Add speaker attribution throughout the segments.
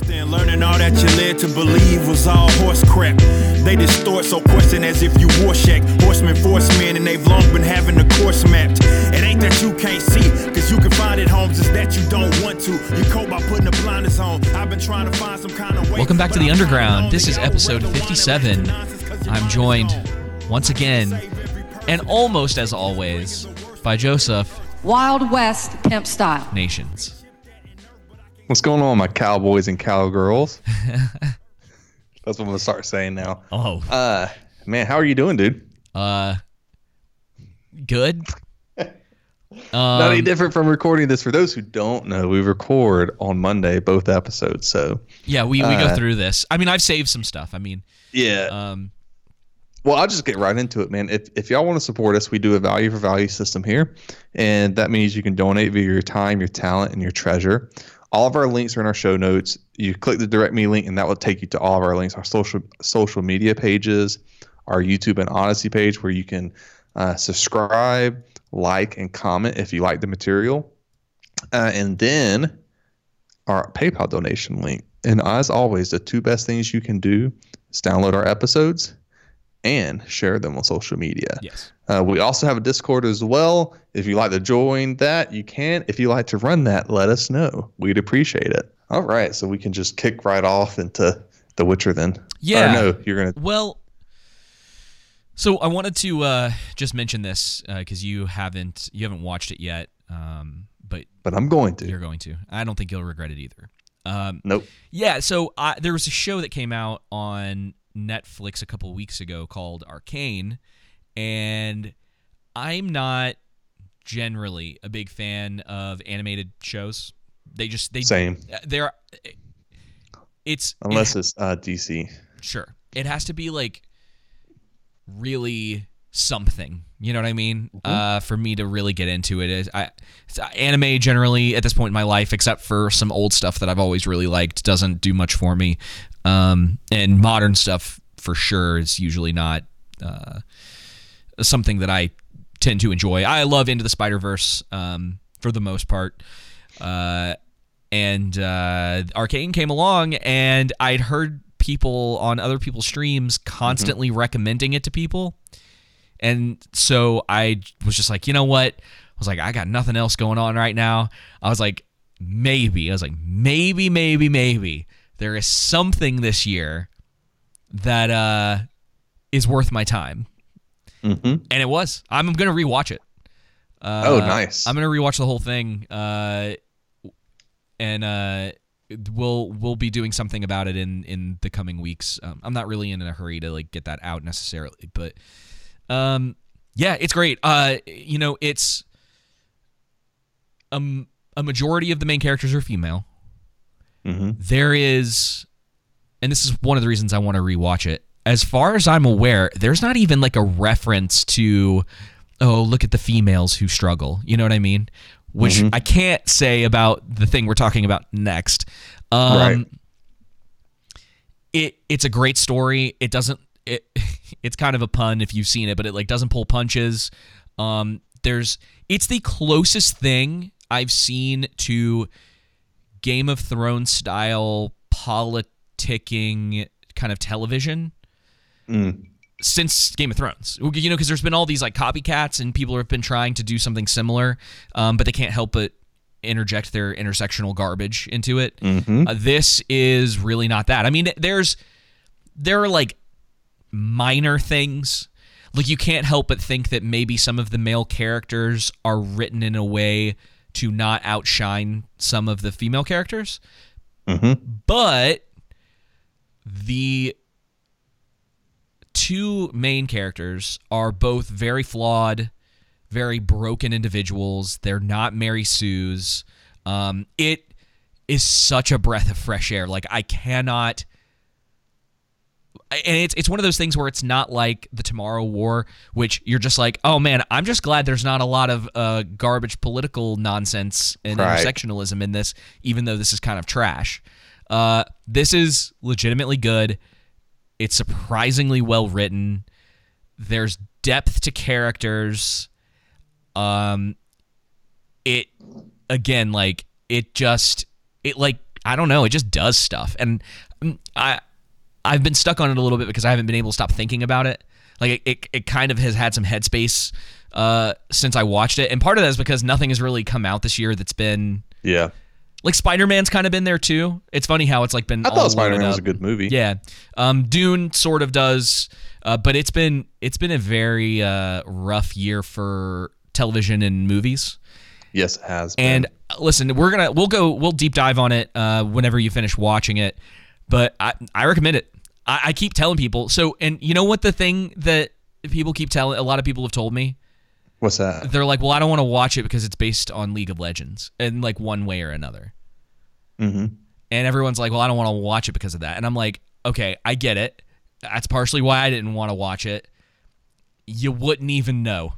Speaker 1: Then learning all that you led to believe was all horse crap. They distort so question as if you Warshak. Horsemen, forcemen, and they've long been having the course mapped. It ain't that you can't see, cause you can find it, Holmes, it's that you don't want to. You cope by putting the blinders on. I've been trying to find some kind of way.
Speaker 2: Welcome back to the Underground. This is episode
Speaker 1: way, the one that
Speaker 2: 57.
Speaker 1: makes nonsense 'cause you
Speaker 2: I'm joined once again, and almost as always, by Joseph
Speaker 3: Wild West pimp style.
Speaker 2: Nations.
Speaker 4: What's going on, my cowboys and cowgirls? That's what I'm gonna start saying now.
Speaker 2: Oh,
Speaker 4: Uh, man, how are you doing, dude?
Speaker 2: uh, good.
Speaker 4: Not any
Speaker 2: Um,
Speaker 4: different from recording this. For those who don't know, we record on Monday both episodes. So
Speaker 2: yeah, we, we go
Speaker 4: uh,
Speaker 2: through this. I mean, I've saved some stuff. I mean,
Speaker 4: yeah.
Speaker 2: um,
Speaker 4: Well, I'll just get right into it, man. If if y'all want to support us, we do a value for value system here, and that means you can donate via your time, your talent, and your treasure. All of our links are in our show notes. You click the direct me link, and that will take you to all of our links, our social social media pages, our YouTube and Odysee page, where you can uh, subscribe, like, and comment if you like the material, uh, and then our PayPal donation link. And as always, the two best things you can do is download our episodes and share them on social media.
Speaker 2: yes.
Speaker 4: Uh, we also have a Discord as well. If you like to join that, you can. If you like to run that, let us know. We'd appreciate it. All right, so we can just kick right off into The Witcher then.
Speaker 2: Yeah.
Speaker 4: Or no, you're gonna.
Speaker 2: Well, so I wanted to uh, just mention this because you haven't you haven't watched it yet, um, but
Speaker 4: But I'm going to.
Speaker 2: you're going to. I don't think you'll regret it either. Um,
Speaker 4: Nope.
Speaker 2: Yeah, so I, there was a show that came out on Netflix a couple weeks ago called Arcane, and I'm not generally a big fan of animated shows. They just they
Speaker 4: Same.
Speaker 2: they're it's
Speaker 4: Unless it's uh, DC.
Speaker 2: sure it has to be like really something you know what i mean uh for me to really get into it is i uh, anime generally at this point in my life except for some old stuff that i've always really liked doesn't do much for me um and modern stuff for sure is usually not uh something that i tend to enjoy i love into the spider verse um for the most part uh and uh, Arcane came along, and I'd heard people on other people's streams constantly recommending it to people, and so I was just like, you know what? I was like, I got nothing else going on right now. I was like, maybe. I was like, maybe, maybe, maybe there is something this year that uh, is worth my time,
Speaker 4: Mm-hmm.
Speaker 2: and it was. I'm gonna rewatch it. Uh,
Speaker 4: Oh, nice.
Speaker 2: I'm gonna rewatch the whole thing, uh, and uh, we'll we'll be doing something about it in in the coming weeks. Um, I'm not really in a hurry to like get that out necessarily, but um, yeah, it's great. Uh, you know, it's um a majority of the main characters are female.
Speaker 4: Mm-hmm.
Speaker 2: There is, and this is one of the reasons I want to rewatch it. As far as I'm aware, there's not even like a reference to, oh, look at the females who struggle. You know what I mean? Which I can't say about the thing we're talking about next. Um,
Speaker 4: Right.
Speaker 2: It it's a great story. It doesn't. It it's kind of a pun if you've seen it, but it like doesn't pull punches. Um, there's it's the closest thing I've seen to Game of Thrones style politicking kind of television
Speaker 4: Mm.
Speaker 2: since Game of Thrones. You know, because there's been all these like copycats and people have been trying to do something similar, um, but they can't help but interject their intersectional garbage into it.
Speaker 4: Mm-hmm.
Speaker 2: Uh, this is really not that. I mean, there's there are like minor things. Like you can't help but think that maybe some of the male characters are written in a way to not outshine some of the female characters.
Speaker 4: Mm-hmm.
Speaker 2: But the two main characters are both very flawed, very broken individuals. They're not Mary Sue's. Um, it is such a breath of fresh air. Like I cannot and it's it's one of those things where it's not like the Tomorrow War, which you're just like, oh man, I'm just glad there's not a lot of uh, garbage political nonsense and
Speaker 4: Right.
Speaker 2: intersectionalism in this, even though this is kind of trash. Uh, this is legitimately good. It's surprisingly well written. There's depth to characters. Um, it again, like it just it like I don't know, it just does stuff, and mm, I I've been stuck on it a little bit because I haven't been able to stop thinking about it. Like it, it, it kind of has had some headspace uh, since I watched it, and part of that is because nothing has really come out this year that's been
Speaker 4: Yeah.
Speaker 2: like Spider Man's kind of been there too. It's funny how it's like been.
Speaker 4: I thought Spider Man was a good movie.
Speaker 2: Yeah, um, Dune sort of does, uh, but it's been it's been a very uh, rough year for television and movies.
Speaker 4: Yes, it has. been.
Speaker 2: And uh, listen, we're gonna we'll go we'll deep dive on it uh, whenever you finish watching it. But I I recommend it. I, I keep telling people. So and you know what the thing that people keep telling a lot of people have told me
Speaker 4: what's that?
Speaker 2: they're like, well, I don't want to watch it because it's based on League of Legends in like one way or another.
Speaker 4: Mm-hmm.
Speaker 2: And everyone's like, well, I don't want to watch it because of that. And I'm like, okay, I get it. That's partially why I didn't want to watch it. You wouldn't even know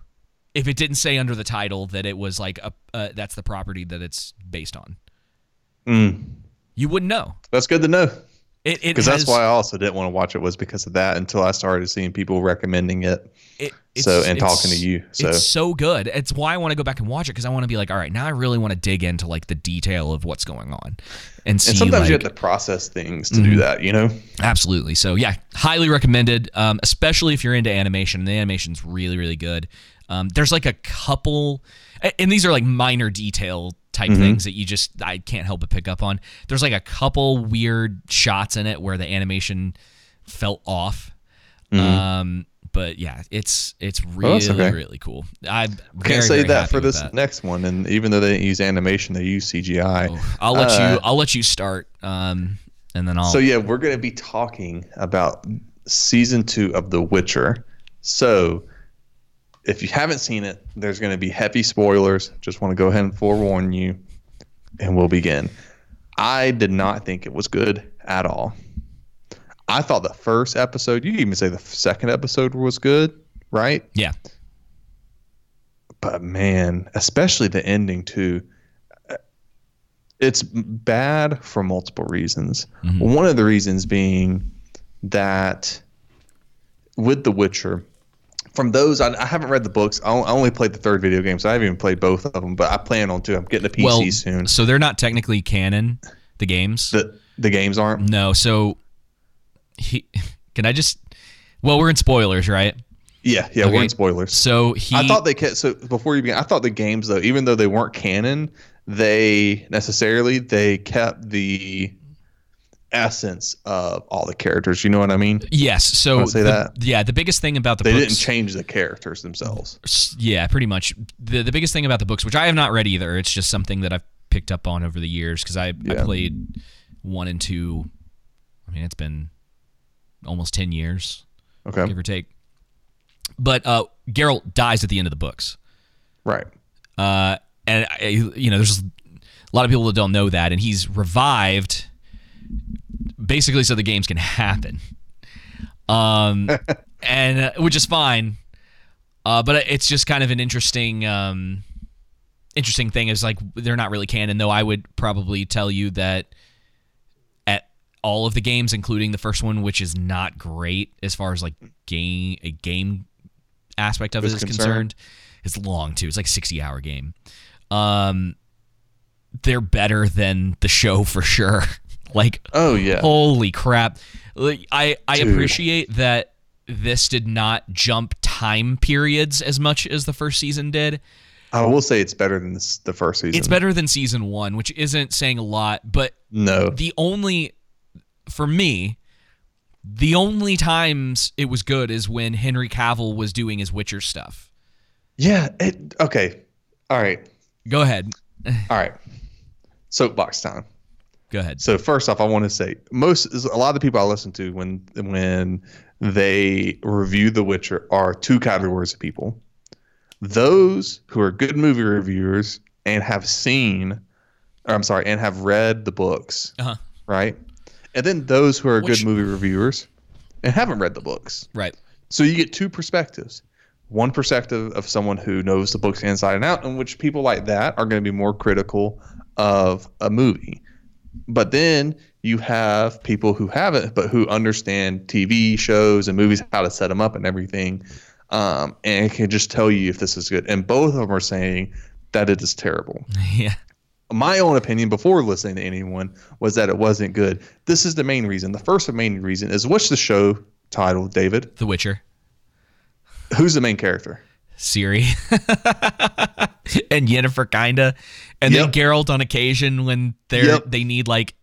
Speaker 2: if it didn't say under the title that it was like a uh, that's the property that it's based on.
Speaker 4: Mm.
Speaker 2: You wouldn't know.
Speaker 4: That's good to know.
Speaker 2: It
Speaker 4: Because that's why I also didn't want to watch it was because of that until I started seeing people recommending it.
Speaker 2: it,
Speaker 4: So, and talking to you, so.
Speaker 2: it's so good. It's why I want to go back and watch it because I want to be like, all right, now I really want to dig into like the detail of what's going on, and see
Speaker 4: And sometimes you have to process things to
Speaker 2: Mm-hmm.
Speaker 4: do that, you know?
Speaker 2: Absolutely. So yeah, highly recommended. Um, especially if you're into animation. The animation's really really good. Um, there's like a couple, and these are like minor detail type things that you just I can't help but pick up on. There's like a couple weird shots in it where the animation felt off. Um, but yeah, it's it's really
Speaker 4: that's okay.
Speaker 2: really cool. I
Speaker 4: Can't say that for this next one. And even though they didn't use animation, they use CGI.
Speaker 2: I'll let
Speaker 4: Uh,
Speaker 2: you. I'll let you start. Um, and then I'll.
Speaker 4: So yeah, we're going to be talking about season two of The Witcher. So if you haven't seen it, there's going to be heavy spoilers. Just want to go ahead and forewarn you, and we'll begin. I did not think it was good at all. I thought the first episode, you even say the second episode was good, right?
Speaker 2: yeah.
Speaker 4: but man, especially the ending too. It's bad for multiple reasons. Mm-hmm. One of the reasons being that with The Witcher, from those I, I haven't read the books. I only played the third video game, so I haven't even played both of them. But I plan on to. I'm getting a PC
Speaker 2: well,
Speaker 4: soon.
Speaker 2: so they're not technically canon. The games.
Speaker 4: The the games aren't.
Speaker 2: No, so he can I just well, we're in spoilers, right?
Speaker 4: Yeah, yeah. We're in spoilers.
Speaker 2: So he
Speaker 4: I thought they kept so before you begin. I thought the games though, even though they weren't canon, they necessarily they kept the essence of all the characters. You know what I mean?
Speaker 2: yes. So
Speaker 4: say
Speaker 2: the-
Speaker 4: that?
Speaker 2: yeah, the biggest thing about the
Speaker 4: They
Speaker 2: books,
Speaker 4: didn't change the characters themselves.
Speaker 2: yeah, pretty much. The the biggest thing about the books, which I have not read either, it's just something that I've picked up on over the years because I I played one and two. I mean, it's been almost ten years,
Speaker 4: Okay,
Speaker 2: give or take. But uh, Geralt dies at the end of the books.
Speaker 4: right.
Speaker 2: uh, and I- you know, there's a lot of people that don't know that, and he's revived basically so the games can happen, um, and uh, which is fine. Uh, but it's just kind of an interesting, um, interesting thing. Is like they're not really canon, though. I would probably tell you that at all of the games, including the first one, which is not great as far as like game a game aspect of it
Speaker 4: Is concerned.
Speaker 2: concerned. It's long too. It's like a sixty hour game. Um, they're better than the show for sure. like,
Speaker 4: Oh yeah.
Speaker 2: holy crap! Like, I I
Speaker 4: Dude.
Speaker 2: appreciate that this did not jump time periods as much as the first season did.
Speaker 4: I will say it's better than this, the first season.
Speaker 2: It's better than season one, which isn't saying a lot, but
Speaker 4: No.
Speaker 2: the only for me the only times it was good is when henry cavill was doing his witcher stuff
Speaker 4: Yeah. It, okay. All right.
Speaker 2: go ahead
Speaker 4: All right. Soapbox time.
Speaker 2: Go ahead
Speaker 4: So first off, I want to say most a lot of the people I listen to when when they review The Witcher are two categories of people: those who are good movie reviewers and have seen, or I'm sorry, and have read the books,
Speaker 2: uh-huh
Speaker 4: right? And then those who are
Speaker 2: Which-
Speaker 4: good movie reviewers and haven't read the books.
Speaker 2: right
Speaker 4: So you get two perspectives. One perspective of someone who knows the books inside and out, in which people like that are going to be more critical of a movie. But then you have people who haven't, but who understand TV shows and movies, how to set them up and everything, um, and can just tell you if this is good. And both of them are saying that it is terrible.
Speaker 2: yeah
Speaker 4: my own opinion before listening to anyone was that it wasn't good. This is the main reason. The first main reason is what's the show title, David?
Speaker 2: The Witcher.
Speaker 4: Who's the main character?
Speaker 2: Ciri and Yennefer kinda, and
Speaker 4: Yep.
Speaker 2: then Geralt on occasion when they're
Speaker 4: Yep.
Speaker 2: they need like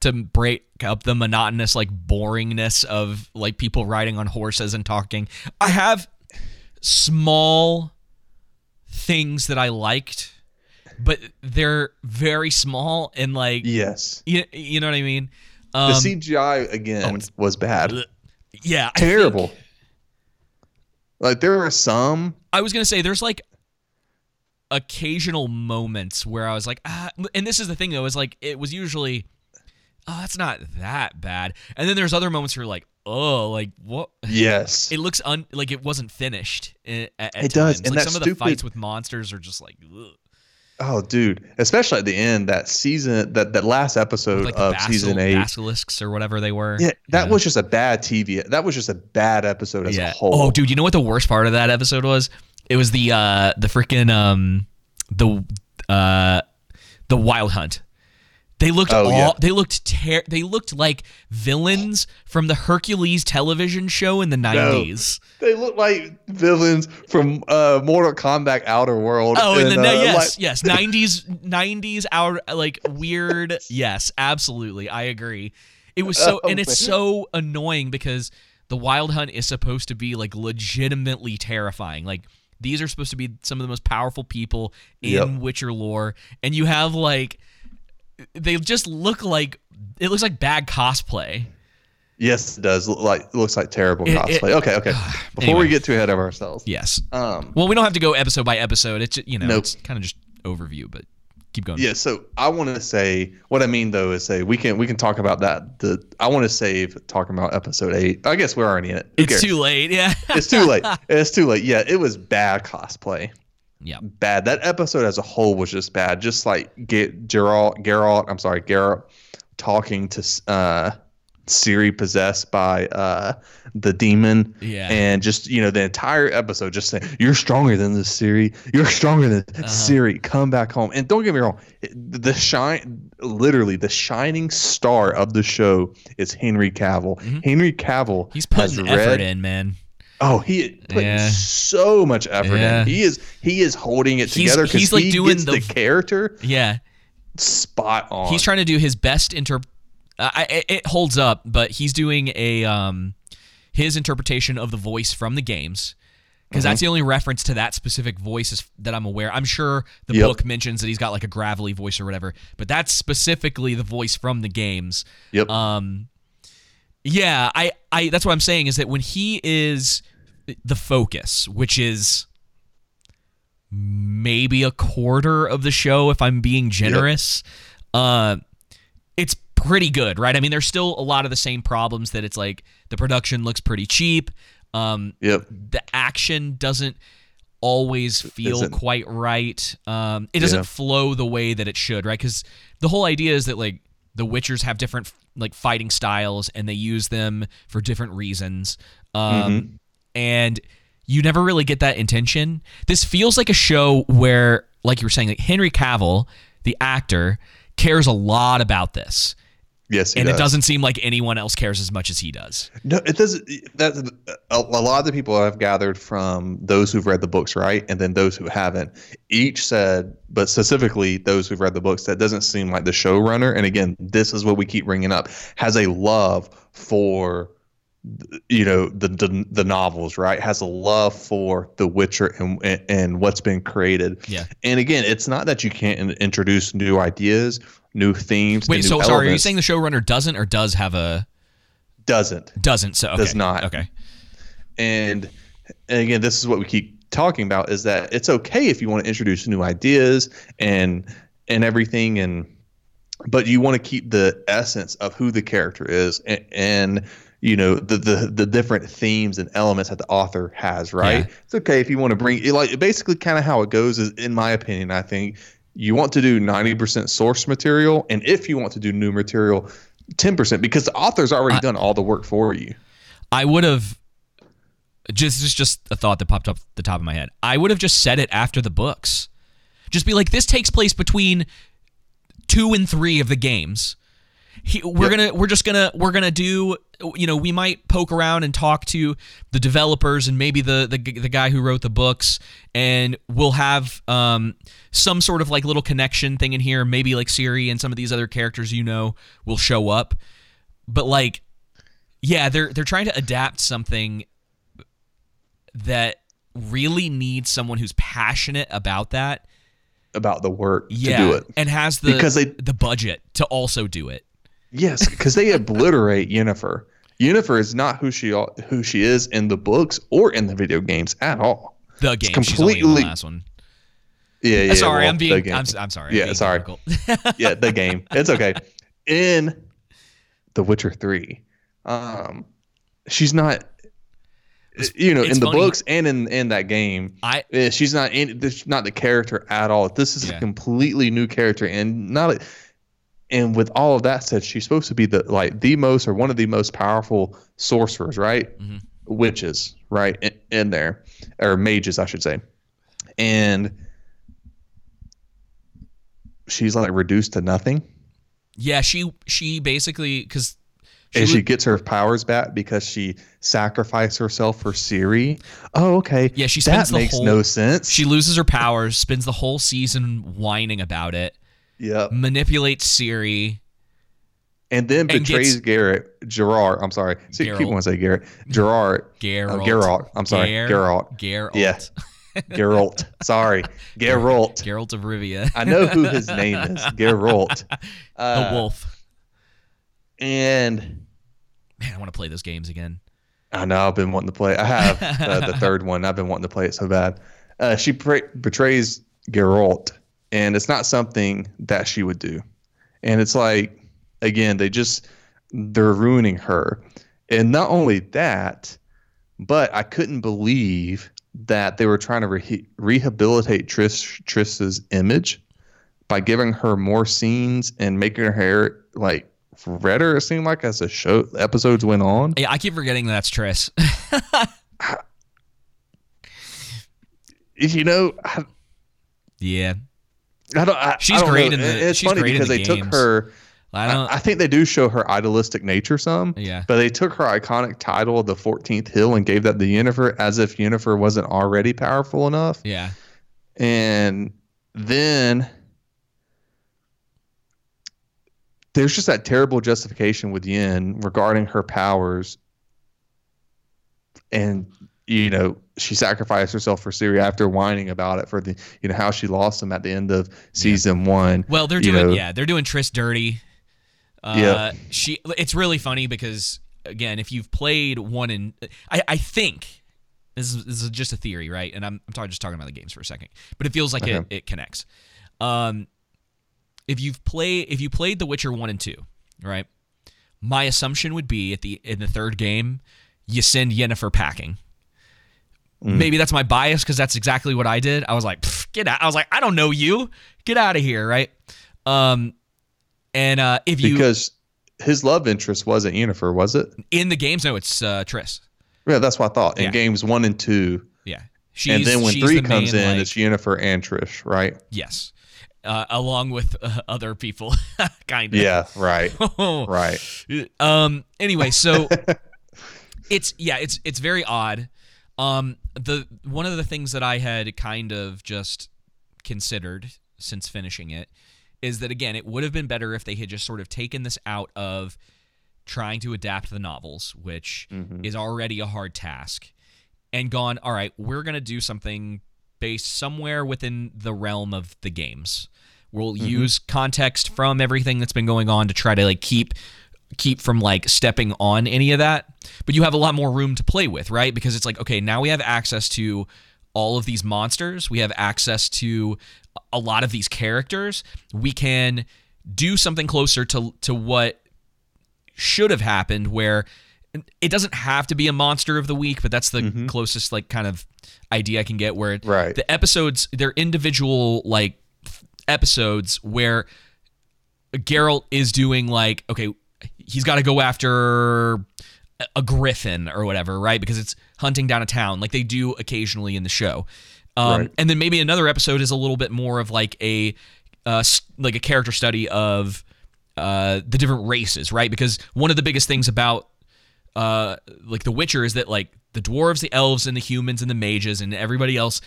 Speaker 2: to break up the monotonous like boringness of like people riding on horses and talking. I have small things that I liked, but they're very small and like
Speaker 4: Yes.
Speaker 2: you, you know what I mean.
Speaker 4: The
Speaker 2: Um,
Speaker 4: CGI again was bad.
Speaker 2: yeah, I think-
Speaker 4: Terrible. Like there are some
Speaker 2: I was gonna say there's like occasional moments where I was like, ah, and this is the thing though, is like it was usually, oh, that's not that bad, and then there's other moments where you're like, oh, like what?
Speaker 4: yes.
Speaker 2: It looks un like it wasn't finished. At, at
Speaker 4: It does,
Speaker 2: times.
Speaker 4: and
Speaker 2: like some of the fights with monsters are just like, ugh.
Speaker 4: Oh, dude! Especially at the end, that season, that that last episode
Speaker 2: like
Speaker 4: of
Speaker 2: basil-
Speaker 4: season eight.
Speaker 2: basilisks or whatever they were.
Speaker 4: Yeah, that was just a bad TV. That was just a bad episode as a whole.
Speaker 2: Oh, dude, you know what the worst part of that episode was? It was the uh the freaking um the uh the Wild Hunt. They looked
Speaker 4: Oh,
Speaker 2: all
Speaker 4: yeah.
Speaker 2: they looked ter- they looked like villains from the Hercules television show in the 90s.
Speaker 4: They look like villains from uh, Mortal Kombat Outer World.
Speaker 2: Oh, in the
Speaker 4: uh,
Speaker 2: yes,
Speaker 4: like-
Speaker 2: yes, 90s 90s out like weird. Yes, absolutely. I agree. It was so
Speaker 4: Oh,
Speaker 2: and it's
Speaker 4: man.
Speaker 2: so annoying because the Wild Hunt is supposed to be like legitimately terrifying. Like these are supposed to be some of the most powerful people in
Speaker 4: Yep.
Speaker 2: Witcher lore and you have like they just look like it looks like bad cosplay.
Speaker 4: Yes, it does. Look like looks like terrible
Speaker 2: It-
Speaker 4: cosplay.
Speaker 2: it-
Speaker 4: okay, okay. Before
Speaker 2: Anyway.
Speaker 4: we get too ahead of ourselves,
Speaker 2: Yes.
Speaker 4: um,
Speaker 2: Well, we don't have to go episode by episode. It's you know,
Speaker 4: Nope.
Speaker 2: it's kind of just overview, but keep going.
Speaker 4: yeah. So I want to say what I mean though is say we can we can talk about that. The I want to save talking about episode eight. I guess we're already in it. Who
Speaker 2: It's
Speaker 4: cares?
Speaker 2: too late. Yeah.
Speaker 4: It's too late. It's too late. Yeah, it was bad cosplay.
Speaker 2: Yeah.
Speaker 4: bad. That episode as a whole was just bad. Just like get Geralt, Geralt, I'm sorry, Geralt talking to uh, Ciri possessed by uh, the demon.
Speaker 2: Yeah.
Speaker 4: And just, you know, the entire episode just saying, You're stronger than this Ciri. You're stronger than
Speaker 2: Uh-huh.
Speaker 4: Ciri. Come back home. And don't get me wrong, the shine literally the shining star of the show is Henry Cavill. Henry Cavill
Speaker 2: Mm-hmm. He's putting effort
Speaker 4: read-
Speaker 2: in, man.
Speaker 4: Oh, he put
Speaker 2: Yeah.
Speaker 4: so much effort
Speaker 2: Yeah.
Speaker 4: in. He is he is holding it
Speaker 2: He's-
Speaker 4: together because
Speaker 2: he's, like,
Speaker 4: he
Speaker 2: doing
Speaker 4: gets
Speaker 2: the-
Speaker 4: the, character
Speaker 2: Yeah.
Speaker 4: spot on.
Speaker 2: He's trying to do his best inter. Uh, I, it- holds up, but he's doing a um, his interpretation of the voice from the games because
Speaker 4: Mm-hmm.
Speaker 2: that's the only reference to that specific voice that I'm aware. I'm sure the
Speaker 4: Yep.
Speaker 2: book mentions that he's got like a gravelly voice or whatever, but that's specifically the voice from the games.
Speaker 4: Yep.
Speaker 2: Um, yeah, I, I that's what I'm saying is that when he is the focus, which is maybe a quarter of the show if I'm being generous, uh it's pretty good, right? I mean, there's still a lot of the same problems that it's like the production looks pretty cheap. Um
Speaker 4: yep.
Speaker 2: the action doesn't always feel
Speaker 4: Isn't-
Speaker 2: quite right. Um, it doesn't
Speaker 4: Yeah.
Speaker 2: flow the way that it should, right? Because the whole idea is that like the Witchers have different like fighting styles and they use them for different reasons. Um, And you never really get that intention. This feels like a show where, like you were saying, like Henry Cavill, the actor, cares a lot about this.
Speaker 4: Yes,
Speaker 2: and
Speaker 4: does.
Speaker 2: it doesn't seem like anyone else cares as much as he does.
Speaker 4: No, it doesn't. That's a, a lot of the people I've gathered from those who've read the books, right, and then those who haven't. Each said, but specifically those who've read the books, that doesn't seem like the showrunner. And again, this is what we keep bringing up: has a love for, you know, the the, the novels, right? Has a love for The Witcher and and, and what's been created.
Speaker 2: Yeah.
Speaker 4: And again, it's not that you can't introduce new ideas, new themes.
Speaker 2: Wait, so sorry, are you saying the showrunner doesn't or does have a
Speaker 4: doesn't?
Speaker 2: doesn't? So okay.
Speaker 4: Does not.
Speaker 2: Okay.
Speaker 4: and and again this is what we keep talking about is that it's okay if you want to introduce new ideas and and everything and but you want to keep the essence of who the character is and, and you know the, the the different themes and elements that the author has right
Speaker 2: Yeah.
Speaker 4: it's okay if you want to bring like basically kind of how it goes is in my opinion i think you want to do 90% source material and if you want to do new material 10% because the author's already done all the work for you
Speaker 2: I would have just just just a thought that popped up the top of my head. I would have just said it after the books. Just be like, this takes place between two and three of the games. He, we're
Speaker 4: Yep.
Speaker 2: gonna we're just gonna we're gonna do you know we might poke around and talk to the developers and maybe the the, the guy who wrote the books and we'll have um some sort of like little connection thing in here maybe like Ciri and some of these other characters you know will show up but like yeah they're they're trying to adapt something that really needs someone who's passionate about that
Speaker 4: about the work
Speaker 2: yeah
Speaker 4: to do it.
Speaker 2: and has the
Speaker 4: Because they-
Speaker 2: the budget to also do it
Speaker 4: Yes, because they obliterate Yennefer. Yennefer is not who she who she is in the books or in the video games at all.
Speaker 2: the game she's only in the
Speaker 4: completely-
Speaker 2: last one
Speaker 4: Yeah, yeah.
Speaker 2: sorry
Speaker 4: well,
Speaker 2: i'm being. I'm, I'm sorry
Speaker 4: Yeah, sorry. yeah, the game. It's okay. In The Witcher Three, um, she's not. You know,
Speaker 2: it's
Speaker 4: in the
Speaker 2: funny.
Speaker 4: books and in in that game,
Speaker 2: I
Speaker 4: eh, she's not in. This not the character at all. This is
Speaker 2: Yeah.
Speaker 4: a completely new character, and not. A, and with all of that said, she's supposed to be the like the most or one of the most powerful sorcerers, right?
Speaker 2: Mhm.
Speaker 4: Witches, right? In, in there, or mages, I should say, and she's like reduced to nothing.
Speaker 2: yeah she she basically because she,
Speaker 4: and she
Speaker 2: lo-
Speaker 4: gets her powers back because she sacrificed herself for Ciri. Oh, okay.
Speaker 2: Yeah, she spends
Speaker 4: that
Speaker 2: the
Speaker 4: makes
Speaker 2: whole-
Speaker 4: no sense.
Speaker 2: she loses her powers spends the whole season whining about it
Speaker 4: yep.
Speaker 2: manipulates Ciri
Speaker 4: And then
Speaker 2: and
Speaker 4: betrays
Speaker 2: gets-
Speaker 4: Garrett, Gerard. I'm sorry. See, keep
Speaker 2: Geralt.
Speaker 4: wanting to say Garrett. Gerard.
Speaker 2: Geralt.
Speaker 4: Uh, Geralt. I'm sorry.
Speaker 2: Ger-
Speaker 4: Geralt.
Speaker 2: Geralt.
Speaker 4: Yeah. Geralt. Sorry. Geralt.
Speaker 2: Geralt of Rivia.
Speaker 4: I know who his name is. Geralt.
Speaker 2: the
Speaker 4: Uh,
Speaker 2: wolf.
Speaker 4: And
Speaker 2: Man, I want to play those games again.
Speaker 4: I know I've been wanting to play. I have uh, the third one. I've been wanting to play it so bad. Uh, she pra- betrays Geralt, and it's not something that she would do. And it's like, again, they just they're ruining her. And not only that, but I couldn't believe that they were trying to re- rehabilitate Trish Triss's image by giving her more scenes and making her hair like redder. It seemed like as the show episodes went on.
Speaker 2: Yeah, I keep forgetting that's Triss.
Speaker 4: you know, I,
Speaker 2: yeah.
Speaker 4: I don't. I,
Speaker 2: She's
Speaker 4: I don't
Speaker 2: great
Speaker 4: know.
Speaker 2: in the-
Speaker 4: It's
Speaker 2: she's
Speaker 4: funny
Speaker 2: great in
Speaker 4: because
Speaker 2: the
Speaker 4: they
Speaker 2: games.
Speaker 4: took her.
Speaker 2: I
Speaker 4: I,
Speaker 2: don't.
Speaker 4: I think they do show her idealistic nature some.
Speaker 2: Yeah.
Speaker 4: But they took her iconic title of the 14th Hill and gave that to Yennefer as if Yennefer wasn't already powerful enough.
Speaker 2: yeah.
Speaker 4: And then there's just that terrible justification with Yin regarding her powers. And, you know, she sacrificed herself for Ciri after whining about it for the, you know, how she lost him at the end of season one.
Speaker 2: Well, they're doing
Speaker 4: know.
Speaker 2: yeah, they're doing Triss dirty. Uh,
Speaker 4: Yeah.
Speaker 2: She. It's really funny because again, if you've played one and I, I think this is, this is just a theory, right? And I'm I'm talking just talking about the games for a second, but it feels like it,
Speaker 4: Okay.
Speaker 2: it connects. Um, if you've play if you played The Witcher one and two, right? My assumption would be at the in the third game, you send Yennefer packing. Maybe that's my bias because that's exactly what I did. I was like, get out. I was like, I don't know you. Get out of here, right? Um, and uh, if you
Speaker 4: because his love interest wasn't Yennefer, was it?
Speaker 2: in the games, no, it's uh, Triss.
Speaker 4: Yeah, that's what I thought. In
Speaker 2: Yeah.
Speaker 4: games one and two,
Speaker 2: Yeah, she's,
Speaker 4: and then when three
Speaker 2: the
Speaker 4: comes
Speaker 2: main,
Speaker 4: in,
Speaker 2: like-
Speaker 4: it's Yennefer and Trish, right?
Speaker 2: yes, uh, along with uh, other people, kind of.
Speaker 4: Yeah, right, right.
Speaker 2: um anyway so it's yeah it's it's very odd um the one of the things that i had kind of just considered since finishing it is that again it would have been better if they had just sort of taken this out of trying to adapt the novels which is already a hard task and gone all right we're going to do something based somewhere within the realm of the games. We'll use context from everything that's been going on to try to like keep keep from like stepping on any of that but you have a lot more room to play with right? Because it's like okay now we have access to all of these monsters. We have access to a lot of these characters. We can do something closer to to what should have happened where it doesn't have to be a monster of the week but that's the mm-hmm. closest like kind of idea i can get where
Speaker 4: Right.
Speaker 2: the episodes they're individual like episodes where Geralt is doing like okay he's got to go after a- griffin or whatever right because it's hunting down a town like they do occasionally in the show um,
Speaker 4: Right.
Speaker 2: and then maybe another episode is a little bit more of like a uh, like a character study of uh, the different races, right? Because one of the biggest things about uh, like The Witcher is that like the dwarves, the elves, and the humans and the mages and everybody else,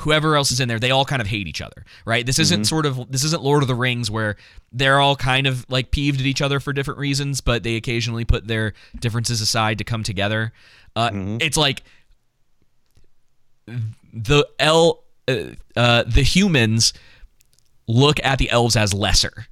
Speaker 2: whoever else is in there, they all kind of hate each other, right? This isn't sort of this isn't Lord of the Rings where they're all kind of like peeved at each other for different reasons, but they occasionally put their differences aside to come together. Uh, It's like the el uh, uh, the humans look at the elves as lesser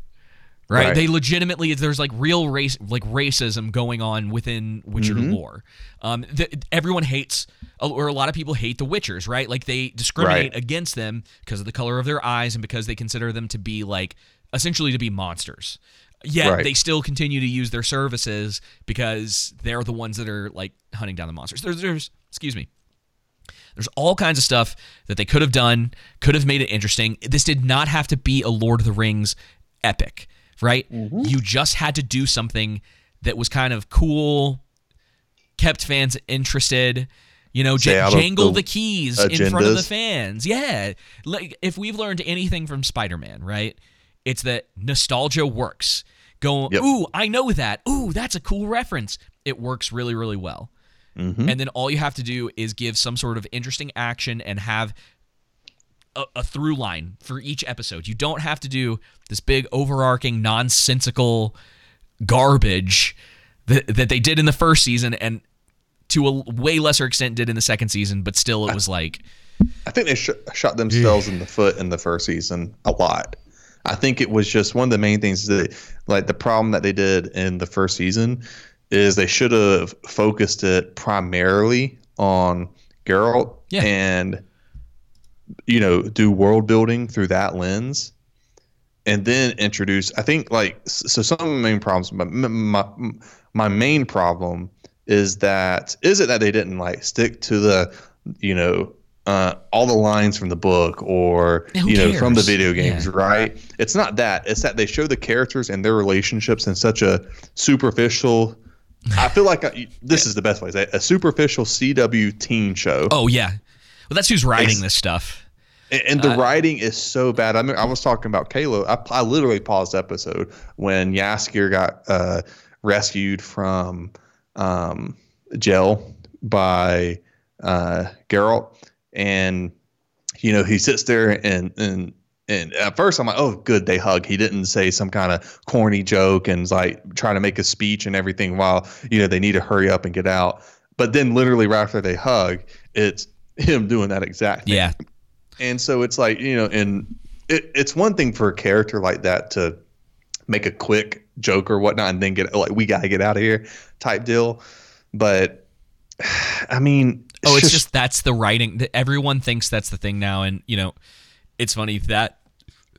Speaker 2: right?
Speaker 4: Right.
Speaker 2: They legitimately there's like real race like racism going on within Witcher lore. Um, the, everyone hates or a lot of people hate the Witchers, right? Like they discriminate
Speaker 4: Right.
Speaker 2: against them because of the color of their eyes and because they consider them to be like essentially to be monsters. Yet
Speaker 4: Right.
Speaker 2: they still continue to use their services because they're the ones that are like hunting down the monsters. There's, there's excuse me. There's all kinds of stuff that they could have done, could have made it interesting. This did not have to be a Lord of the Rings epic, right? You just had to do something that was kind of cool, kept fans interested. You know, j- jangle
Speaker 4: the
Speaker 2: the keys in front of the fans. Yeah, like if we've learned anything from Spider-Man, right? It's that nostalgia works. Go,
Speaker 4: Yep.
Speaker 2: ooh, I know that. Ooh, that's a cool reference. It works really, really well.
Speaker 4: Mm-hmm.
Speaker 2: And then all you have to do is give some sort of interesting action and have a, a through line for each episode. You don't have to do this big overarching nonsensical garbage that, that they did in the first season and to a way lesser extent did in the second season, but still it was like
Speaker 4: I think they sh- shot themselves in the foot in the first season a lot. I think it was just one of the main things that, like, the problem that they did in the first season is they should have focused it primarily on Geralt
Speaker 2: Yeah.
Speaker 4: and, you know, do world building through that lens. And then introduce. I think like so. Some of the main problems. My, my my main problem is that is it that they didn't like stick to the you know uh, all the lines from the book or
Speaker 2: who
Speaker 4: you know from the video games
Speaker 2: Yeah.
Speaker 4: right it's not that it's that they show the characters and their relationships in such a superficial i feel like I, this is the best way to say it, a superficial cw teen show
Speaker 2: oh yeah. Well that's who's writing
Speaker 4: It's-
Speaker 2: this stuff.
Speaker 4: and, and
Speaker 2: Uh,
Speaker 4: the writing is so bad. I mean, I was talking about Kalo. I, I literally paused the episode when Jaskier got uh, rescued from um, jail by uh, Geralt, and you know he sits there and and and at first I'm like, oh, good, they hug. He didn't say some kind of corny joke and like trying to make a speech and everything while you know they need to hurry up and get out. But then literally right after they hug, it's him doing that exact thing.
Speaker 2: Yeah.
Speaker 4: And so it's like, you know, and it, it's one thing for a character like that to make a quick joke or whatnot and then get like, we got to get out of here type deal. But I mean,
Speaker 2: Oh, it's just that's the writing. that Everyone thinks that's the thing now, and you know, it's funny that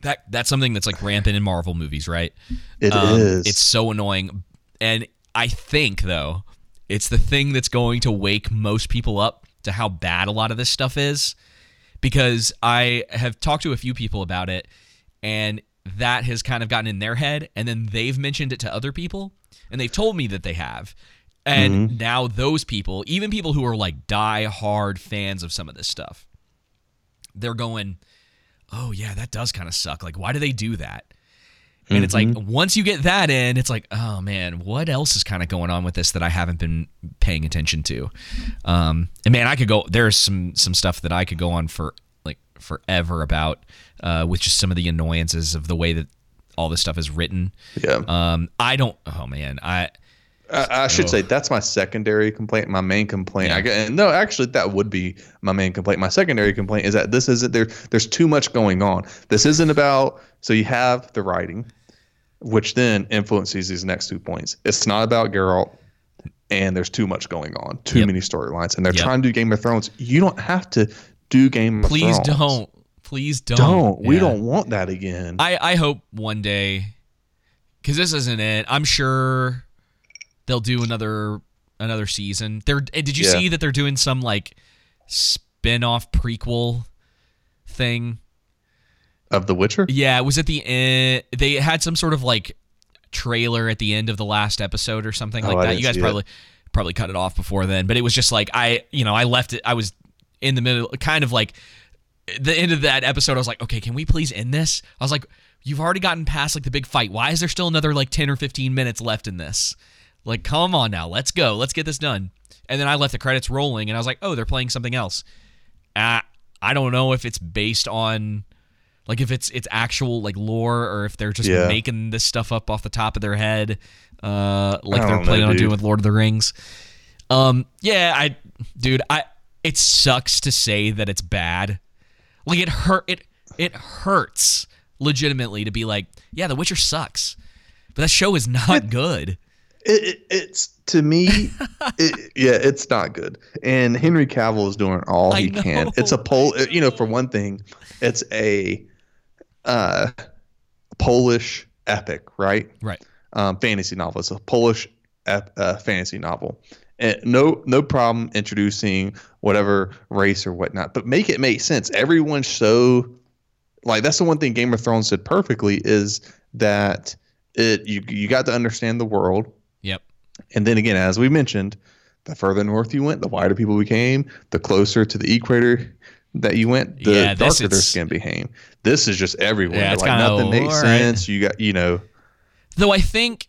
Speaker 2: that that's something that's like rampant in Marvel movies, right?
Speaker 4: It
Speaker 2: Um,
Speaker 4: is.
Speaker 2: It's so annoying, and I think though, it's the thing that's going to wake most people up to how bad a lot of this stuff is, because I have talked to a few people about it, and that has kind of gotten in their head, and then they've mentioned it to other people, and they've told me that they have. And mm-hmm. now those people, even people who are like die hard fans of some of this stuff, they're going, "Oh yeah, that does kind of suck. Like, why do they do that?" And it's like once you get that in, it's like, oh man, what else is kind of going on with this that I haven't been paying attention to? Um, and man, I could go. There's some some stuff that I could go on for like forever about, uh, with just some of the annoyances of the way that all this stuff is written.
Speaker 4: yeah.
Speaker 2: Um, I don't. Oh man, I.
Speaker 4: I, I should say that's my secondary complaint. My main complaint, yeah. I get, and no, actually, that would be my main complaint. My secondary complaint is that this isn't there. There's too much going on. This isn't about. So you have the writing, which then influences these next two points. It's not about Geralt, and there's too much going on. Too
Speaker 2: Yep.
Speaker 4: many storylines, and they're
Speaker 2: Yep.
Speaker 4: trying to do Game of Thrones. You don't have to do Game of Thrones.
Speaker 2: Please don't. Please don't.
Speaker 4: Don't. We
Speaker 2: Yeah.
Speaker 4: don't want that again.
Speaker 2: I, I hope one day, because this isn't it. I'm sure they'll do another another season. They're eh, did you
Speaker 4: Yeah.
Speaker 2: see that they're doing some like spin-off prequel thing?
Speaker 4: Of The Witcher.
Speaker 2: Yeah, it was at the end. They had some sort of like trailer at the end of the last episode or something
Speaker 4: Oh,
Speaker 2: like that. You guys
Speaker 4: see it.
Speaker 2: probably probably cut it off before then, but it was just like I, you know, I left it. I was in the middle, kind of like the end of that episode. I was like, okay, can we please end this? I was like, you've already gotten past like the big fight. Why is there still another like 10 or 15 minutes left in this? Like, come on now, let's go, let's get this done. And then I left the credits rolling, and I was like, oh, they're playing something else. Uh, I don't know if it's based on like if it's it's actual like lore or if they're just
Speaker 4: Yeah.
Speaker 2: making this stuff up off the top of their head, uh, like they're
Speaker 4: don't know,
Speaker 2: planning on doing with Lord of the Rings. Um, yeah, I, dude, I. It sucks to say that it's bad. Like it hurt. It it hurts legitimately to be like, yeah, The Witcher sucks, but that show is not good.
Speaker 4: It, it, it's to me, it, yeah, it's not good. And Henry Cavill is doing all
Speaker 2: I
Speaker 4: he can. It's a poll, you know, for one thing, it's a uh, Polish epic, right?
Speaker 2: Right.
Speaker 4: Um, fantasy novel. It's a Polish ep, uh, fantasy novel. And no, no problem introducing whatever race or whatnot, but make it make sense. Everyone's so like that's the one thing Game of Thrones did perfectly is that it you you got to understand the world
Speaker 2: Yep.
Speaker 4: and then again, as we mentioned, the further north you went, the wider people became, the closer to the equator that you went, the
Speaker 2: Yeah,
Speaker 4: darker their skin became. This is just everywhere.
Speaker 2: Yeah, it's
Speaker 4: like nothing makes
Speaker 2: right.
Speaker 4: sense. You got, you know,
Speaker 2: Though I think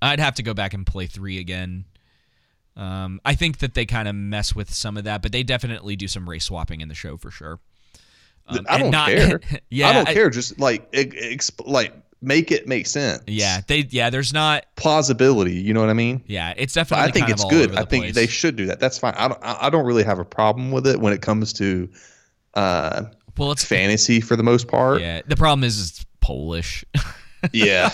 Speaker 2: I'd have to go back and play three again. Um, I think that they kind of mess with some of that, but they definitely do some race swapping in the show for sure. Um,
Speaker 4: I don't
Speaker 2: not-
Speaker 4: care.
Speaker 2: yeah,
Speaker 4: I don't care. Just like, ex- exp- like make it make sense.
Speaker 2: Yeah, they yeah. There's not.
Speaker 4: plausibility. You know what I mean?
Speaker 2: Yeah, it's
Speaker 4: But
Speaker 2: definitely.
Speaker 4: I think it's good. I think
Speaker 2: place.
Speaker 4: they should do that. That's fine. I don't. I don't really have a problem with it when it comes to uh,
Speaker 2: Well, it's
Speaker 4: fantasy for the most part.
Speaker 2: yeah. The problem is it's Polish.
Speaker 4: Yeah.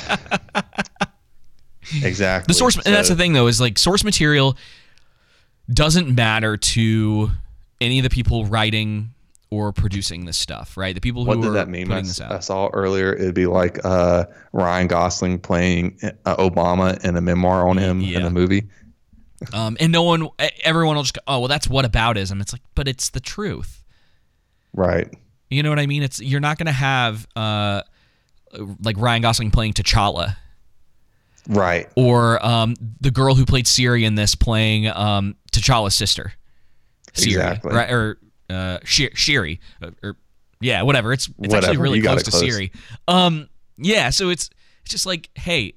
Speaker 4: exactly.
Speaker 2: The source, and that's the thing though, is like source material doesn't matter to any of the people writing or producing this stuff, right? The people who
Speaker 4: What
Speaker 2: are
Speaker 4: did that mean? I, I saw earlier. It'd be like uh, Ryan Gosling playing uh, Obama in a memoir on him in a movie.
Speaker 2: Um, and no one, everyone will just go, oh, well, that's what aboutism. It's like, but it's the truth.
Speaker 4: Right.
Speaker 2: You know what I mean? It's you're not gonna have uh, like Ryan Gosling playing T'Challa
Speaker 4: Right.
Speaker 2: or um, the girl who played Ciri in this playing um, T'Challa's sister. Siri,
Speaker 4: Exactly.
Speaker 2: right? Or uh, Shi- Shiri, or, or yeah, whatever. It's it's actually really
Speaker 4: you
Speaker 2: close to
Speaker 4: close.
Speaker 2: Siri. Um, yeah, so it's it's just like, hey,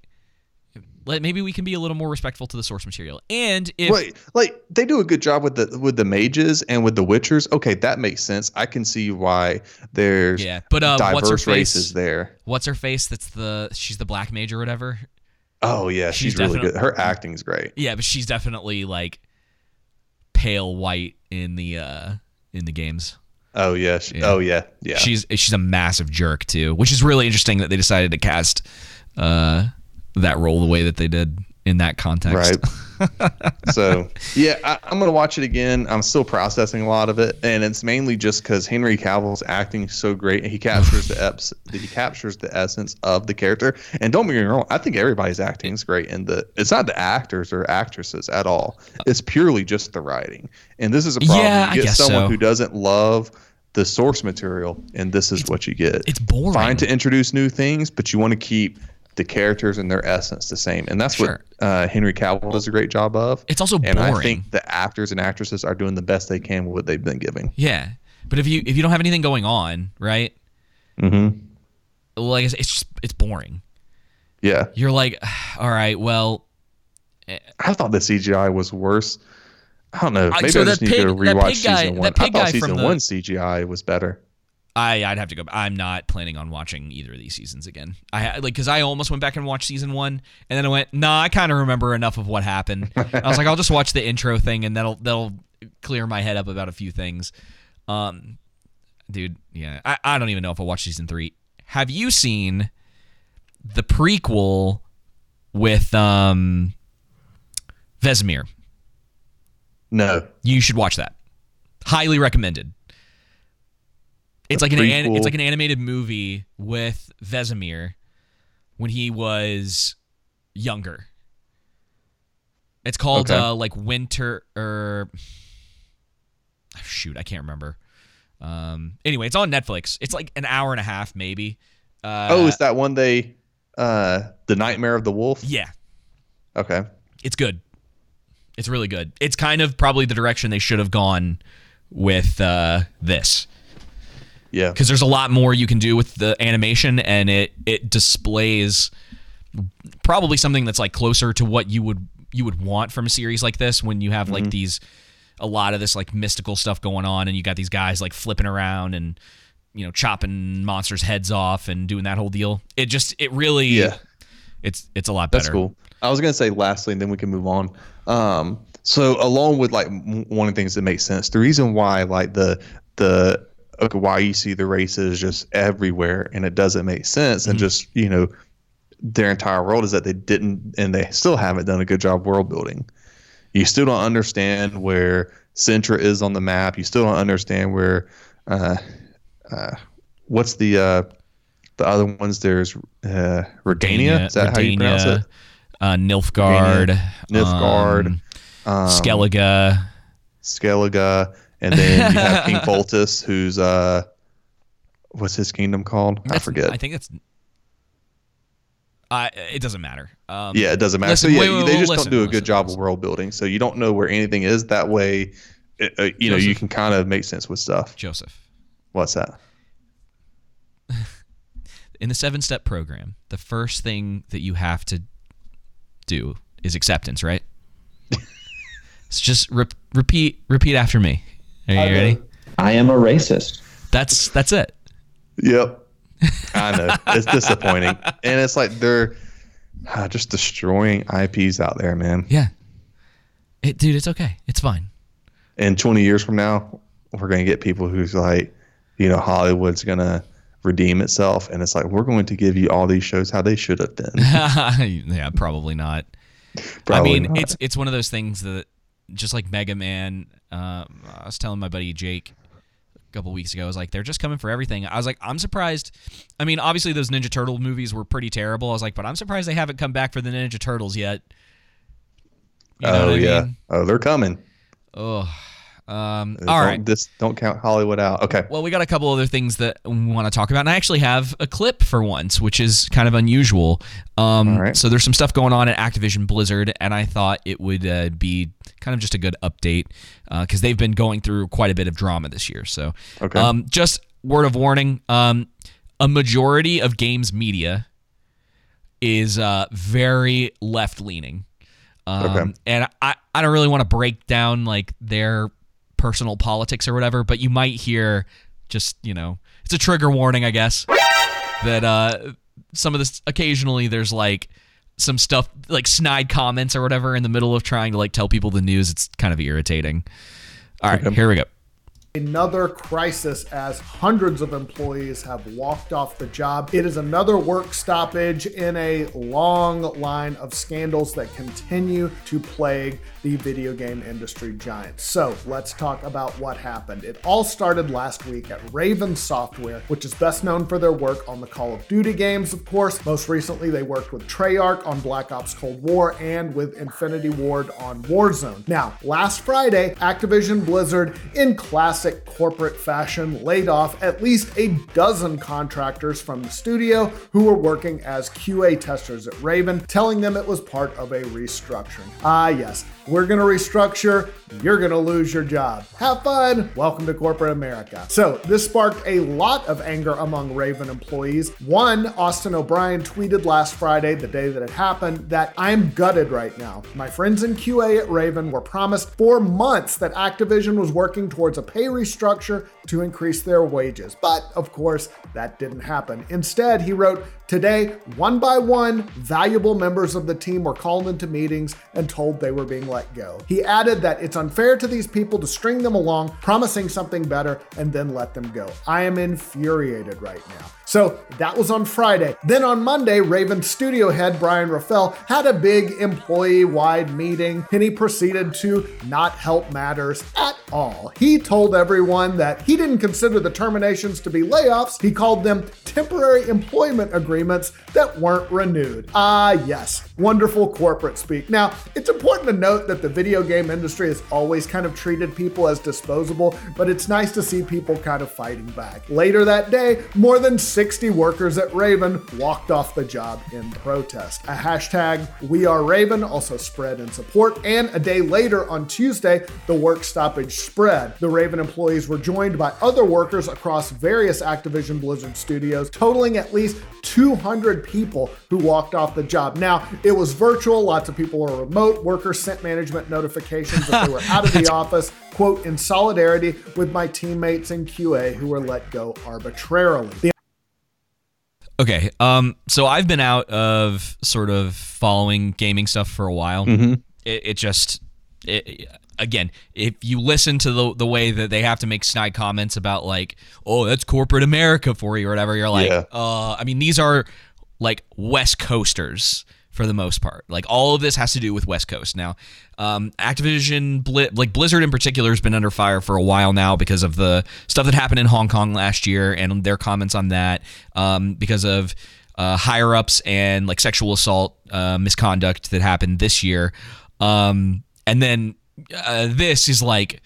Speaker 2: let maybe we can be a little more respectful to the source material. And if
Speaker 4: Wait, like they do a good job with the with the mages and with the witchers. Okay, that makes sense. I can see why there's
Speaker 2: yeah, but uh, what's her face?
Speaker 4: races there.
Speaker 2: What's her face? That's the she's the black mage or whatever.
Speaker 4: Oh yeah, she's,
Speaker 2: She's
Speaker 4: really good. Her acting's great.
Speaker 2: Yeah, but she's definitely like pale white in the uh in the games.
Speaker 4: Oh yeah. She,
Speaker 2: Yeah.
Speaker 4: Oh yeah. Yeah.
Speaker 2: She's she's a massive jerk too, which is really interesting that they decided to cast uh that role the way that they did in that context.
Speaker 4: Right. so yeah, I, I'm gonna watch it again. I'm still processing a lot of it, and it's mainly just because Henry Cavill's acting so great. and He captures the eps, he captures the essence of the character. And don't me wrong, I think everybody's acting is great. And the it's not the actors or actresses at all. It's purely just the writing. And this is a problem.
Speaker 2: Yeah,
Speaker 4: you get someone
Speaker 2: so.
Speaker 4: who doesn't love the source material, and this is what you get.
Speaker 2: It's boring.
Speaker 4: Fine to introduce new things, but you want to keep the characters and their essence the same, and that's
Speaker 2: Sure.
Speaker 4: what uh, Henry Cavill does a great job of.
Speaker 2: It's also
Speaker 4: and I think the actors and actresses are doing the best they can with what they've been giving.
Speaker 2: Yeah. But if you if you don't have anything going on, right?
Speaker 4: Mm-hmm.
Speaker 2: Like it's just it's boring.
Speaker 4: Yeah,
Speaker 2: You're like, all right, well,
Speaker 4: I thought the CGI was worse. I don't know. Maybe
Speaker 2: so
Speaker 4: I just need to rewatch
Speaker 2: pig guy-
Speaker 4: season one. I thought season
Speaker 2: the-
Speaker 4: one CGI was better.
Speaker 2: I I'd have to go. I'm not planning on watching either of these seasons again. I like because I almost went back and watched season one, and then I went, nah, I kind of remember enough of what happened. I was like, I'll just watch the intro thing, and that'll that'll clear my head up about a few things. Um, dude, yeah, I, I don't even know if I'll watch season three. Have you seen the prequel with um Vesemir?
Speaker 4: No,
Speaker 2: You should watch that. Highly recommended. It's like an, an it's like an animated movie with Vesemir when he was younger. It's called
Speaker 4: Okay.
Speaker 2: uh, like Winter or shoot, I can't remember. Um, anyway, it's on Netflix. It's like an hour and a half, maybe. Uh,
Speaker 4: oh, is that one they, uh, the Nightmare of the Wolf?
Speaker 2: yeah,
Speaker 4: Okay.
Speaker 2: it's good. It's really good. It's kind of probably the direction they should have gone with uh, this.
Speaker 4: Yeah.
Speaker 2: because there's a lot more you can do with the animation, and it it displays probably something that's like closer to what you would you would want from a series like this when you have like these a lot of this like mystical stuff going on and you got these guys like flipping around and you know chopping monsters heads off and doing that whole deal it just it really
Speaker 4: Yeah.
Speaker 2: it's it's a lot better
Speaker 4: That's cool. I was gonna say lastly, and then we can move on. Um, so along with like one of the things that makes sense, the reason why like the the okay, why you see the races just everywhere and it doesn't make sense, and just you know their entire world is that they didn't and they still haven't done a good job world building. You still don't understand where Cintra is on the map. You still don't understand where uh, uh, what's the uh, the other ones. There's uh, Redania. Is that how you pronounce it?
Speaker 2: uh, Nilfgaard,
Speaker 4: Nilfgaard,
Speaker 2: um,
Speaker 4: Um,
Speaker 2: Skellige.
Speaker 4: Skellige, and then you have King Foltus, who's uh, what's his kingdom called? I forget.
Speaker 2: I think it's. Uh, it doesn't matter. Um,
Speaker 4: yeah, it doesn't matter.
Speaker 2: listen,
Speaker 4: so yeah,
Speaker 2: wait, wait,
Speaker 4: they
Speaker 2: wait,
Speaker 4: just
Speaker 2: listen,
Speaker 4: don't do a
Speaker 2: listen,
Speaker 4: good job of world building. So you don't know where anything is. That way, uh, uh, you know, you can kind of make sense with stuff.
Speaker 2: Joseph.
Speaker 4: What's that?
Speaker 2: in the seven step program, the first thing that you have to do is acceptance, right? it's just re- repeat repeat after me. Are you ready?
Speaker 5: I am a racist.
Speaker 2: That's that's it.
Speaker 4: Yep. I know it's disappointing, and it's like they're uh, just destroying IPs out there, man.
Speaker 2: Yeah. It, dude, it's okay. It's fine.
Speaker 4: And 20 years from now, we're gonna get people who's like, you know, Hollywood's gonna redeem itself, and it's like we're going to give you all these shows how they should have been.
Speaker 2: yeah, probably not.
Speaker 4: Probably
Speaker 2: I mean,
Speaker 4: not.
Speaker 2: it's it's one of those things that just like Mega Man. Um, I was telling my buddy Jake a couple weeks ago. I was like, they're just coming for everything. I was like, I'm surprised. I mean, obviously those Ninja Turtle movies were pretty terrible. I was like, but I'm surprised they haven't come back for the Ninja Turtles yet. You know
Speaker 4: oh yeah.
Speaker 2: mean?
Speaker 4: Oh, they're coming.
Speaker 2: Oh. Um,
Speaker 4: Don't,
Speaker 2: all right.
Speaker 4: This don't count Hollywood out. Okay.
Speaker 2: Well, we got a couple other things that we want to talk about, and I actually have a clip for once, which is kind of unusual. Um,
Speaker 4: All right.
Speaker 2: So there's some stuff going on at Activision Blizzard, and I thought it would uh, be kind of just a good update because they've been going through quite a bit of drama this year. So,
Speaker 4: Okay.
Speaker 2: um, just word of warning: um, a majority of games media is uh, very left leaning. Um,
Speaker 4: Okay.
Speaker 2: And I, I don't really want to break down like their personal politics or whatever, but you might hear just, you know, it's a trigger warning, I guess, that uh, some of this occasionally there's like some stuff like snide comments or whatever in the middle of trying to like tell people the news. It's kind of irritating. All right, here we go.
Speaker 6: Another crisis as hundreds of employees have walked off the job. It is another work stoppage in a long line of scandals that continue to plague the video game industry giants. So let's talk about what happened. It all started last week at Raven Software, which is best known for their work on the Call of Duty games, of course. Most recently, they worked with Treyarch on Black Ops Cold War and with Infinity Ward on Warzone. Now, last Friday, Activision Blizzard, in classic corporate fashion, laid off at least a dozen contractors from the studio who were working as QA testers at Raven, telling them it was part of a restructuring. Ah, yes, we're going to restructure, you're going to lose your job. Have fun. Welcome to corporate America. So, this sparked a lot of anger among Raven employees. One, Austin O'Brien tweeted last Friday, the day that it happened, that I'm gutted right now. My friends in QA at Raven were promised for months that Activision was working towards a pay restructure to increase their wages. But of course, that didn't happen. Instead, he wrote, Today, one by one, valuable members of the team were called into meetings and told they were being let go. He added that it's unfair to these people to string them along, promising something better, and then let them go. I am infuriated right now. So that was on Friday. Then on Monday, Raven studio head Brian Raffel had a big employee wide meeting and he proceeded to not help matters at all. He told everyone that he didn't consider the terminations to be layoffs, he called them temporary employment agreements that weren't renewed. Ah, yes, wonderful corporate speak. Now, it's important to note that the video game industry has always kind of treated people as disposable, but it's nice to see people kind of fighting back. Later that day, more than 60 workers at Raven walked off the job in protest. A hashtag We Are Raven also spread in support, and a day later on Tuesday, the work stoppage spread. The Raven employees were joined by other workers across various Activision Blizzard studios, totaling at least 200 people who walked off the job. Now, it was virtual, lots of people were remote. Workers sent management notifications that they were out of the office, quote, in solidarity with my teammates in QA who were let go arbitrarily. The
Speaker 2: Okay. Um. So I've been out of sort of following gaming stuff for a while.
Speaker 4: Mm-hmm.
Speaker 2: It, it just, it, again, if you listen to the the way that they have to make snide comments about like, oh, that's corporate America for you or whatever, you're like,
Speaker 4: Yeah.
Speaker 2: uh, I mean, these are like West Coasters for the most part. Like all of this has to do with West Coast. Now, um, Activision, like Blizzard in particular, has been under fire for a while now because of the stuff that happened in Hong Kong last year and their comments on that. Um, because of uh, higher ups and like sexual assault uh, misconduct that happened this year. Um, and then uh, this is like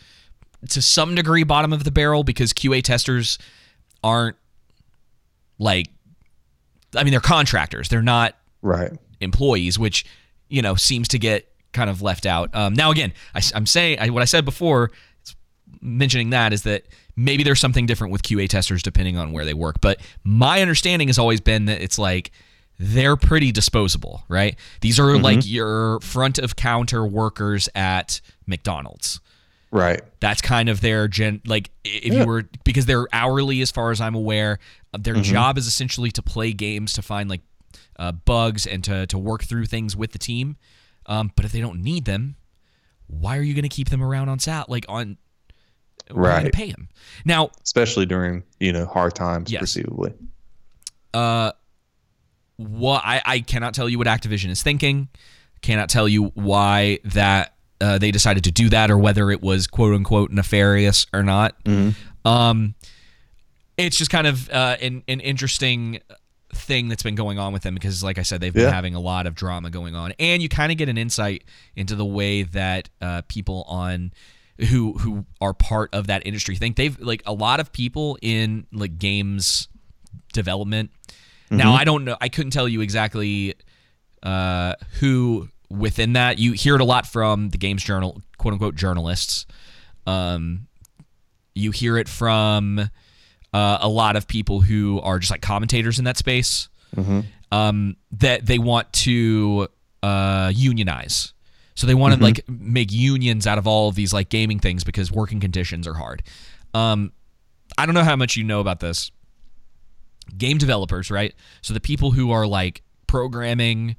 Speaker 2: to some degree bottom of the barrel because QA testers aren't like I mean they're contractors. They're not
Speaker 4: Right.
Speaker 2: Employees, which you know seems to get kind of left out. Um, now again, I, am saying I, what I said before, mentioning that is that maybe there's something different with QA testers depending on where they work. But my understanding has always been that it's like they're pretty disposable, right? These are like your front of counter workers at McDonald's.
Speaker 4: Right.
Speaker 2: That's kind of their gen. Like if you were because they're hourly, as far as I'm aware, their job is essentially to play games to find like uh, bugs and to to work through things with the team. Um, but if they don't need them, why are you going to keep them around on sat like on? why are you gonna
Speaker 4: Right.
Speaker 2: pay them now.
Speaker 4: Especially during you know hard times,
Speaker 2: Yes.
Speaker 4: perceivably.
Speaker 2: Uh, what I I cannot tell you what Activision is thinking. Cannot tell you why that uh, they decided to do that or whether it was quote unquote nefarious or not. Um, it's just kind of uh, an an interesting thing that's been going on with them because, like I said, they've been
Speaker 4: Yeah.
Speaker 2: having a lot of drama going on, and you kind of get an insight into the way that uh, people on who who are part of that industry think. They've like a lot of people in like games development. Now I don't know. I couldn't tell you exactly uh, who within that. You hear it a lot from the games journal, quote unquote journalists. Um, you hear it from uh, a lot of people who are just like commentators in that space. Um, that they want to uh, unionize. So they want to like make unions out of all of these like gaming things because working conditions are hard. Um, I don't know how much you know about this. Game developers, right? So the people who are like programming,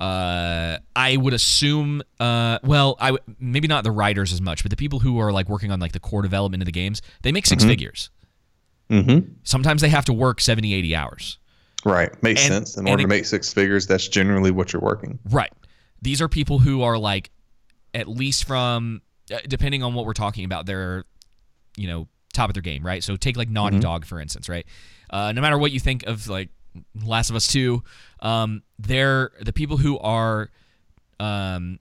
Speaker 2: uh, I would assume, uh, well, I w- maybe not the writers as much, but the people who are like working on like the core development of the games, they make 6 figures.
Speaker 4: Mm-hmm.
Speaker 2: Sometimes they have to work 70, 80 hours.
Speaker 4: Right. Makes
Speaker 2: And-
Speaker 4: sense. In order
Speaker 2: it-
Speaker 4: to make six figures, that's generally what you're working.
Speaker 2: Right. These are people who are like, at least from, uh, depending on what we're talking about, they're, you know, top of their game, right? So take like Naughty Dog, for instance, right? Uh, no matter what you think of like Last of Us 2, um, they're the people who are um,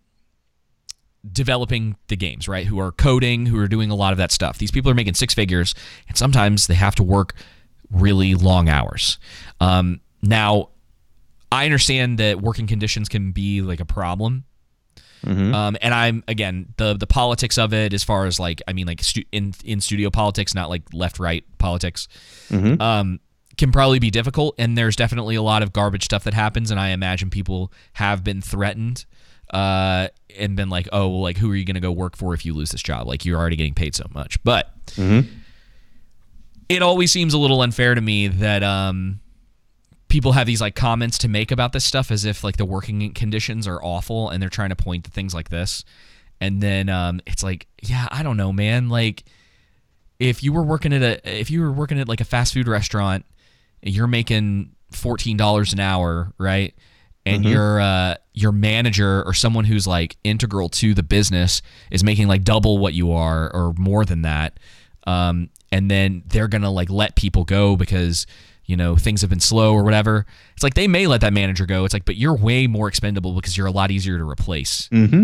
Speaker 2: developing the games, right? Who are coding, who are doing a lot of that stuff. These people are making six figures, and sometimes they have to work really long hours. Um, now, I understand that working conditions can be like a problem. Um, and I'm again the the politics of it as far as like I mean like stu- in in studio politics, not like left right politics. Um, can probably be difficult, and there's definitely a lot of garbage stuff that happens, and I imagine people have been threatened. Uh, and been like, oh, well, like, who are you going to go work for if you lose this job? Like, you're already getting paid so much. But it always seems a little unfair to me that um, people have these like comments to make about this stuff as if like the working conditions are awful and they're trying to point to things like this. And then um, it's like yeah i don't know man. Like if you were working at a if you were working at like a fast food restaurant you're making $14 an hour right? And your uh, your manager or someone who's like integral to the business is making like double what you are or more than that um, and then they're gonna like let people go because you know things have been slow or whatever. It's like they may let that manager go. It's like but you're way more expendable because you're a lot easier to replace.
Speaker 4: Mm-hmm.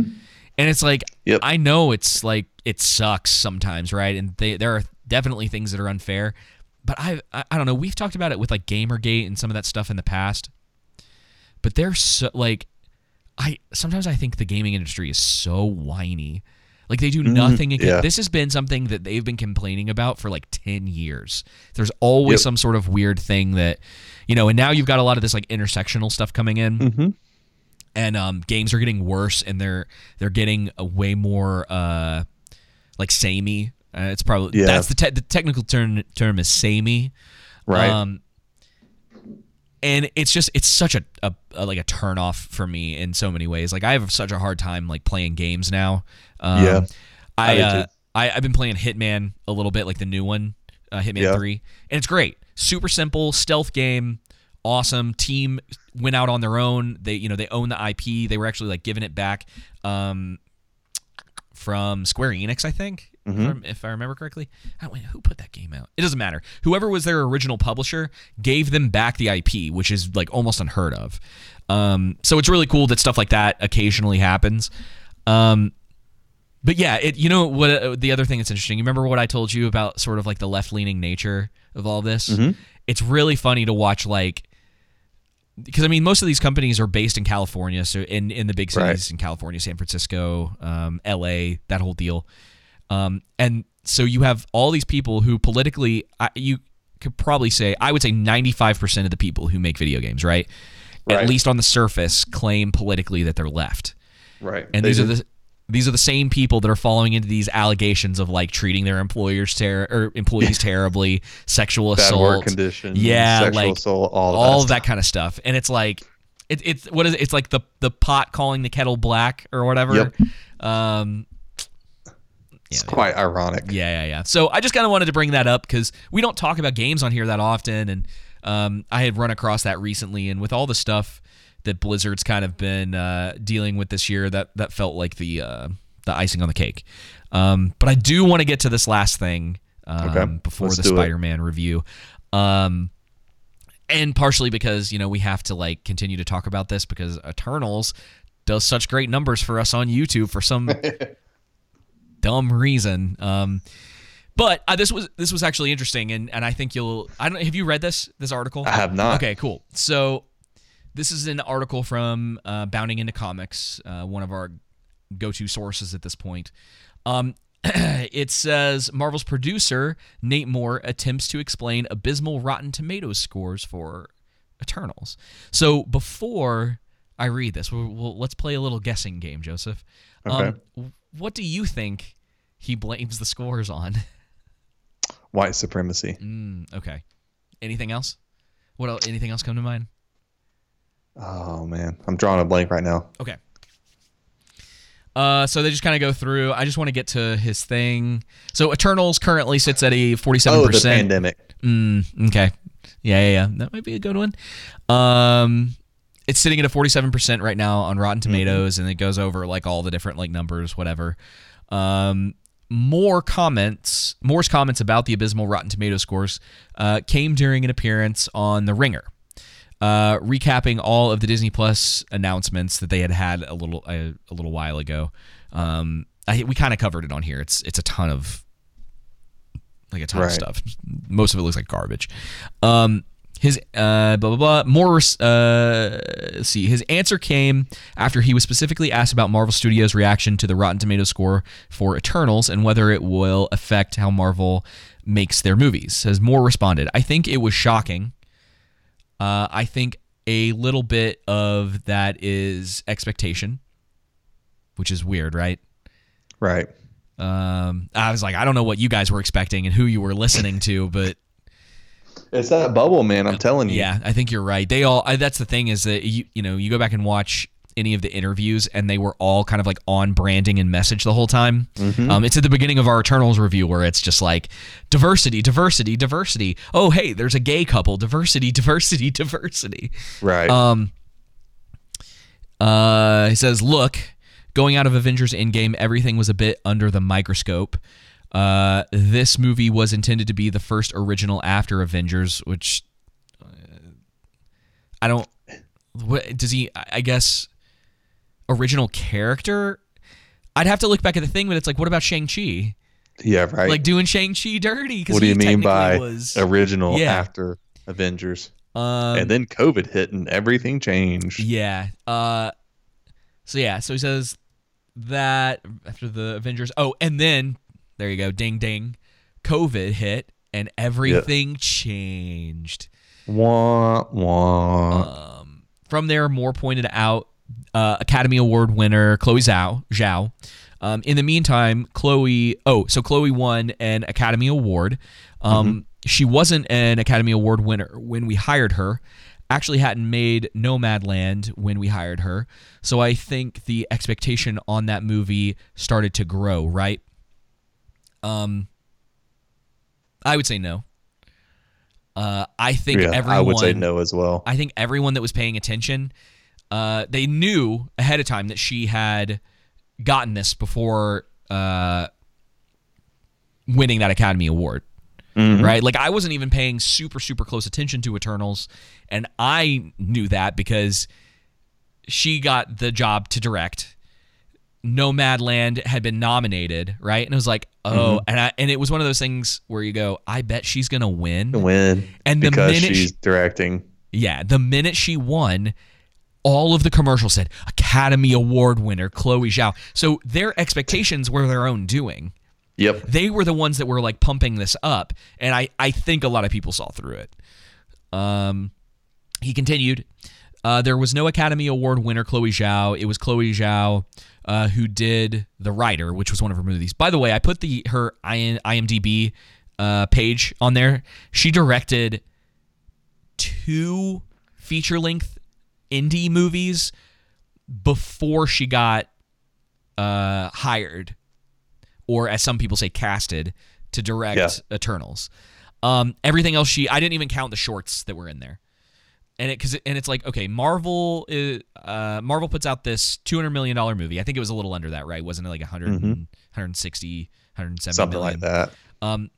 Speaker 2: and it's like
Speaker 4: Yep.
Speaker 2: i know it's like it sucks sometimes right? And they, there are definitely things that are unfair. But I, I i don't know. We've talked about it with like gamergate and some of that stuff in the past. But they're so like i sometimes i think the gaming industry is so whiny Like they do nothing.
Speaker 4: Mm-hmm. yeah.
Speaker 2: This has been something that they've been complaining about for like 10 years. There's always
Speaker 4: Yep.
Speaker 2: some sort of weird thing that, you know, and now you've got a lot of this like intersectional stuff coming in.
Speaker 4: Mhm.
Speaker 2: And um, games are getting worse and they're they're getting a way more uh, like samey. Uh, it's probably
Speaker 4: Yeah.
Speaker 2: that's the te- the technical term term is samey.
Speaker 4: Right.
Speaker 2: Um, and it's just it's such a, a, a like a turn off for me in so many ways. Like I have such a hard time like playing games now. Um,
Speaker 4: Yeah, I
Speaker 2: I, uh, I i've been playing Hitman a little bit, like the new one, uh, Hitman
Speaker 4: Yeah.
Speaker 2: Three, and it's great. Super simple stealth game, awesome. Team went out on their own. They you know they own the IP. They were actually like giving it back. Um, from Square Enix, I think,
Speaker 4: Mm-hmm.
Speaker 2: if, I, if I remember correctly. Wait, who put that game out? It doesn't matter. Whoever was their original publisher gave them back the IP, which is like almost unheard of. Um, so it's really cool that stuff like that occasionally happens. Um, but yeah, it you know what uh, the other thing that's interesting. You remember what I told you about sort of like the left leaning nature of all this? It's really funny to watch like because I mean most of these companies are based in California, so in in the big cities
Speaker 4: Right.
Speaker 2: in California, San Francisco, um, L.A., that whole deal, um, and so you have all these people who politically I, you could probably say I would say ninety five percent of the people who make video games, right, at least on the surface, claim politically that they're left,
Speaker 4: right.
Speaker 2: and
Speaker 4: They
Speaker 2: these are the these are the same people that are falling into these allegations of like treating their employers ter- or employees terribly, sexual
Speaker 4: bad
Speaker 2: assault,
Speaker 4: work conditions.
Speaker 2: yeah,
Speaker 4: sexual
Speaker 2: like
Speaker 4: assault, all of
Speaker 2: all
Speaker 4: that
Speaker 2: of that kind of stuff. And it's like it, it's what is it? It's like the the pot calling the kettle black or whatever.
Speaker 4: Yep.
Speaker 2: Um
Speaker 4: It's quite ironic.
Speaker 2: yeah, yeah, yeah. So I just kind of wanted to bring that up because we don't talk about games on here that often, and um, I had run across that recently, and with all the stuff that Blizzard's kind of been uh, dealing with this year, that that felt like the uh, the icing on the cake. Um, but I do want to get to this last thing um,
Speaker 4: Okay,
Speaker 2: before
Speaker 4: let's
Speaker 2: the. Spider-Man review. Um, and partially because you know we have to like continue to talk about this because Eternals does such great numbers for us on YouTube for some dumb reason. Um, but uh, this was this was actually interesting, and and I think you'll. I don't. Have you read this this article?
Speaker 4: I have not.
Speaker 2: Okay, cool. So this is an article from uh, Bounding into Comics, uh, one of our go-to sources at this point. Um, it says Marvel's producer Nate Moore attempts to explain abysmal Rotten Tomatoes scores for Eternals. So before I read this, we'll, we'll, let's play a little guessing game, Joseph.
Speaker 4: Okay.
Speaker 2: Um, what do you think he blames the scores on?
Speaker 4: White supremacy.
Speaker 2: Mm, okay. Anything else? What else? Anything else come to mind?
Speaker 4: Oh man, I'm drawing a blank right now.
Speaker 2: Okay. Uh, so they just kind of go through. I just want to get to his thing. So Eternals currently sits at a forty-seven
Speaker 4: Oh, the pandemic.
Speaker 2: Mm, okay. Yeah, yeah, yeah. That might be a good one. Um, it's sitting at a forty-seven percent right now on Rotten Tomatoes, and it goes over like all the different like numbers, whatever. Um, more comments, Moore's comments about the abysmal Rotten Tomato scores uh, came during an appearance on The Ringer, uh, recapping all of the Disney Plus announcements that they had had a little a, a little while ago. Um, I, we kind of covered it on here. It's it's a ton of like a ton of stuff. Most of it looks like garbage. Um, his uh, blah blah blah. More. Uh, see. His answer came after he was specifically asked about Marvel Studios' reaction to the Rotten Tomatoes score for Eternals and whether it will affect how Marvel makes their movies. Says Moore responded, "I think it was shocking. Uh, I think a little bit of that is expectation, which is weird, right?
Speaker 4: Right.
Speaker 2: Um, I was like, I don't know what you guys were expecting and who you were listening to, but
Speaker 4: It's that bubble, man. I'm telling you.
Speaker 2: yeah, I think you're right. They all. I, that's the thing is that you you know you go back and watch any of the interviews and they were all kind of like on branding and message the whole time. Um, it's at the beginning of our Eternals review where it's just like diversity, diversity, diversity. Oh hey, there's a gay couple. Diversity, diversity, diversity.
Speaker 4: Right.
Speaker 2: Um, uh, he says, "Look, going out of Avengers Endgame, everything was a bit under the microscope. Uh, this movie was intended to be the first original after Avengers, which uh, I don't. What does he? I guess original character. I'd have to look back at the thing, but it's like, what about Shang Chi?
Speaker 4: yeah. Right.
Speaker 2: Like doing Shang Chi dirty?
Speaker 4: what do you mean by
Speaker 2: was,
Speaker 4: original
Speaker 2: Yeah.
Speaker 4: after Avengers?
Speaker 2: um,
Speaker 4: and then COVID hit and everything changed.
Speaker 2: Yeah. Uh so yeah, so he says that, after the Avengers, oh, and then there you go, ding ding, COVID hit and everything changed.
Speaker 4: Wah wah.
Speaker 2: From there, Moore pointed out uh, Academy Award winner Chloe Zhao. Zhao. Um, in the meantime, Chloe. Oh, so Chloe won an Academy Award. Um, She wasn't an Academy Award winner when we hired her. Actually, hadn't made Nomadland when we hired her. So I think the expectation on that movie started to grow. Right. Um. I would say no. Uh, I think
Speaker 4: yeah,
Speaker 2: everyone.
Speaker 4: I would say no as well.
Speaker 2: I think everyone that was paying attention, uh, they knew ahead of time that she had gotten this before uh, winning that Academy Award. Right? Like I wasn't even paying super super close attention to Eternals, and I knew that because she got the job to direct. Nomadland had been nominated, right? And it was like, oh, and I, and it was one of those things where you go, I bet she's gonna win.
Speaker 4: Win
Speaker 2: And the minute
Speaker 4: she's
Speaker 2: she-
Speaker 4: directing.
Speaker 2: Yeah, the minute she won, all of the commercials said Academy Award winner Chloe Zhao. So their expectations were their own doing.
Speaker 4: Yep.
Speaker 2: They were the ones that were like pumping this up, and I I think a lot of people saw through it. Um, he continued. Uh, there was no Academy Award winner Chloe Zhao. It was Chloe Zhao uh, who did The Rider, which was one of her movies. By the way, I put the her IMDb uh, page on there. She directed two feature length indie movies before she got uh, hired, or as some people say, casted to direct
Speaker 4: Yeah.
Speaker 2: Eternals. Um, everything else she, I didn't even count the shorts that were in there, and it because and it's like okay, Marvel is, uh, Marvel puts out this two hundred million dollar movie. I think it was a little under that, right? Wasn't it like 100, 160, 170
Speaker 4: Something
Speaker 2: million?
Speaker 4: like that.
Speaker 2: Um,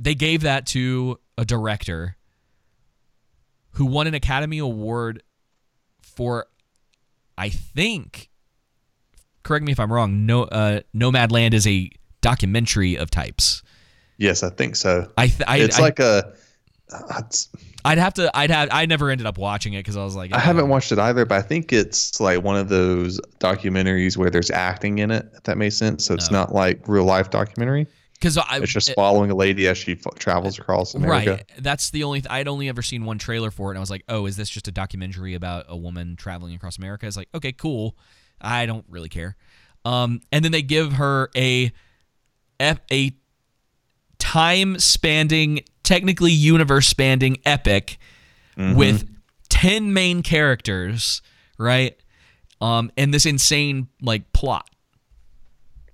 Speaker 2: they gave that to a director who won an Academy Award for, I think, correct me if I'm wrong. No, uh, Nomadland is a documentary of types.
Speaker 4: Yes, I think so.
Speaker 2: I, th- I
Speaker 4: it's
Speaker 2: I,
Speaker 4: like a. uh, It's,
Speaker 2: I'd have to. I'd have. I never ended up watching it because I was like,
Speaker 4: I haven't watched it either, but I think it's like one of those documentaries where there's acting in it. If that makes sense. So it's not like real life documentary.
Speaker 2: because I
Speaker 4: It's just following a lady as she f- travels across America.
Speaker 2: Right. That's the only. Th- I'd only ever seen one trailer for it, and I was like, "Oh, is this just a documentary about a woman traveling across America?" It's like, okay, cool. I don't really care. Um, and then they give her a a time spanning, technically universe spanning epic with ten main characters, right? Um, and this insane like plot.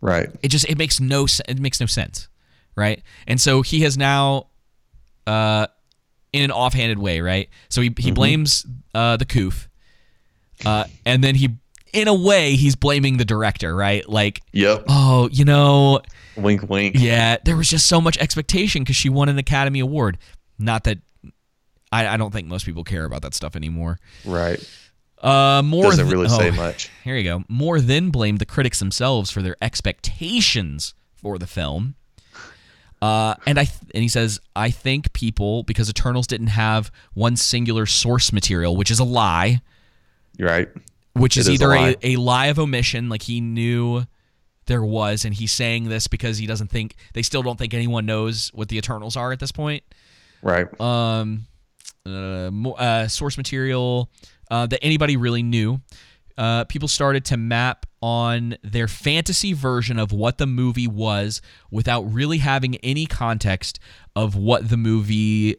Speaker 4: Right.
Speaker 2: it just it makes no it makes no sense right? And so he has now uh in an offhanded way right? So he, he blames uh the coof uh and then he in a way he's blaming the director right like
Speaker 4: Yep.
Speaker 2: oh you know
Speaker 4: Wink, wink.
Speaker 2: yeah there was just so much expectation because she won an academy award not that I, I don't think most people care about that stuff anymore
Speaker 4: Right.
Speaker 2: uh more
Speaker 4: Doesn't
Speaker 2: th-
Speaker 4: really say
Speaker 2: oh,
Speaker 4: much.
Speaker 2: here you go. More than blame the critics themselves for their expectations for the film. Uh, and I th- and he says, I think people because Eternals didn't have one singular source material, which is a lie,
Speaker 4: You're right.
Speaker 2: Which is
Speaker 4: is a
Speaker 2: either
Speaker 4: lie.
Speaker 2: a, a lie of omission, like he knew there was, and he's saying this because he doesn't think they still don't think anyone knows what the Eternals are at this point
Speaker 4: Right.
Speaker 2: um, uh, uh, source material uh, that anybody really knew. Uh, people started to map on their fantasy version of what the movie was without really having any context of what the movie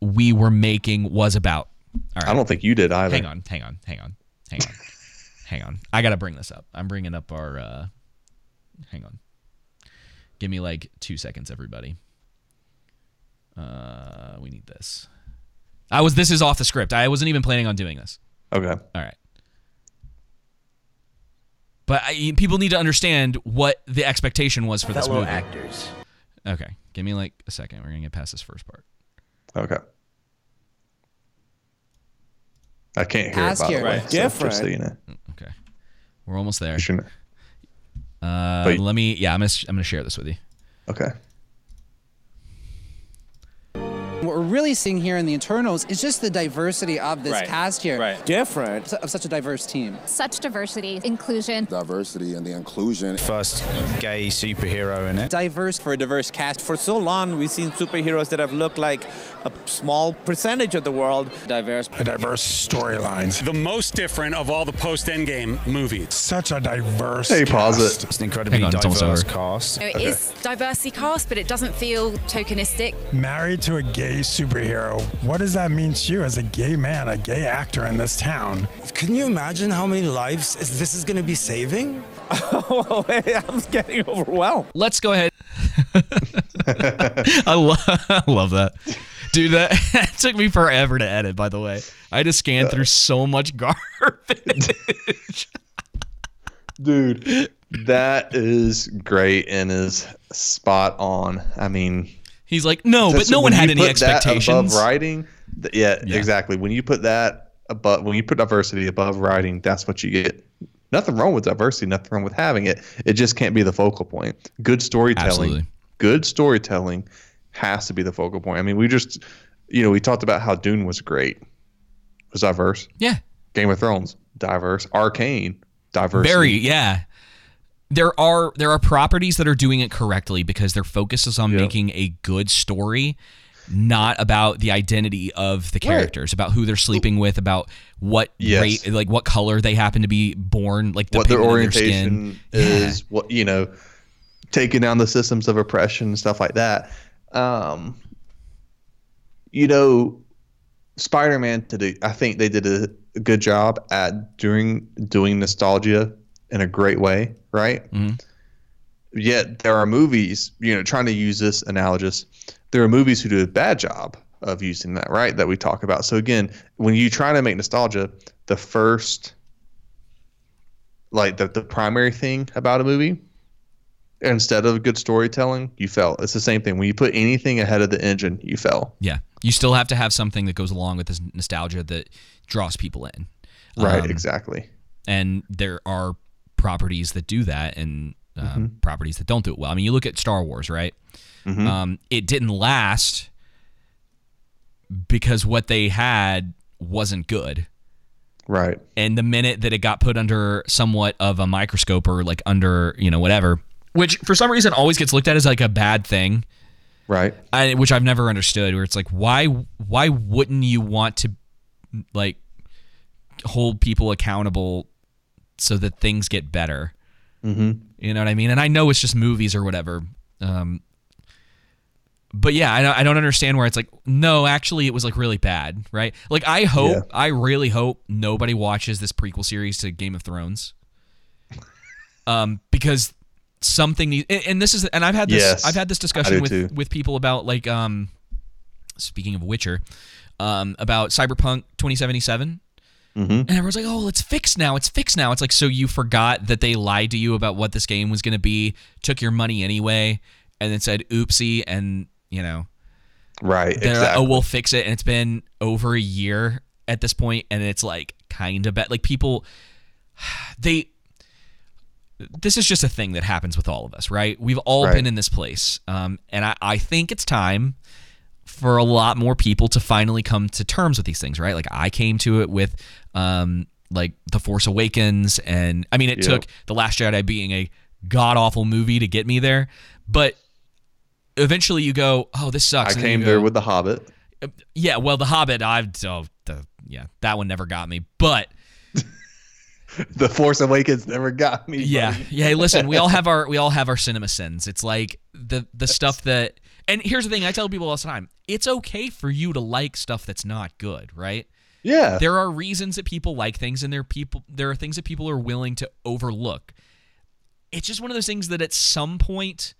Speaker 2: we were making was about. All right.
Speaker 4: I don't think you did either.
Speaker 2: Hang on, hang on, hang on, hang on, hang on. I gotta bring this up. I'm bringing up our. Uh, hang on. Give me like two seconds, everybody. Uh, we need this. I was. This is off the script. I wasn't even planning on doing this.
Speaker 4: Okay.
Speaker 2: All right. But I, people need to understand what the expectation was for this movie.
Speaker 5: actors.
Speaker 2: Okay, give me like a second. We're gonna get past this first part.
Speaker 4: Okay. I can't hear
Speaker 7: Ask
Speaker 4: it, by
Speaker 7: your-
Speaker 4: the way.
Speaker 7: Right.
Speaker 4: so
Speaker 5: Different.
Speaker 4: Just so you know.
Speaker 2: Okay, we're almost there.
Speaker 4: You shouldn't-
Speaker 2: Uh,
Speaker 4: Wait.
Speaker 2: let me. Yeah, I'm gonna. I'm gonna share this with you.
Speaker 4: Okay.
Speaker 5: We're we're really seeing here in the Eternals is just the diversity of this
Speaker 7: Right.
Speaker 5: cast here.
Speaker 7: Right.
Speaker 8: Different.
Speaker 5: Of such a diverse team.
Speaker 9: Such diversity, inclusion.
Speaker 10: diversity and the inclusion.
Speaker 11: First gay superhero in it.
Speaker 5: Diverse
Speaker 8: For a diverse cast. For so long, we've seen superheroes that have looked like a small percentage of the world.
Speaker 5: diverse.
Speaker 11: A Diverse storylines.
Speaker 12: The most different of all the post Endgame movies.
Speaker 11: Such a diverse.
Speaker 4: Hey, pause it.
Speaker 11: It's an incredibly
Speaker 2: on, it's almost
Speaker 11: diverse
Speaker 2: over.
Speaker 11: cast.
Speaker 9: It is diversity cast, but it doesn't feel tokenistic.
Speaker 11: Married to a gay superhero. What does that mean to you as a gay man, a gay actor in this town?
Speaker 13: Can you imagine how many lives is this is going to be saving?
Speaker 8: oh, I'm getting overwhelmed.
Speaker 2: Let's go ahead. I, lo- I love that. Dude, that it took me forever to edit, by the way. I had to scan through so much garbage.
Speaker 4: Dude, that is great and is spot on. I mean,
Speaker 2: He's like, no, but
Speaker 4: that's-
Speaker 2: no one had
Speaker 4: you
Speaker 2: any
Speaker 4: put that
Speaker 2: expectations.
Speaker 4: above writing, th- yeah,
Speaker 2: Yeah.
Speaker 4: exactly. When you put that above, when you put diversity above writing, that's what you get. Nothing wrong with diversity. Nothing wrong with having it. It just can't be the focal point. Good storytelling.
Speaker 2: Absolutely.
Speaker 4: Good storytelling has to be the focal point. I mean, we just, you know, we talked about how Dune was great. It was diverse.
Speaker 2: Yeah.
Speaker 4: Game of Thrones, diverse. Arcane, diverse.
Speaker 2: Very, yeah. There are there are properties that are doing it correctly because their focus is on making a good story, not about the identity of the characters, about who they're sleeping with, about what
Speaker 4: Yes.
Speaker 2: rate, like what color they happen to be born, like the
Speaker 4: what their
Speaker 2: their
Speaker 4: orientation
Speaker 2: skin.
Speaker 4: is, what you know, taking down the systems of oppression and stuff like that. Um, you know, Spider-Man to do, I think they did a, a good job at doing doing nostalgia in a great way, right?
Speaker 2: Mhm.
Speaker 4: Yet there are movies, you know, trying to use this analogous. There are movies who do a bad job of using that, right? That we talk about. So again, when you try to make nostalgia, the first like the, the primary thing about a movie instead of good storytelling you fell it's the same thing when you put anything ahead of the engine you fell
Speaker 2: Yeah, you still have to have something that goes along with this nostalgia that draws people in.
Speaker 4: right
Speaker 2: Um,
Speaker 4: exactly
Speaker 2: and there are properties that do that and um, properties that don't do it well. I mean, you look at Star Wars, right? Um, it didn't last because what they had wasn't good.
Speaker 4: right
Speaker 2: And the minute that it got put under somewhat of a microscope or like under, you know, whatever, which for some reason always gets looked at as like a bad thing,
Speaker 4: right
Speaker 2: I, which I've never understood. Where it's like, why, why wouldn't you want to, like, hold people accountable so that things get better?
Speaker 4: mm-hmm.
Speaker 2: You know what I mean? And I know it's just movies or whatever. Um, but yeah, I don't, I don't understand where it's like, no, actually, it was like really bad, right? Like, I hope,
Speaker 4: Yeah.
Speaker 2: I really hope nobody watches this prequel series to Game of Thrones, um, because something needs. And, and this is, and I've had this,
Speaker 4: Yes,
Speaker 2: I've had this discussion with
Speaker 4: too.
Speaker 2: with people about like, um, speaking of Witcher, um, about Cyberpunk 2077.
Speaker 4: Mm-hmm.
Speaker 2: And everyone's like, "Oh, it's fixed now. It's fixed now." It's like, so you forgot that they lied to you about what this game was going to be, took your money anyway, and then said, "Oopsie," and you know,
Speaker 4: right
Speaker 2: they're like, "Oh, we'll fix it." And it's been over a year at this point, and it's like kind of bad. Like people, they. This is just a thing that happens with all of us, right? We've all
Speaker 4: Right.
Speaker 2: been in this place, um, and I, I think it's time for a lot more people to finally come to terms with these things, right? Like I came to it with um like The Force Awakens and I mean it
Speaker 4: Yep.
Speaker 2: took The Last Jedi being a god awful movie to get me there, but eventually you go, "Oh, this sucks." I
Speaker 4: came there with the hobbit
Speaker 2: Yeah, well, The Hobbit, I've oh, the yeah, that one never got me. But
Speaker 4: the force awakens never got me
Speaker 2: yeah yeah listen we all have our we all have our cinema sins it's like the the stuff that and here's the thing i tell people all the time it's okay for you to like stuff that's not good right?
Speaker 4: Yeah.
Speaker 2: There are reasons that people like things and there are people there are things that people are willing to overlook. It's just one of those things that at some point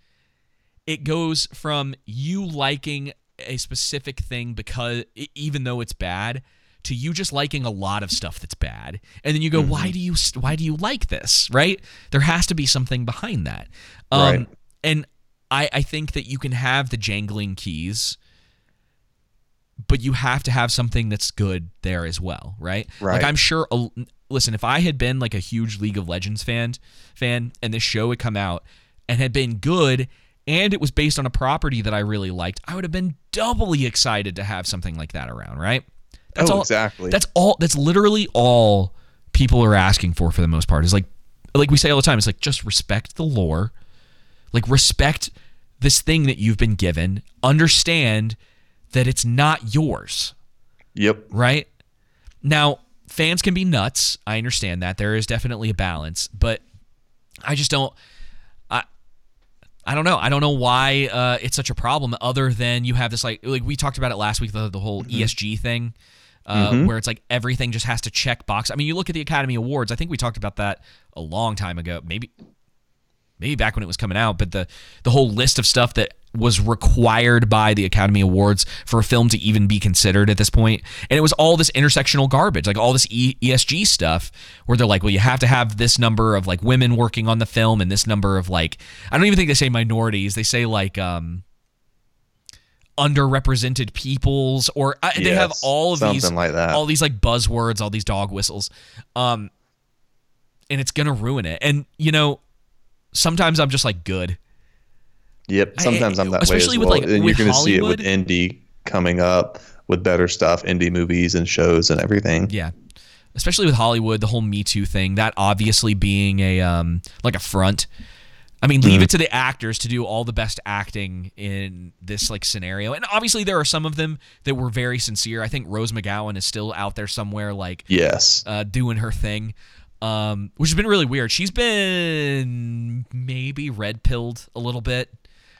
Speaker 2: it goes from you liking a specific thing because even though it's bad to you just liking a lot of stuff that's bad. And then you go why do you why do you like this right? There has to be something behind that. Um
Speaker 4: Right.
Speaker 2: and i i think that you can have the jangling keys but you have to have something that's good there as well, right?
Speaker 4: Right.
Speaker 2: Like I'm sure. a- Listen, if I had been like a huge League of Legends fan, fan, and this show had come out and had been good, and it was based on a property that I really liked, I would have been doubly excited to have something like that around, right? That's
Speaker 4: Oh,
Speaker 2: all
Speaker 4: exactly.
Speaker 2: That's all that's literally all people are asking for for the most part. Is like like we say all the time, it's like just respect the lore. Like respect this thing that you've been given. Understand that it's not yours.
Speaker 4: Yep.
Speaker 2: Right? Now, fans can be nuts. I understand that. There is definitely a balance, but I just don't I I don't know. I don't know why uh, it's such a problem other than you have this like like we talked about it last week the, the whole ESG thing uh,
Speaker 4: Mhm.
Speaker 2: where it's like everything just has to check box. I mean, you look at the Academy Awards. I think we talked about that a long time ago. Maybe maybe back when it was coming out, but the the whole list of stuff that was required by the Academy Awards for a film to even be considered at this point, and it was all this intersectional garbage, like all this ESG stuff, where they're like, well, you have to have this number of like women working on the film, and this number of like, I don't even think they say minorities, they say like um underrepresented peoples or I, they have all of these
Speaker 4: like that.
Speaker 2: all these like buzzwords all these dog whistles. Um and it's gonna ruin it. And you know sometimes i'm just like good
Speaker 4: Yep. Sometimes I'm that way as
Speaker 2: especially with,
Speaker 4: well.
Speaker 2: like,
Speaker 4: and
Speaker 2: with
Speaker 4: you're going to see it with indie coming up with better stuff, indie movies and shows and everything.
Speaker 2: Yeah. Especially with Hollywood, the whole Me Too thing, that obviously being a um like a front. I mean, leave
Speaker 4: Mhm.
Speaker 2: it to the actors to do all the best acting in this like scenario. And obviously there are some of them that were very sincere. I think Rose McGowan is still out there somewhere like
Speaker 4: Yes.
Speaker 2: uh, doing her thing. Um, which has been really weird. She's been maybe red pilled a little bit.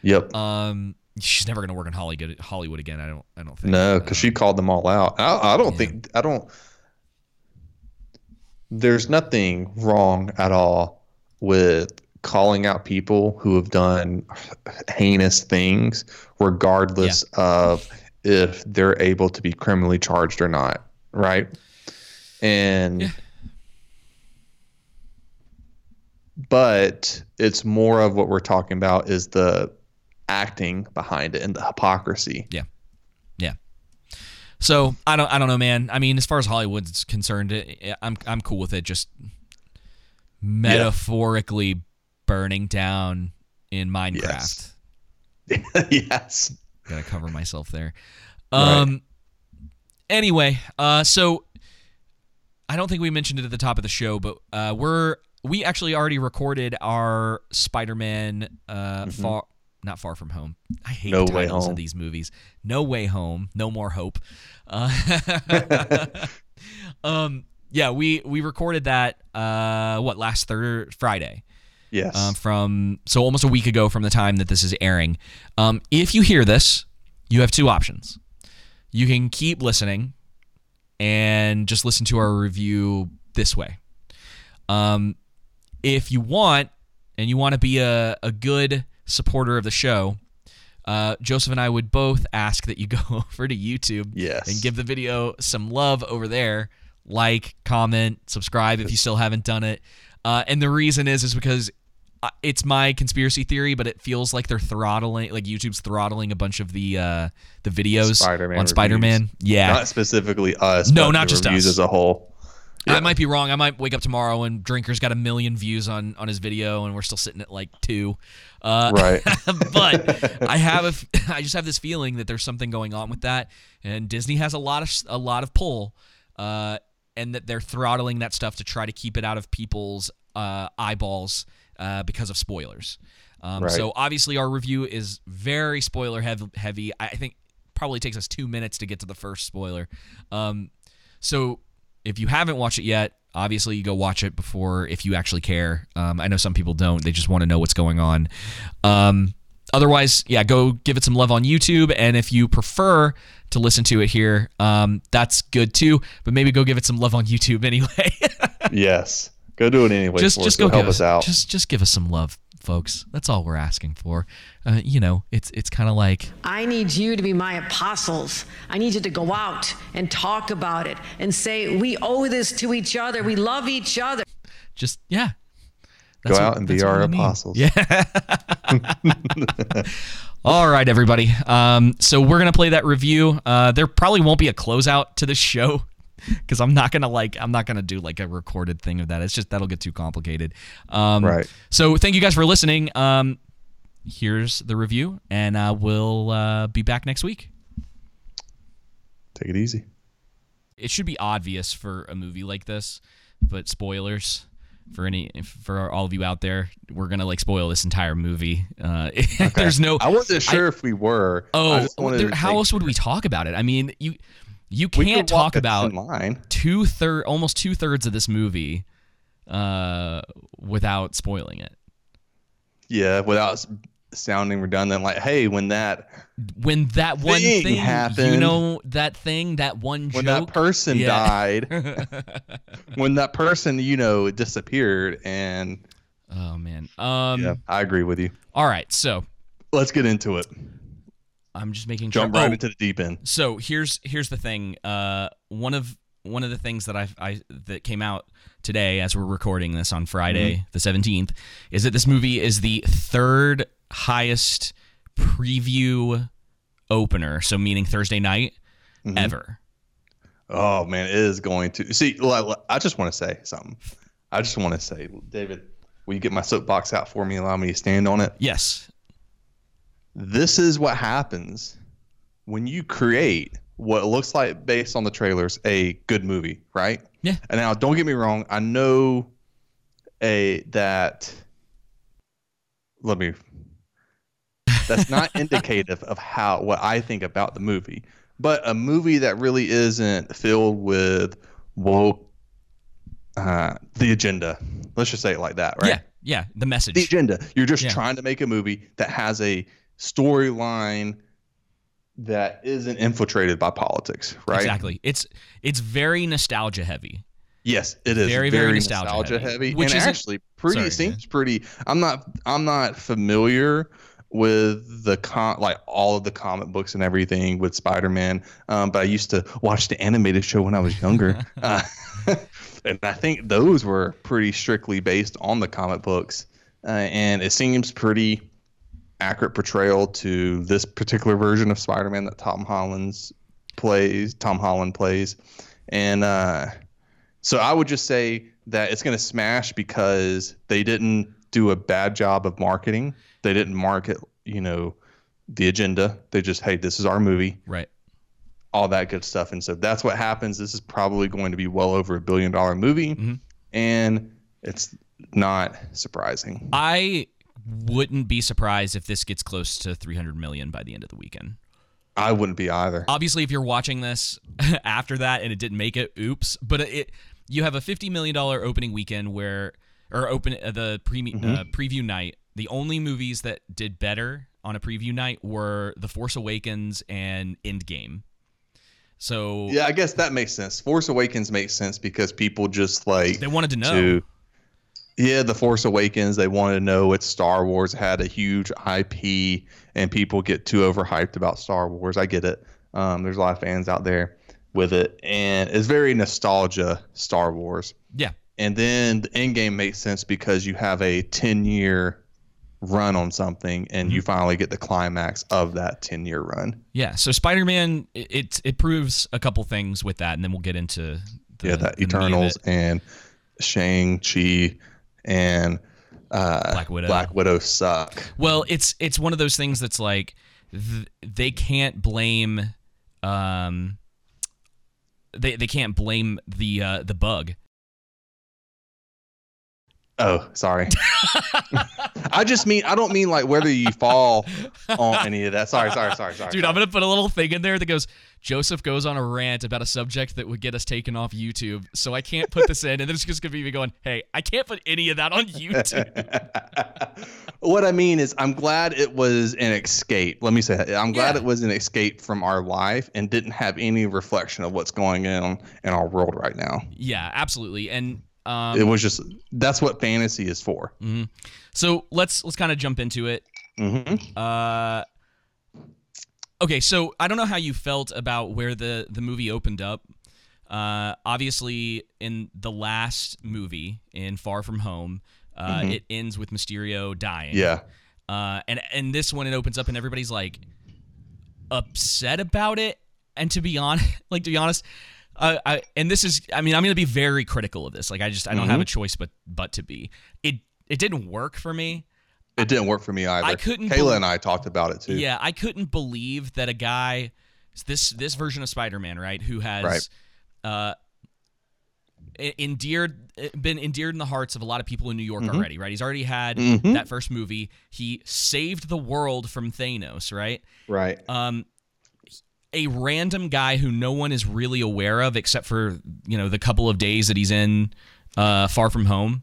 Speaker 4: Yep.
Speaker 2: Um, she's never gonna work in Hollywood Hollywood again. I don't. I don't think.
Speaker 4: No, because she called them all out. I, I don't think I don't. There's nothing wrong at all with calling out people who have done heinous things, regardless of if they're able to be criminally charged or not. Right. And. But it's more of what we're talking about is the acting behind it and the hypocrisy.
Speaker 2: Yeah. Yeah. So I don't I don't know, man. I mean, as far as Hollywood's concerned, it, I'm I'm cool with it. Just metaphorically burning down in Minecraft.
Speaker 4: yes.
Speaker 2: Gotta cover myself there.
Speaker 4: Right.
Speaker 2: Um. Anyway, uh, so I don't think we mentioned it at the top of the show, but uh, we're we actually already recorded our Spider-Man uh, far not far from home. I hate
Speaker 4: Mm-hmm. No
Speaker 2: the titles of these movies. No way home. No more hope. Uh, um. Yeah, we we recorded that. Uh, what last third Friday.
Speaker 4: Yes.
Speaker 2: Um, from so almost a week ago from the time that this is airing. Um, if you hear this, you have two options. You can keep listening and just listen to our review this way. Um, if you want, and you want to be a, a good supporter of the show, uh, Joseph and I would both ask that you go over to YouTube
Speaker 4: Yes.
Speaker 2: and give the video some love over there. Like, comment, subscribe if you still haven't done it. Uh, and the reason is is because uh, it's my conspiracy theory, but it feels like they're throttling, like YouTube's throttling a bunch of the uh, the videos
Speaker 4: Spider-Man
Speaker 2: on Spider-Man. Yeah,
Speaker 4: Not specifically us.
Speaker 2: No, not just us.
Speaker 4: as a whole.
Speaker 2: I might be wrong. I might wake up tomorrow and Drinker's got a million views on on his video, and we're still sitting at like two. Uh,
Speaker 4: Right.
Speaker 2: but I have a, I just have this feeling that there's something going on with that, and Disney has a lot of a lot of pull, uh, and that they're throttling that stuff to try to keep it out of people's uh, eyeballs uh, because of spoilers. Um,
Speaker 4: Right.
Speaker 2: So obviously our review is very spoiler heavy. I I think probably takes us two minutes to get to the first spoiler. Um, so if you haven't watched it yet, obviously you go watch it before if you actually care. Um, I know some people don't; they just want to know what's going on. Um, otherwise, yeah, go give it some love on YouTube, and if you prefer to listen to it here, um, that's good too. But maybe go give it some love on YouTube anyway.
Speaker 4: Yes. Go do it anyway.
Speaker 2: just just
Speaker 4: us.
Speaker 2: go
Speaker 4: It'll help us out.
Speaker 2: Just just give us some love, folks. That's all we're asking for. Uh, you know, it's it's kind of like
Speaker 7: I need you to be my apostles. I need you to go out and talk about it and say, we owe this to each other. We love each other.
Speaker 2: just yeah.
Speaker 4: Go
Speaker 2: That's
Speaker 4: out and be our
Speaker 2: we need.
Speaker 4: apostles.
Speaker 2: Yeah. All right, everybody. Um, so we're gonna play that review. Uh, there probably won't be a closeout to the show because I'm not gonna like I'm not gonna do like a recorded thing of that. It's just that'll get too complicated. Um,
Speaker 4: Right.
Speaker 2: So thank you guys for listening. Um, here's the review, and uh, we'll uh, be back next week.
Speaker 4: Take it easy.
Speaker 2: It should be obvious for a movie like this, but spoilers for any for all of you out there, we're gonna like spoil this entire movie. Uh, okay. There's no.
Speaker 4: I wasn't sure I, if we were.
Speaker 2: Oh, there, how else would we talk about it? I mean, you you can't talk about two third almost two thirds of this movie uh, without spoiling it.
Speaker 4: Yeah, without sounding redundant. Like, hey, when that
Speaker 2: when that one thing, thing happened, you know that thing, that one
Speaker 4: when
Speaker 2: joke,
Speaker 4: that person yeah. died, when that person, you know, disappeared, and
Speaker 2: oh man, um, yeah,
Speaker 4: I agree with you.
Speaker 2: All right, so
Speaker 4: let's get into it.
Speaker 2: I'm just making
Speaker 4: jump
Speaker 2: sure.
Speaker 4: right oh, into the deep end.
Speaker 2: So here's here's the thing. Uh, one of one of the things that I I that came out today as we're recording this on Friday mm-hmm. the 17th is that this movie is the third highest preview opener, so meaning Thursday night mm-hmm. ever.
Speaker 4: Oh man, it is going to see. I just want to say something. I just want to say, David, will you get my soapbox out for me? Allow me to stand on it.
Speaker 2: Yes.
Speaker 4: This is what happens when you create what looks like, based on the trailers, a good movie, right?
Speaker 2: Yeah.
Speaker 4: And now, don't get me wrong. I know a that. Let me that's not indicative of how what I think about the movie. But a movie that really isn't filled with woke uh, the agenda. Let's just say it like that, right?
Speaker 2: Yeah, yeah. The message.
Speaker 4: The agenda. You're just yeah. trying to make a movie that has a storyline that isn't infiltrated by politics, right?
Speaker 2: Exactly. It's it's very nostalgia heavy.
Speaker 4: Yes, it is very very, very nostalgia, nostalgia, heavy, heavy. which is actually pretty sorry, seems pretty. I'm not I'm not familiar with the con like all of the comic books and everything with Spider-Man. Um, but I used to watch the animated show when I was younger, uh, and I think those were pretty strictly based on the comic books. Uh, and it seems pretty accurate portrayal to this particular version of Spider-Man that Tom Holland's plays. Tom Holland plays, and uh, so I would just say that it's going to smash because they didn't do a bad job of marketing. They didn't market, you know, the agenda. They just, hey, this is our movie.
Speaker 2: Right.
Speaker 4: All that good stuff. And so that's what happens. This is probably going to be well over a billion dollar movie. Mm-hmm. And it's not surprising.
Speaker 2: I wouldn't be surprised if this gets close to 300 million by the end of the weekend.
Speaker 4: I wouldn't be either.
Speaker 2: Obviously, if you're watching this after that and it didn't make it, oops. But it, you have a 50 million dollar opening weekend where or open uh, the pre- mm-hmm. uh, preview night. The only movies that did better on a preview night were The Force Awakens and Endgame. So
Speaker 4: yeah, I guess that makes sense. Force Awakens makes sense because people just like
Speaker 2: they wanted to know. To,
Speaker 4: yeah, The Force Awakens. They wanted to know what Star Wars had a huge IP, and people get too overhyped about Star Wars. I get it. Um, there's a lot of fans out there with it, and it's very nostalgia Star Wars.
Speaker 2: Yeah,
Speaker 4: and then the end game makes sense because you have a 10 year run on something and you mm-hmm. finally get the climax of that 10 year run
Speaker 2: yeah so spider-man it it proves a couple things with that and then we'll get into
Speaker 4: the, yeah that eternals and shang-chi and uh,
Speaker 2: black widow.
Speaker 4: Black widow suck.
Speaker 2: Well it's it's one of those things that's like th- they can't blame um they, they can't blame the uh, the bug
Speaker 4: Oh, sorry. I just mean I don't mean like whether you fall on any of that. Sorry, sorry, sorry, sorry.
Speaker 2: Dude. I'm gonna put a little thing in there that goes. Joseph goes on a rant about a subject that would get us taken off YouTube, so I can't put this in, and then it's just gonna be me going, "Hey, I can't put any of that on YouTube."
Speaker 4: what I mean is, I'm glad it was an escape. Let me say, that. I'm glad yeah. it was an escape from our life and didn't have any reflection of what's going on in our world right now.
Speaker 2: Yeah, absolutely, and um,
Speaker 4: it was just that's what fantasy is for.
Speaker 2: Mm-hmm. So let's let's kind of jump into it.
Speaker 4: Mm-hmm.
Speaker 2: Uh, okay, so I don't know how you felt about where the the movie opened up. Uh, obviously, in the last movie, in Far From Home, uh, mm-hmm. it ends with Mysterio dying.
Speaker 4: Yeah.
Speaker 2: Uh, and and this one it opens up and everybody's like upset about it. And to be honest, like to be honest, uh, I, and this is, I mean, I'm going to be very critical of this. Like, I just, I don't mm-hmm. have a choice but but to be. It it didn't work for me.
Speaker 4: It didn't work for me either.
Speaker 2: I couldn't
Speaker 4: Kayla
Speaker 2: bel-
Speaker 4: and I talked about it too.
Speaker 2: Yeah, I couldn't believe that a guy, this this version of Spider-Man, right, who has
Speaker 4: Right.
Speaker 2: uh, endeared, been endeared in the hearts of a lot of people in New York
Speaker 4: Mhm.
Speaker 2: already, right? He's already had
Speaker 4: Mhm.
Speaker 2: that first movie. He saved the world from Thanos, right?
Speaker 4: Right.
Speaker 2: Um, a random guy who no one is really aware of except for you know the couple of days that he's in uh, Far From Home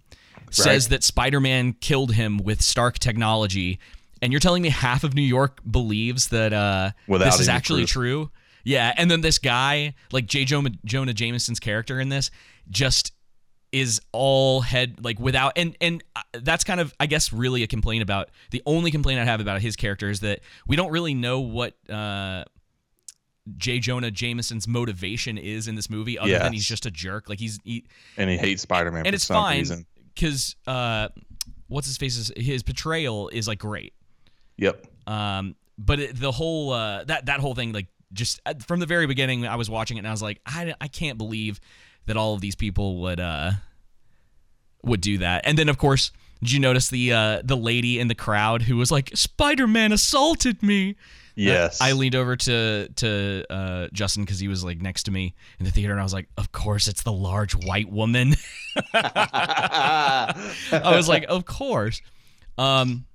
Speaker 2: says that Spider-Man killed him with Stark technology, and you're telling me half of New York believes that uh, this is actually true? Yeah, and then this guy, like J. Jonah, Jonah Jameson's character in this, just is all head like without and and uh, that's kind of I guess really a complaint about the only complaint I have about his character is that we don't really know what uh J. Jonah Jameson's motivation is in this movie, other than he's just a jerk. Like he's he,
Speaker 4: And he hates Spider-Man
Speaker 2: and
Speaker 4: for
Speaker 2: it's
Speaker 4: some
Speaker 2: fine because uh, what's his face is his portrayal is like great.
Speaker 4: Yep.
Speaker 2: Um, but it, the whole uh, that that whole thing like just uh, from the very beginning, I was watching it and I was like, I, I can't believe that all of these people would uh would do that. And then of course, did you notice the uh the lady in the crowd who was like, Spider Man assaulted me?
Speaker 4: Yes.
Speaker 2: I leaned over to to uh, Justin because he was like next to me in the theater, and I was like, "Of course, it's the large white woman." I was like, "Of course." Um,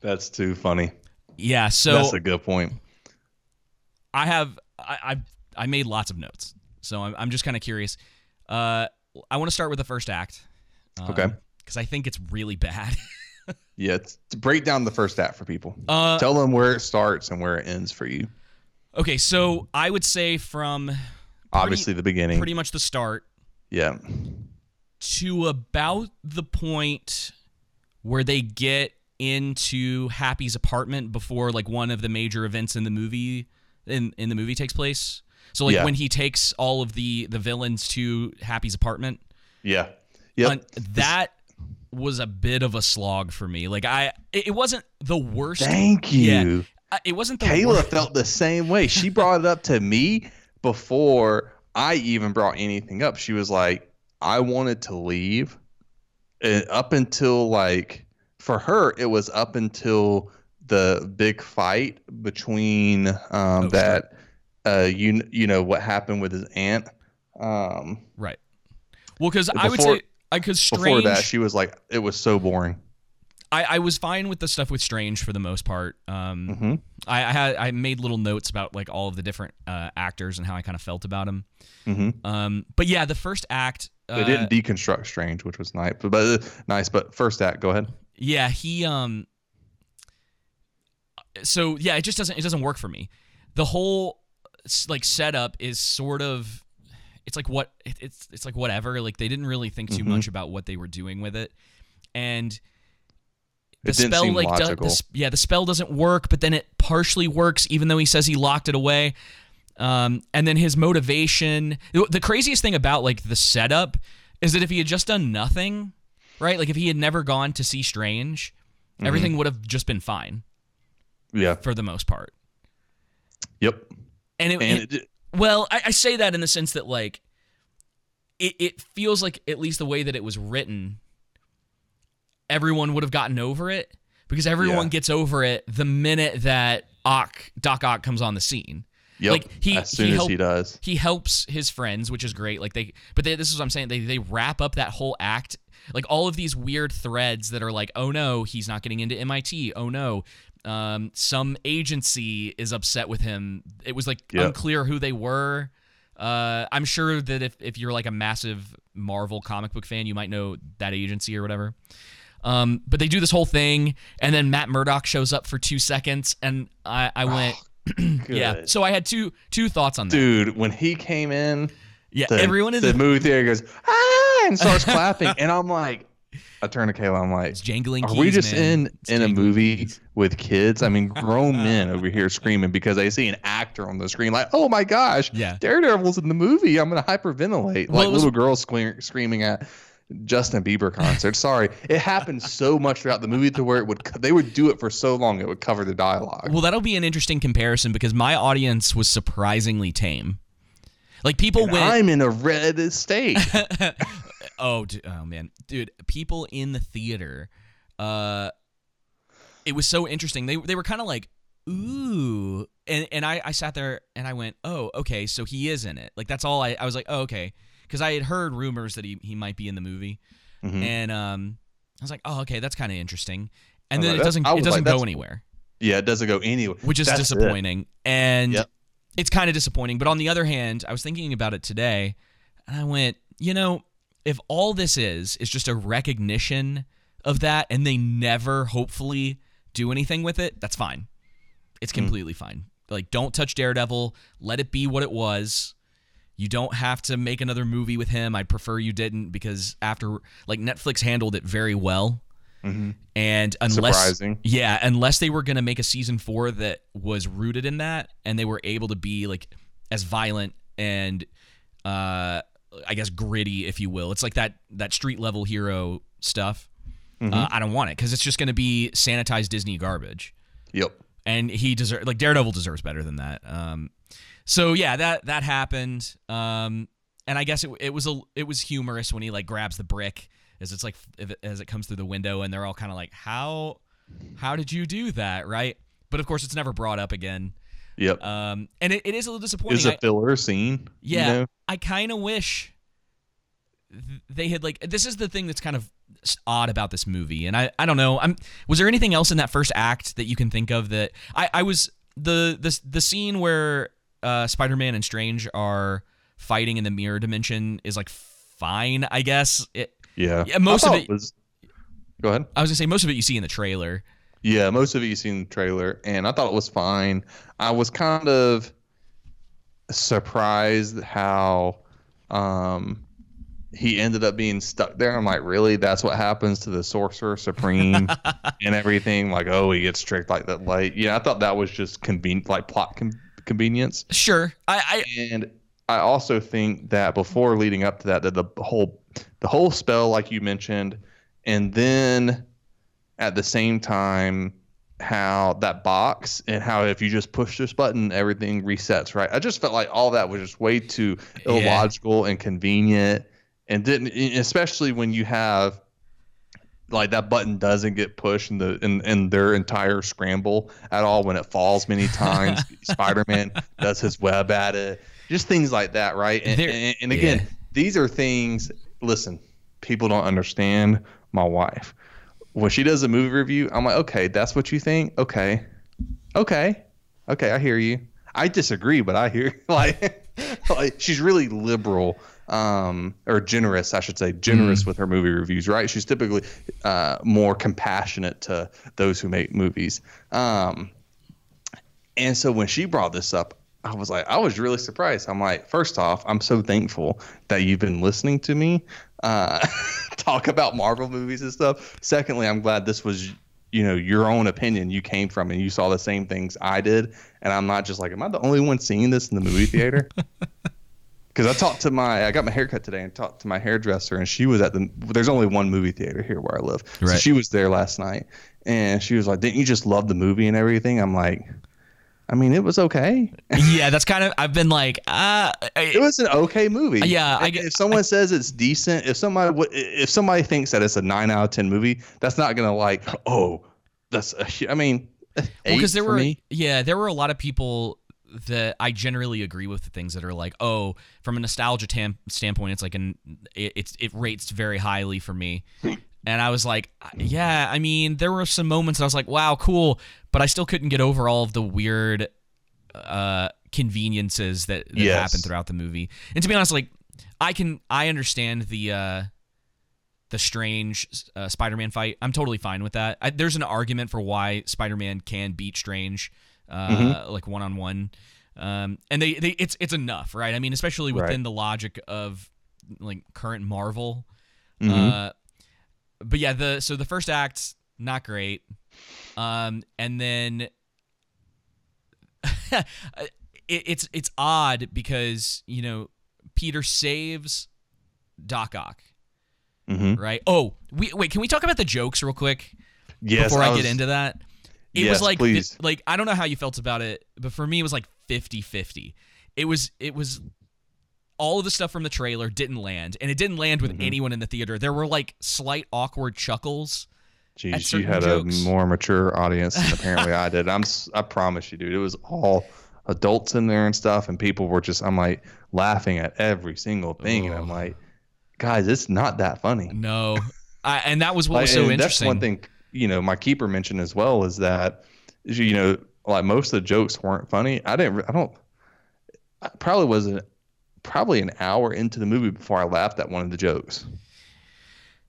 Speaker 4: That's too funny.
Speaker 2: yeah. So
Speaker 4: That's a good point.
Speaker 2: I have I I, I made lots of notes, so I'm I'm just kind of curious. Uh, I want to start with the first act.
Speaker 4: Okay.
Speaker 2: Because I think it's really bad.
Speaker 4: Yeah, it's, to break down the first act for people.
Speaker 2: Uh,
Speaker 4: Tell them where it starts and where it ends for you.
Speaker 2: okay, so I would say from
Speaker 4: Obviously, the beginning.
Speaker 2: pretty much the start
Speaker 4: Yeah.
Speaker 2: to about the point where they get into Happy's apartment before like one of the major events in the movie in in the movie takes place. So like
Speaker 4: Yeah.
Speaker 2: when he takes all of the the villains to Happy's apartment,
Speaker 4: Yeah. Yeah.
Speaker 2: un- that was a bit of a slog for me. Like I it, wasn't the worst.
Speaker 4: Thank you.
Speaker 2: it wasn't the
Speaker 4: Kayla
Speaker 2: worst.
Speaker 4: felt the same way. She brought it up to me before I even brought anything up. She was like, I wanted to leave. And up until like for her, it was up until the big fight between
Speaker 2: Oh,
Speaker 4: um, that uh you you know what happened with his aunt. Um
Speaker 2: Right. Well, because I would say because
Speaker 4: before
Speaker 2: strange.
Speaker 4: that she was like it was so boring.
Speaker 2: I, I was fine with the stuff with Strange for the most part. Um,
Speaker 4: Mhm.
Speaker 2: I, I had I made little notes about like all of the different uh, actors and how I kind of felt about them.
Speaker 4: Mhm.
Speaker 2: Um, but yeah, the first act. Uh,
Speaker 4: They didn't deconstruct Strange, which was nice. But, but nice, but first act, go ahead.
Speaker 2: Yeah, he um. So yeah, it just doesn't it doesn't work for me. The whole like setup is sort of it's like what it's it's like whatever. Like they didn't really think too
Speaker 4: Mhm.
Speaker 2: much about what they were doing with it, and the spell like do- the yeah the spell doesn't work, but then it partially works even though he says he locked it away. Um, and then his motivation. The craziest thing about like the setup is that if he had just done nothing, right? Like if he had never gone to see Strange,
Speaker 4: Mhm.
Speaker 2: everything would have just been fine
Speaker 4: Yeah.
Speaker 2: for the most part.
Speaker 4: Yep.
Speaker 2: And it,
Speaker 4: And
Speaker 2: it-
Speaker 4: it-
Speaker 2: well, I, I say that in the sense that like it, it feels like at least the way that it was written, everyone would have gotten over it because everyone
Speaker 4: Yeah.
Speaker 2: gets over it the minute that Ock Doc Ock comes on the scene.
Speaker 4: Yep.
Speaker 2: Like he,
Speaker 4: As soon as
Speaker 2: help-
Speaker 4: he does.
Speaker 2: he helps his friends, which is great. Like they, but they, this is what I'm saying. They they wrap up that whole act, like all of these weird threads that are like, oh no, he's not getting into MIT. Oh no, um, some agency is upset with him. It was like
Speaker 4: Yep.
Speaker 2: unclear who they were. Uh, I'm sure that if if you're like a massive Marvel comic book fan, you might know that agency or whatever. Um, but they do this whole thing, and then Matt Murdock shows up for two seconds, and I, I went, yeah. So I had two two thoughts on that.
Speaker 4: Dude, when he came in,
Speaker 2: Yeah,
Speaker 4: the,
Speaker 2: everyone in
Speaker 4: the,
Speaker 2: the-
Speaker 4: movie theater goes, ah, and starts clapping. And I'm like, I turn to Kayla, I'm like,
Speaker 2: jangling
Speaker 4: are we just
Speaker 2: man.
Speaker 4: in in a movie with kids? I mean, grown men over here screaming because they see an actor on the screen, like, oh my gosh,
Speaker 2: Yeah.
Speaker 4: Daredevil's in the movie. I'm gonna hyperventilate.
Speaker 2: Well,
Speaker 4: like
Speaker 2: was-
Speaker 4: little girls screaming, screaming at Justin Bieber concert. Sorry, it happened so much throughout the movie to where it would they would do it for so long it would cover the dialogue.
Speaker 2: Well, that'll be an interesting comparison because my audience was surprisingly tame. Like people
Speaker 4: And
Speaker 2: went.
Speaker 4: I'm in a red state.
Speaker 2: oh, d- oh man, dude, people in the theater, uh, it was so interesting. They they were kind of like, ooh, and and I I sat there and I went, oh, okay, so he is in it. Like that's all I I was like, oh, okay, because I had heard rumors that he he might be in the movie,
Speaker 4: Mhm.
Speaker 2: and um, I was like, oh, okay, that's kind of interesting. And then
Speaker 4: like,
Speaker 2: it doesn't it doesn't
Speaker 4: like,
Speaker 2: go anywhere
Speaker 4: Yeah, it doesn't go anywhere.
Speaker 2: which is
Speaker 4: That's it.
Speaker 2: disappointing. And
Speaker 4: Yep.
Speaker 2: it's kind of disappointing. But on the other hand, I was thinking about it today, and I went, you know, if all this is is just a recognition of that, and they never, hopefully, do anything with it, that's fine. It's
Speaker 4: Hmm.
Speaker 2: completely fine. Like, don't touch Daredevil. Let it be what it was. You don't have to make another movie with him. I'd prefer you didn't because after, like, Netflix handled it very well.
Speaker 4: Mhm.
Speaker 2: And unless
Speaker 4: Surprising.
Speaker 2: yeah, unless they were going to make a season 4 that was rooted in that and they were able to be like as violent and uh I guess gritty if you will. It's like that that street level hero stuff.
Speaker 4: Mhm.
Speaker 2: Uh, I don't want it cuz it's just going to be sanitized Disney garbage.
Speaker 4: Yep.
Speaker 2: And he deserves like Daredevil deserves better than that. Um so yeah, that that happened. Um and I guess it, it was a it was humorous when he like grabs the brick as it's like it, as it comes through the window and they're all kind of like how how did you do that right but of course it's never brought up again
Speaker 4: Yep.
Speaker 2: um and it, it is a little disappointing
Speaker 4: Is a filler scene. you
Speaker 2: yeah
Speaker 4: know?
Speaker 2: i kind of wish they had like this is the thing that's kind of odd about this movie and i i don't know i'm was there anything else in that first act that you can think of that i i was the the the scene where uh spider-man and strange are fighting in the mirror dimension is like fine i guess it
Speaker 4: Yeah.
Speaker 2: yeah most of it
Speaker 4: was. Go ahead.
Speaker 2: I was gonna say most of it you see in the trailer.
Speaker 4: Yeah, most of it you seen the trailer, and I thought it was fine. I was kind of surprised how um, he ended up being stuck there. I'm like, really? That's what happens to the Sorcerer Supreme and everything? Like, oh, he gets tricked like that. Like, yeah, I thought that was just convenient, like plot con- convenience.
Speaker 2: Sure, I,
Speaker 4: I and I also think that before leading up to that, that the whole the whole spell, like you mentioned, and then at the same time how that box and how if you just push this button everything resets right? I just felt like all that was just way too illogical and convenient and didn't especially when you have like that button doesn't get pushed in the in, in their entire scramble at all when it falls many times. Spider-man does his web at it. Just things like that right? And,
Speaker 2: There-
Speaker 4: and, and again
Speaker 2: yeah.
Speaker 4: these are things listen people don't understand my wife when she does a movie review i'm like okay that's what you think? Okay. Okay. Okay i hear you. I disagree but i hear like, like she's really liberal um or generous i should say generous with her movie reviews right? She's typically uh more compassionate to those who make movies. Um and so when she brought this up, I was like, I was really surprised. I'm like, first off, I'm so thankful that you've been listening to me uh, talk about Marvel movies and stuff. Secondly, I'm glad this was, you know, your own opinion you came from and you saw the same things I did. And I'm not just like, am I the only one seeing this in the movie theater? Because I talked to my, I got my haircut today and talked to my hairdresser, and she was at the. There's only one movie theater here where I live, so she was there last night, and she was like, "Didn't you just love the movie and everything?" I'm like, I mean, it was okay.
Speaker 2: yeah, that's kind of. I've been like, uh,
Speaker 4: it was an okay movie.
Speaker 2: Yeah, I
Speaker 4: If- someone says it's decent, if somebody if somebody thinks that it's a nine out of ten movie, that's not gonna like, oh, that's. A, I mean,
Speaker 2: well, because there
Speaker 4: for
Speaker 2: were,
Speaker 4: me.
Speaker 2: yeah, there were a lot of people that I generally agree with the things that are like, oh, from a nostalgia tam- standpoint, it's like an, it, it's it rates very highly for me. And I was like, yeah, I mean, there were some moments that I was like, wow, cool, but I still couldn't get over all of the weird uh, conveniences that, that
Speaker 4: Yes.
Speaker 2: happened throughout the movie. And to be honest, like, I can, I understand the, uh, the strange uh, Spider-Man fight. I'm totally fine with that. I, there's an argument for why Spider-Man can beat Strange, uh,
Speaker 4: Mhm.
Speaker 2: like one on one, um, and they, they it's it's enough, right? I mean, especially within
Speaker 4: Right.
Speaker 2: the logic of like current Marvel.
Speaker 4: Mhm.
Speaker 2: Uh, but yeah, the so the first act not great, um, and then it, it's it's odd because you know Peter saves Doc Ock
Speaker 4: Mhm.
Speaker 2: right? Oh, we wait. Can we talk about the jokes real quick?
Speaker 4: Yes,
Speaker 2: before I,
Speaker 4: I
Speaker 2: get into that. It
Speaker 4: Yes,
Speaker 2: was like
Speaker 4: please.
Speaker 2: like I don't know how you felt about it, but for me it was like 50-50. It was it was all of the stuff from the trailer didn't land, and it didn't land with
Speaker 4: Mm-hmm.
Speaker 2: anyone in the theater. There were like slight awkward chuckles
Speaker 4: Jeez, you had
Speaker 2: jokes.
Speaker 4: a more mature audience than apparently I did. I'm I promise you, dude. It was all adults in there and stuff, and people were just I'm like laughing at every single thing, and I'm like, guys, it's not that funny.
Speaker 2: No, I, and that was what
Speaker 4: Like,
Speaker 2: was so
Speaker 4: and
Speaker 2: interesting.
Speaker 4: That's one thing you know my keeper mentioned as well is that you know like most of the jokes weren't funny. I didn't. I don't. I probably wasn't. Probably an hour into the movie before I laughed at one of the jokes.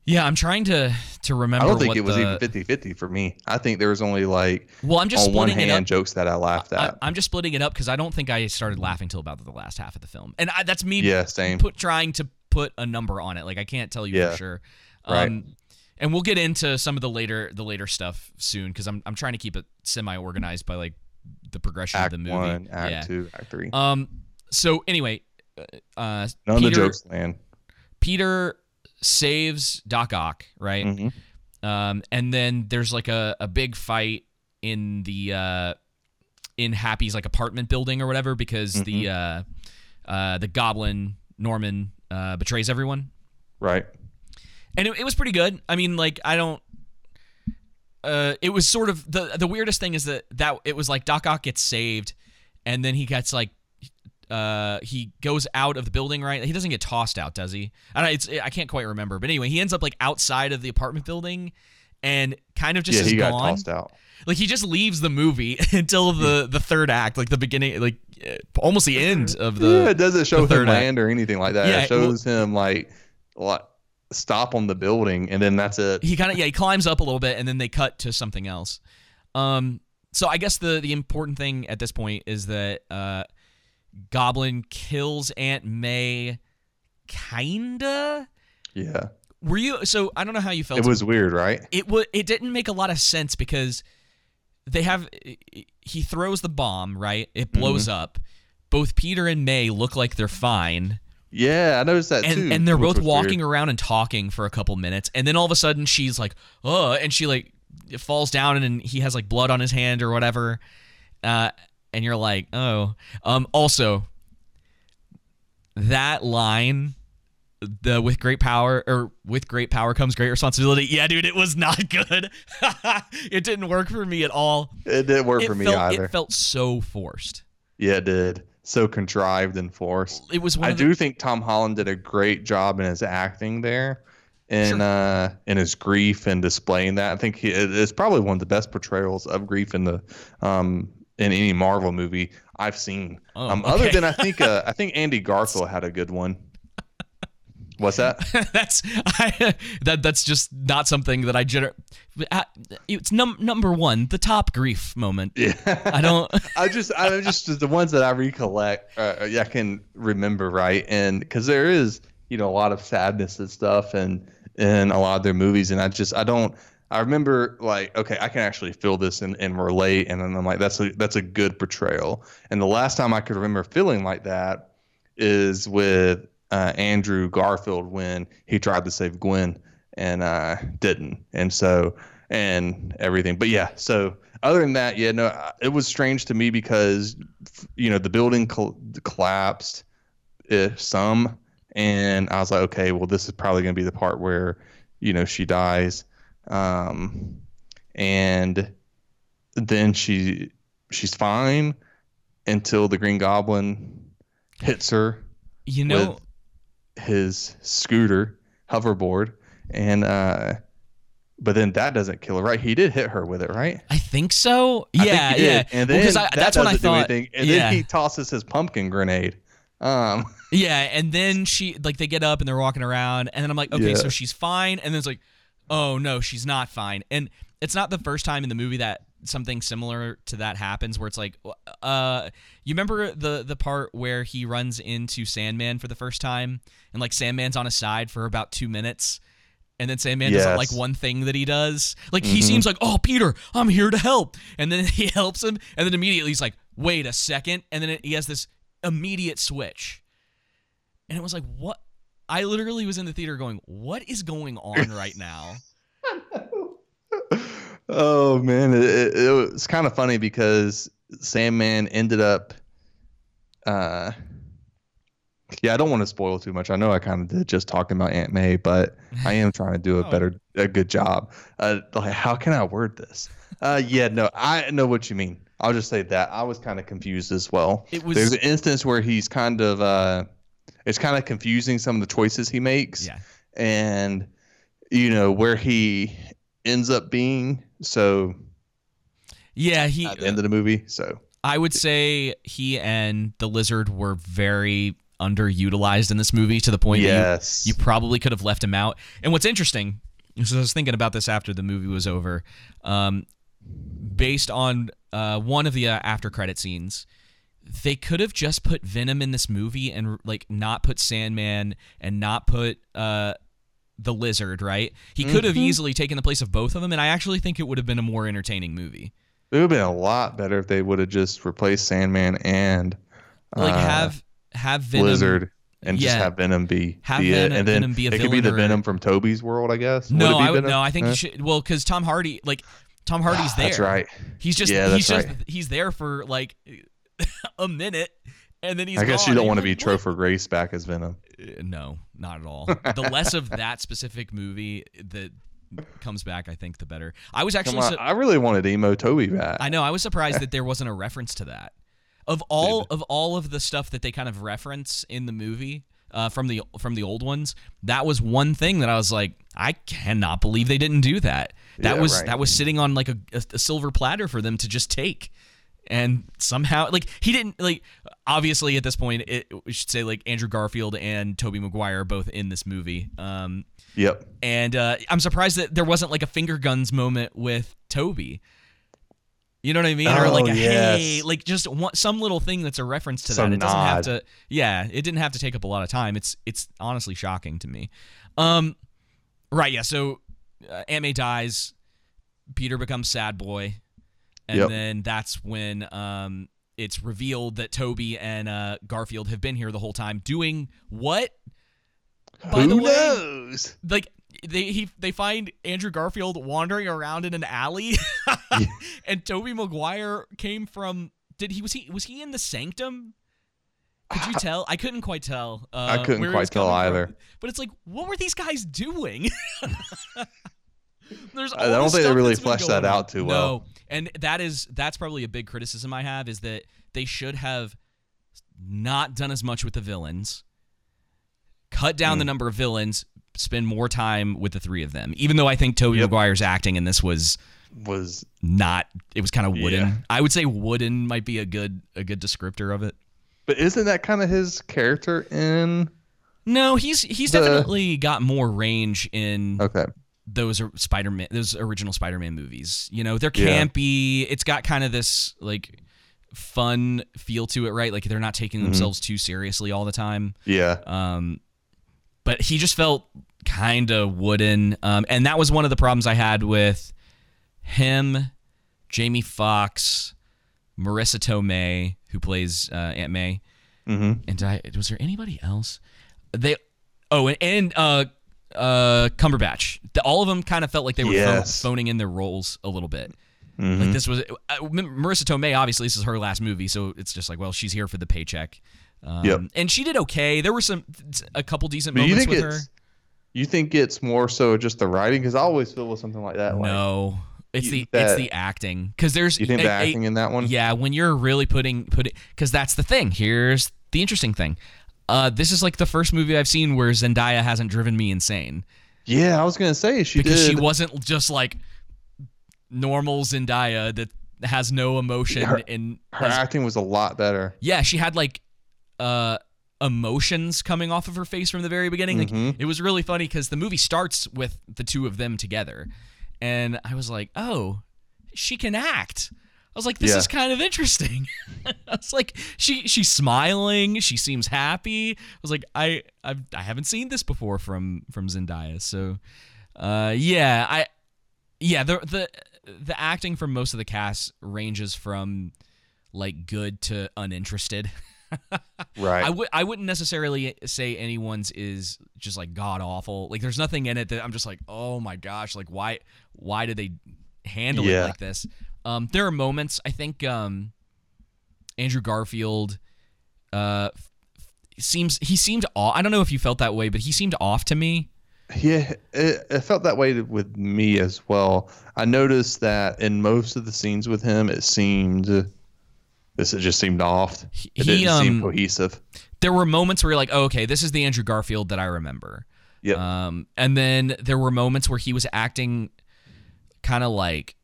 Speaker 2: Yeah, I'm trying to to remember.
Speaker 4: I don't think it was
Speaker 2: the,
Speaker 4: even 50 50 for me. I think there was only like
Speaker 2: Well, I'm just
Speaker 4: on one
Speaker 2: splitting
Speaker 4: hand
Speaker 2: up.
Speaker 4: jokes that I laughed at.
Speaker 2: I'm just splitting it up because I don't think I started laughing till about the last half of the film, and I, that's me.
Speaker 4: Yeah, same.
Speaker 2: Put trying to put a number on it. Like I can't tell you
Speaker 4: Yeah,
Speaker 2: for sure.
Speaker 4: right.
Speaker 2: Um, and we'll get into some of the later the later stuff soon because I'm I'm trying to keep it semi organized by like the progression
Speaker 4: act
Speaker 2: of the movie.
Speaker 4: one, act
Speaker 2: yeah.
Speaker 4: two, act three.
Speaker 2: Um. So anyway, uh, uh,
Speaker 4: None of
Speaker 2: Peter,
Speaker 4: the jokes land.
Speaker 2: Peter saves Doc Ock, right?
Speaker 4: Mm-hmm.
Speaker 2: Um, and then there's like a, a big fight in the uh, in Happy's like apartment building or whatever because the uh, uh, the Goblin Norman uh, betrays everyone,
Speaker 4: Right.
Speaker 2: and it, it was pretty good. I mean, like I don't. Uh, it was sort of the the weirdest thing is that that it was like Doc Ock gets saved, and then he gets like uh he goes out of the building right he doesn't get tossed out does he i don't it's i can't quite remember but anyway he ends up like outside of the apartment building and kind of just
Speaker 4: yeah,
Speaker 2: is
Speaker 4: he got tossed out.
Speaker 2: like he just leaves the movie until the the third act like the beginning like uh, almost the end of the
Speaker 4: yeah, it doesn't show him
Speaker 2: act.
Speaker 4: land or anything like that.
Speaker 2: Yeah,
Speaker 4: it shows him like like stop on the building and then that's it.
Speaker 2: he kind of yeah he climbs up a little bit and then they cut to something else um so i guess the the important thing at this point is that uh goblin kills aunt may kinda
Speaker 4: Yeah.
Speaker 2: were you so i don't know how you felt
Speaker 4: It was weird, right?
Speaker 2: it was it didn't make a lot of sense because they have he throws the bomb right it blows
Speaker 4: Mm-hmm.
Speaker 2: up both peter and may look like they're fine
Speaker 4: Yeah, I noticed that
Speaker 2: and
Speaker 4: too.
Speaker 2: and they're both walking
Speaker 4: weird.
Speaker 2: around and talking for a couple minutes and then all of a sudden she's like oh and she like falls down and he has like blood on his hand or whatever uh and you're like oh um also that line the with great power or with great power comes great responsibility yeah dude it was not good it didn't work for me at all
Speaker 4: It didn't work
Speaker 2: it
Speaker 4: for me
Speaker 2: felt,
Speaker 4: either.
Speaker 2: it felt so forced
Speaker 4: Yeah, it did. So contrived and forced.
Speaker 2: it was one
Speaker 4: I
Speaker 2: the-
Speaker 4: do think Tom Holland did a great job in his acting there, and uh, in his grief and displaying that. I think he, it's probably one of the best portrayals of grief in the um, in any Marvel movie I've seen.
Speaker 2: Oh,
Speaker 4: um, Other than I think uh, I think Andy Garfield had a good one. What's that?
Speaker 2: that's I, that that's just not something that I gener- uh, It's num- number one, the top grief moment.
Speaker 4: Yeah,
Speaker 2: I don't.
Speaker 4: I just I just the ones that I recollect, uh, I can remember right, and because there is you know a lot of sadness and stuff, and in a lot of their movies, and I just I don't. I remember like okay, I can actually feel this and, and relate, and then I'm like that's a that's a good portrayal. And the last time I could remember feeling like that is with uh, Andrew Garfield when he tried to save Gwen and uh, didn't, and so and everything. But yeah, so other than that, yeah, no, it was strange to me because you know the building col- collapsed, uh, some, and I was like, okay, well, this is probably going to be the part where you know she dies, um, and then she she's fine until the Green Goblin hits her
Speaker 2: You know,
Speaker 4: with his scooter hoverboard and uh but then that doesn't kill her right he did hit her with it right
Speaker 2: I think so.
Speaker 4: I
Speaker 2: Yeah,
Speaker 4: did.
Speaker 2: yeah.
Speaker 4: and
Speaker 2: Well, I,
Speaker 4: that
Speaker 2: that's when I thought.
Speaker 4: anything. and
Speaker 2: yeah.
Speaker 4: then he tosses his pumpkin grenade um
Speaker 2: Yeah, and then she like they get up and they're walking around, and then I'm like, okay,
Speaker 4: Yeah.
Speaker 2: so she's fine, and then it's like, oh no, she's not fine, and it's not the first time in the movie that something similar to that happens, where it's like, uh, you remember the the part where he runs into Sandman for the first time, and like Sandman's on his side for about two minutes. And then Sandman does
Speaker 4: Yes.
Speaker 2: like one thing that he does. Like he
Speaker 4: Mhm.
Speaker 2: seems like, oh Peter, I'm here to help. And then he helps him, and then immediately he's like, wait a second, and then it, he has this immediate switch and it was like what i literally was in the theater going what is going on right now
Speaker 4: oh man it, it, it was kind of funny because sandman ended up uh Yeah, I don't want to spoil too much. I know I kind of did just talking about Aunt May, but I am trying to do a
Speaker 2: Oh.
Speaker 4: better, a good job. Uh, like, how can I word this? Uh, yeah, no, I know what you mean. I'll just say that I was kind of confused as well.
Speaker 2: It was-
Speaker 4: There's an instance where he's kind of, uh, it's kind of confusing some of the choices he makes.
Speaker 2: Yeah.
Speaker 4: And you know where he ends up being. So
Speaker 2: Yeah, he.
Speaker 4: at the end of the movie. So
Speaker 2: I would say he and the lizard were very underutilized in this movie to the point
Speaker 4: Yes.
Speaker 2: that you, you probably could have left him out. And what's interesting is I was thinking about this after the movie was over, um, based on uh, one of the uh, after credit scenes. They could have just put Venom in this movie and like not put Sandman and not put uh, the lizard. Right? He could have
Speaker 4: Mhm.
Speaker 2: easily taken the place of both of them, and I actually think it would have been a more entertaining movie.
Speaker 4: it would have been a lot better if they would have just replaced Sandman and
Speaker 2: Like
Speaker 4: uh,
Speaker 2: have have Venom
Speaker 4: Blizzard and just have Venom be,
Speaker 2: Have
Speaker 4: be
Speaker 2: Venom-
Speaker 4: it, and then
Speaker 2: Venom be a
Speaker 4: it could be the Venom from Tobey's world, I guess. Would
Speaker 2: No,
Speaker 4: be
Speaker 2: I would
Speaker 4: Venom?
Speaker 2: no. I think
Speaker 4: Huh?
Speaker 2: you should. Well, because Tom Hardy, like Tom Hardy's there.
Speaker 4: That's right.
Speaker 2: He's just
Speaker 4: Yeah,
Speaker 2: he's just
Speaker 4: right.
Speaker 2: he's there for like a minute, and then he's.
Speaker 4: I guess
Speaker 2: gone.
Speaker 4: you don't want to be
Speaker 2: like,
Speaker 4: Topher Grace back as Venom.
Speaker 2: Uh, No, not at all. the less of that specific movie that comes back, I think, the better. I was actually. Su-
Speaker 4: I really wanted Emo Tobey back.
Speaker 2: I know. I was surprised that there wasn't a reference to that. Of all of all of the stuff that they kind of reference in the movie uh, from the from the old ones, that was one thing that I was like, I cannot believe they didn't do that. That
Speaker 4: Yeah,
Speaker 2: was
Speaker 4: right.
Speaker 2: that was sitting on like a, a, a silver platter for them to just take. And somehow, like he didn't like. Obviously, at this point, it, we should say like Andrew Garfield and Tobey Maguire are both in this movie. Um,
Speaker 4: Yep.
Speaker 2: and uh, I'm surprised that there wasn't like a finger guns moment with Tobey. You know what I mean? or like
Speaker 4: Oh,
Speaker 2: a hey, like just one, some little thing that's a reference to
Speaker 4: Some
Speaker 2: that. It doesn't have to. Yeah, it didn't have to take up a lot of time. It's it's honestly shocking to me. Um, right? Yeah. So uh, Aunt May dies. Peter becomes sad boy, and
Speaker 4: Yep.
Speaker 2: then that's when um it's revealed that Tobey and uh, Garfield have been here the whole time doing what? By
Speaker 4: Who
Speaker 2: the way,
Speaker 4: knows?
Speaker 2: like they he they find Andrew Garfield wandering around in an alley, and Tobey Maguire came from. Did he was he was he in the sanctum? Could you tell? I couldn't quite tell. Uh,
Speaker 4: I couldn't quite tell
Speaker 2: coming from.
Speaker 4: either.
Speaker 2: But it's like, what were these guys doing? There's
Speaker 4: I don't think they really fleshed that
Speaker 2: on.
Speaker 4: out too well. no.
Speaker 2: And that is that's probably a big criticism I have is that they should have not done as much with the villains, cut down
Speaker 4: Hmm.
Speaker 2: the number of villains, spend more time with the three of them. Even though I think Tobey Maguire's acting in this was
Speaker 4: Was
Speaker 2: not, it was kind of wooden.
Speaker 4: Yeah.
Speaker 2: I would say wooden might be a good a good descriptor of it.
Speaker 4: but isn't that kind of his character in?
Speaker 2: No, he's he's
Speaker 4: The-
Speaker 2: definitely got more range in
Speaker 4: Okay.
Speaker 2: Those are Spider-Man those original Spider-Man movies. You know, they're
Speaker 4: Yeah.
Speaker 2: campy. It's got kind of this like fun feel to it, right? Like they're not taking
Speaker 4: Mhm.
Speaker 2: themselves too seriously all the time.
Speaker 4: Yeah.
Speaker 2: Um but he just felt kind of wooden. Um and that was one of the problems I had with him, Jamie Foxx, Marisa Tomei, who plays uh, Aunt May,
Speaker 4: Mm-hmm.
Speaker 2: and I, was there anybody else? They, oh, and, and uh, uh, Cumberbatch. The, all of them kind of felt like they were
Speaker 4: Yes.
Speaker 2: phoning in their roles a little bit.
Speaker 4: Mhm.
Speaker 2: Like this was uh, Marisa Tomei. Obviously, this is her last movie, so it's just like, well, she's here for the paycheck. Um,
Speaker 4: Yep.
Speaker 2: And she did okay. There were some a couple decent
Speaker 4: But
Speaker 2: moments with her.
Speaker 4: you think it's more so just the writing? Because I always feel with something like that. Like,
Speaker 2: No, it's the it's the acting because there's
Speaker 4: You think
Speaker 2: a-
Speaker 4: the
Speaker 2: a-
Speaker 4: acting in that one?
Speaker 2: Yeah, when you're really putting putting because that's the thing. Here's the interesting thing. Uh, this is like the first movie I've seen where Zendaya hasn't driven me insane
Speaker 4: Yeah, I was gonna say she
Speaker 2: because
Speaker 4: did.
Speaker 2: she wasn't just like normal Zendaya that has no emotion
Speaker 4: Her-
Speaker 2: and
Speaker 4: her
Speaker 2: has-
Speaker 4: acting was a lot better.
Speaker 2: yeah, she had like uh emotions coming off of her face from the very beginning. Like
Speaker 4: Mhm.
Speaker 2: it was really funny because the movie starts with the two of them together, and I was like, oh, she can act. I was like, this
Speaker 4: Yeah.
Speaker 2: is kind of interesting. I was like, she she's smiling, she seems happy. I was like, I I've, I haven't seen this before from from Zendaya, so uh, yeah, I yeah the the the acting from most of the cast ranges from like good to uninterested.
Speaker 4: Right.
Speaker 2: I would I wouldn't necessarily say anyone's is just like god awful. Like there's nothing in it that I'm just like, "Oh my gosh, like why why did they handle it like this?" Um there are moments I think um Andrew Garfield uh f- seems he seemed off. I don't know if you felt that way, but he seemed off to me.
Speaker 4: Yeah, it, it felt that way with me as well. I noticed that in most of the scenes with him, it seemed this it just seemed off. It
Speaker 2: He,
Speaker 4: didn't seem
Speaker 2: um,
Speaker 4: cohesive.
Speaker 2: There were moments where you're like, oh, okay, this is the Andrew Garfield that I remember.
Speaker 4: Yep.
Speaker 2: Um, and then there were moments where he was acting kind of like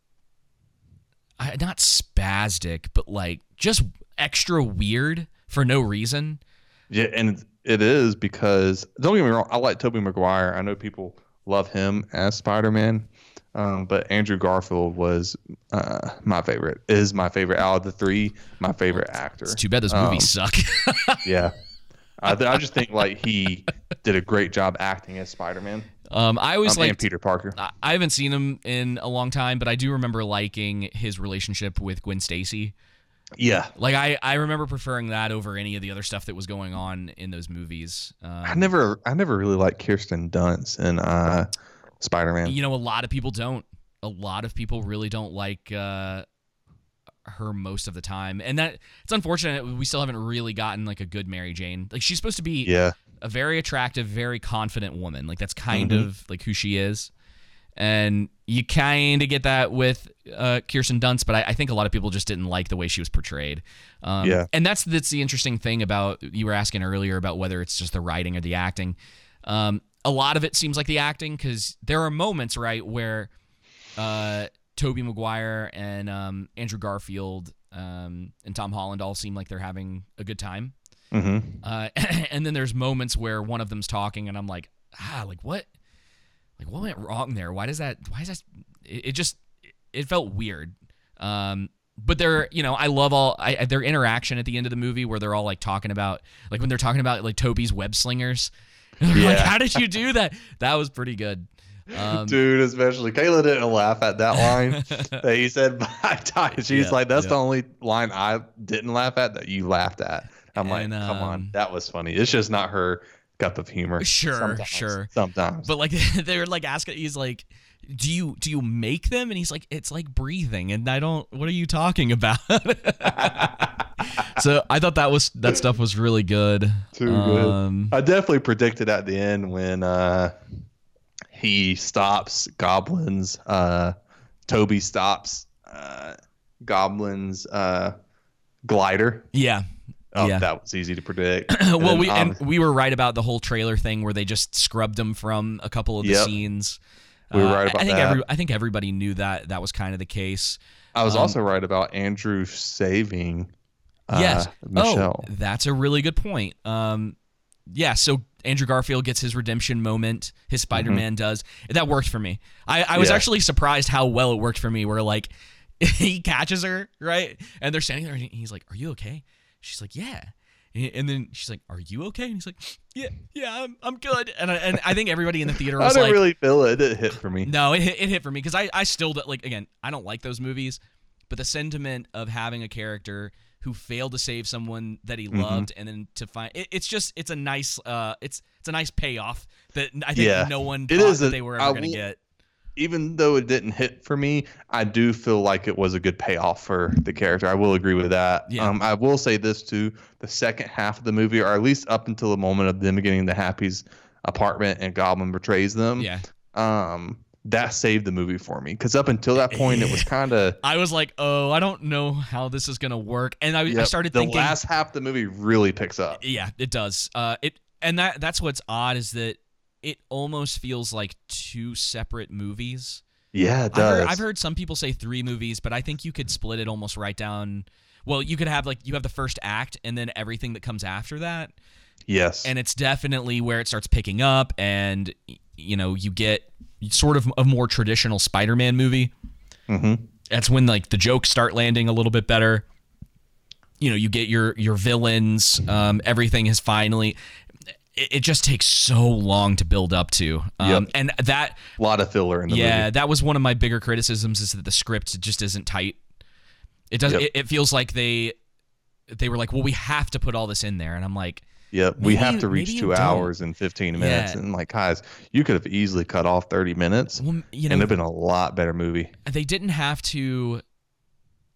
Speaker 2: not spastic, but like just extra weird for no reason.
Speaker 4: Yeah, and it is because don't get me wrong, I like Tobey Maguire. I know people love him as Spider Man, um, but Andrew Garfield was uh, my favorite. Is my favorite out of the three. My favorite actor.
Speaker 2: It's too bad those
Speaker 4: Um,
Speaker 2: movies suck.
Speaker 4: yeah, I, th- I just think like he did a great job acting as Spider Man.
Speaker 2: Um, I always like
Speaker 4: Peter Parker.
Speaker 2: I- I haven't seen him in a long time, but I do remember liking his relationship with Gwen Stacy.
Speaker 4: Yeah,
Speaker 2: Like I, I remember preferring that over any of the other stuff that was going on in those movies. Um,
Speaker 4: I never, I never really liked Kirsten Dunst in uh, Spider Man.
Speaker 2: You know, a lot of people don't. A lot of people really don't like uh, her most of the time, and that it's unfortunate. We still haven't really gotten like a good Mary Jane. Like she's supposed to be
Speaker 4: Yeah.
Speaker 2: A very attractive, very confident woman. Like that's kind
Speaker 4: Mhm.
Speaker 2: of like who she is, and you kind of get that with uh, Kirsten Dunst. But I, I think a lot of people just didn't like the way she was portrayed. Um,
Speaker 4: Yeah.
Speaker 2: and that's that's the interesting thing about you were asking earlier about whether it's just the writing or the acting. Um, a lot of it seems like the acting because there are moments right where uh, Tobey Maguire and um, Andrew Garfield um, and Tom Holland all seem like they're having a good time.
Speaker 4: Mm-hmm.
Speaker 2: Uh, and then there's moments where one of them's talking, and I'm like, ah, like what, like what went wrong there? Why does that? Why is that? It, it just, it felt weird. Um, but they're, you know, I love all I, their interaction at the end of the movie where they're all like talking about, like when they're talking about like Tobey's web slingers. like,
Speaker 4: Yeah.
Speaker 2: how did you do that? That was pretty good. Um,
Speaker 4: Dude, especially Kayla didn't laugh at that line that he said by. She's
Speaker 2: Yeah,
Speaker 4: like, "That's
Speaker 2: yeah.
Speaker 4: the only line I didn't laugh at that you laughed at." I'm like,
Speaker 2: And,
Speaker 4: "Come on,
Speaker 2: um,
Speaker 4: that was funny." It's just not her cup of humor.
Speaker 2: Sure,
Speaker 4: Sometimes.
Speaker 2: sure.
Speaker 4: Sometimes.
Speaker 2: But like they're like asking, he's like, "Do you do you make them?" And he's like, "It's like breathing." And I don't. What are you talking about? so I thought that was that stuff was really good.
Speaker 4: Too
Speaker 2: Um,
Speaker 4: good. I definitely predicted at the end when uh, he stops goblins. Uh, Tobey stops uh, goblins uh, glider.
Speaker 2: Yeah.
Speaker 4: Oh,
Speaker 2: yeah.
Speaker 4: that was easy to predict.
Speaker 2: well,
Speaker 4: then,
Speaker 2: we
Speaker 4: um,
Speaker 2: and we were right about the whole trailer thing where they just scrubbed them from a couple of the
Speaker 4: Yep.
Speaker 2: scenes.
Speaker 4: We were
Speaker 2: Uh,
Speaker 4: right about
Speaker 2: I think
Speaker 4: that.
Speaker 2: every I think everybody knew that that was kind of the case.
Speaker 4: I was
Speaker 2: Um,
Speaker 4: also right about Andrew saving uh,
Speaker 2: yes.
Speaker 4: Michelle.
Speaker 2: Oh, that's a really good point. Um, yeah. So Andrew Garfield gets his redemption moment. His Spider Man does. That worked for me. I, I was
Speaker 4: Mm-hmm. Yeah.
Speaker 2: actually surprised how well it worked for me. Where like he catches her right, and they're standing there, and he's like, "Are you okay?" She's like, "Yeah." And then she's like, "Are you okay?" And he's like, "Yeah, yeah, I'm, I'm good." And I, and I think everybody in the theater
Speaker 4: I
Speaker 2: was
Speaker 4: didn't
Speaker 2: like,
Speaker 4: really feel it. It hit for me.
Speaker 2: no, it hit, it hit for me because I, I still like again I don't like those movies, but the sentiment of having a character who failed to save someone that he
Speaker 4: Mhm.
Speaker 2: loved and then to find it, it's just it's a nice uh it's it's a nice payoff that I think
Speaker 4: yeah,
Speaker 2: no one
Speaker 4: It
Speaker 2: thought
Speaker 4: is
Speaker 2: that
Speaker 4: a-
Speaker 2: they were
Speaker 4: I
Speaker 2: ever gonna
Speaker 4: will-
Speaker 2: get.
Speaker 4: Even though it didn't hit for me, I do feel like it was a good payoff for the character. I will agree with that.
Speaker 2: Yeah.
Speaker 4: Um, I will say this too: the second half of the movie, or at least up until the moment of them getting to Happy's apartment and Goblin betrays them.
Speaker 2: Yeah.
Speaker 4: Um, that saved the movie for me because up until that point, it was kind of.
Speaker 2: I was like, oh, I don't know how this is gonna work, and I, I started
Speaker 4: the
Speaker 2: thinking The
Speaker 4: last half of the movie really picks up.
Speaker 2: Yeah, it does. Uh, it and that that's what's odd is that it almost feels like two separate movies.
Speaker 4: Yeah, it
Speaker 2: I've heard,
Speaker 4: does.
Speaker 2: I've heard some people say three movies, but I think you could split it almost right down. Well, you could have like you have the first act and then everything that comes after that,
Speaker 4: Yes.
Speaker 2: and it's definitely where it starts picking up, and you know you get sort of a more traditional Spider-Man movie.
Speaker 4: hmm
Speaker 2: That's when like the jokes start landing a little bit better. You know, you get your your villains. Um, everything is finally. It, it just takes so long to build up to, um,
Speaker 4: Yep.
Speaker 2: and that
Speaker 4: A lot of filler in the movie.
Speaker 2: yeah,
Speaker 4: movie.
Speaker 2: that was one of my bigger criticisms is that the script just isn't tight. It does.
Speaker 4: Yep.
Speaker 2: It, it feels like they they were like, well, we have to put all this in there, and I'm like,
Speaker 4: Yep, we have to reach
Speaker 2: maybe you
Speaker 4: two
Speaker 2: don't.
Speaker 4: hours and 15 minutes.
Speaker 2: Yeah.
Speaker 4: And like, guys, you could have easily cut off 30 minutes
Speaker 2: well, you know,
Speaker 4: and it'd been a lot better movie.
Speaker 2: they didn't have to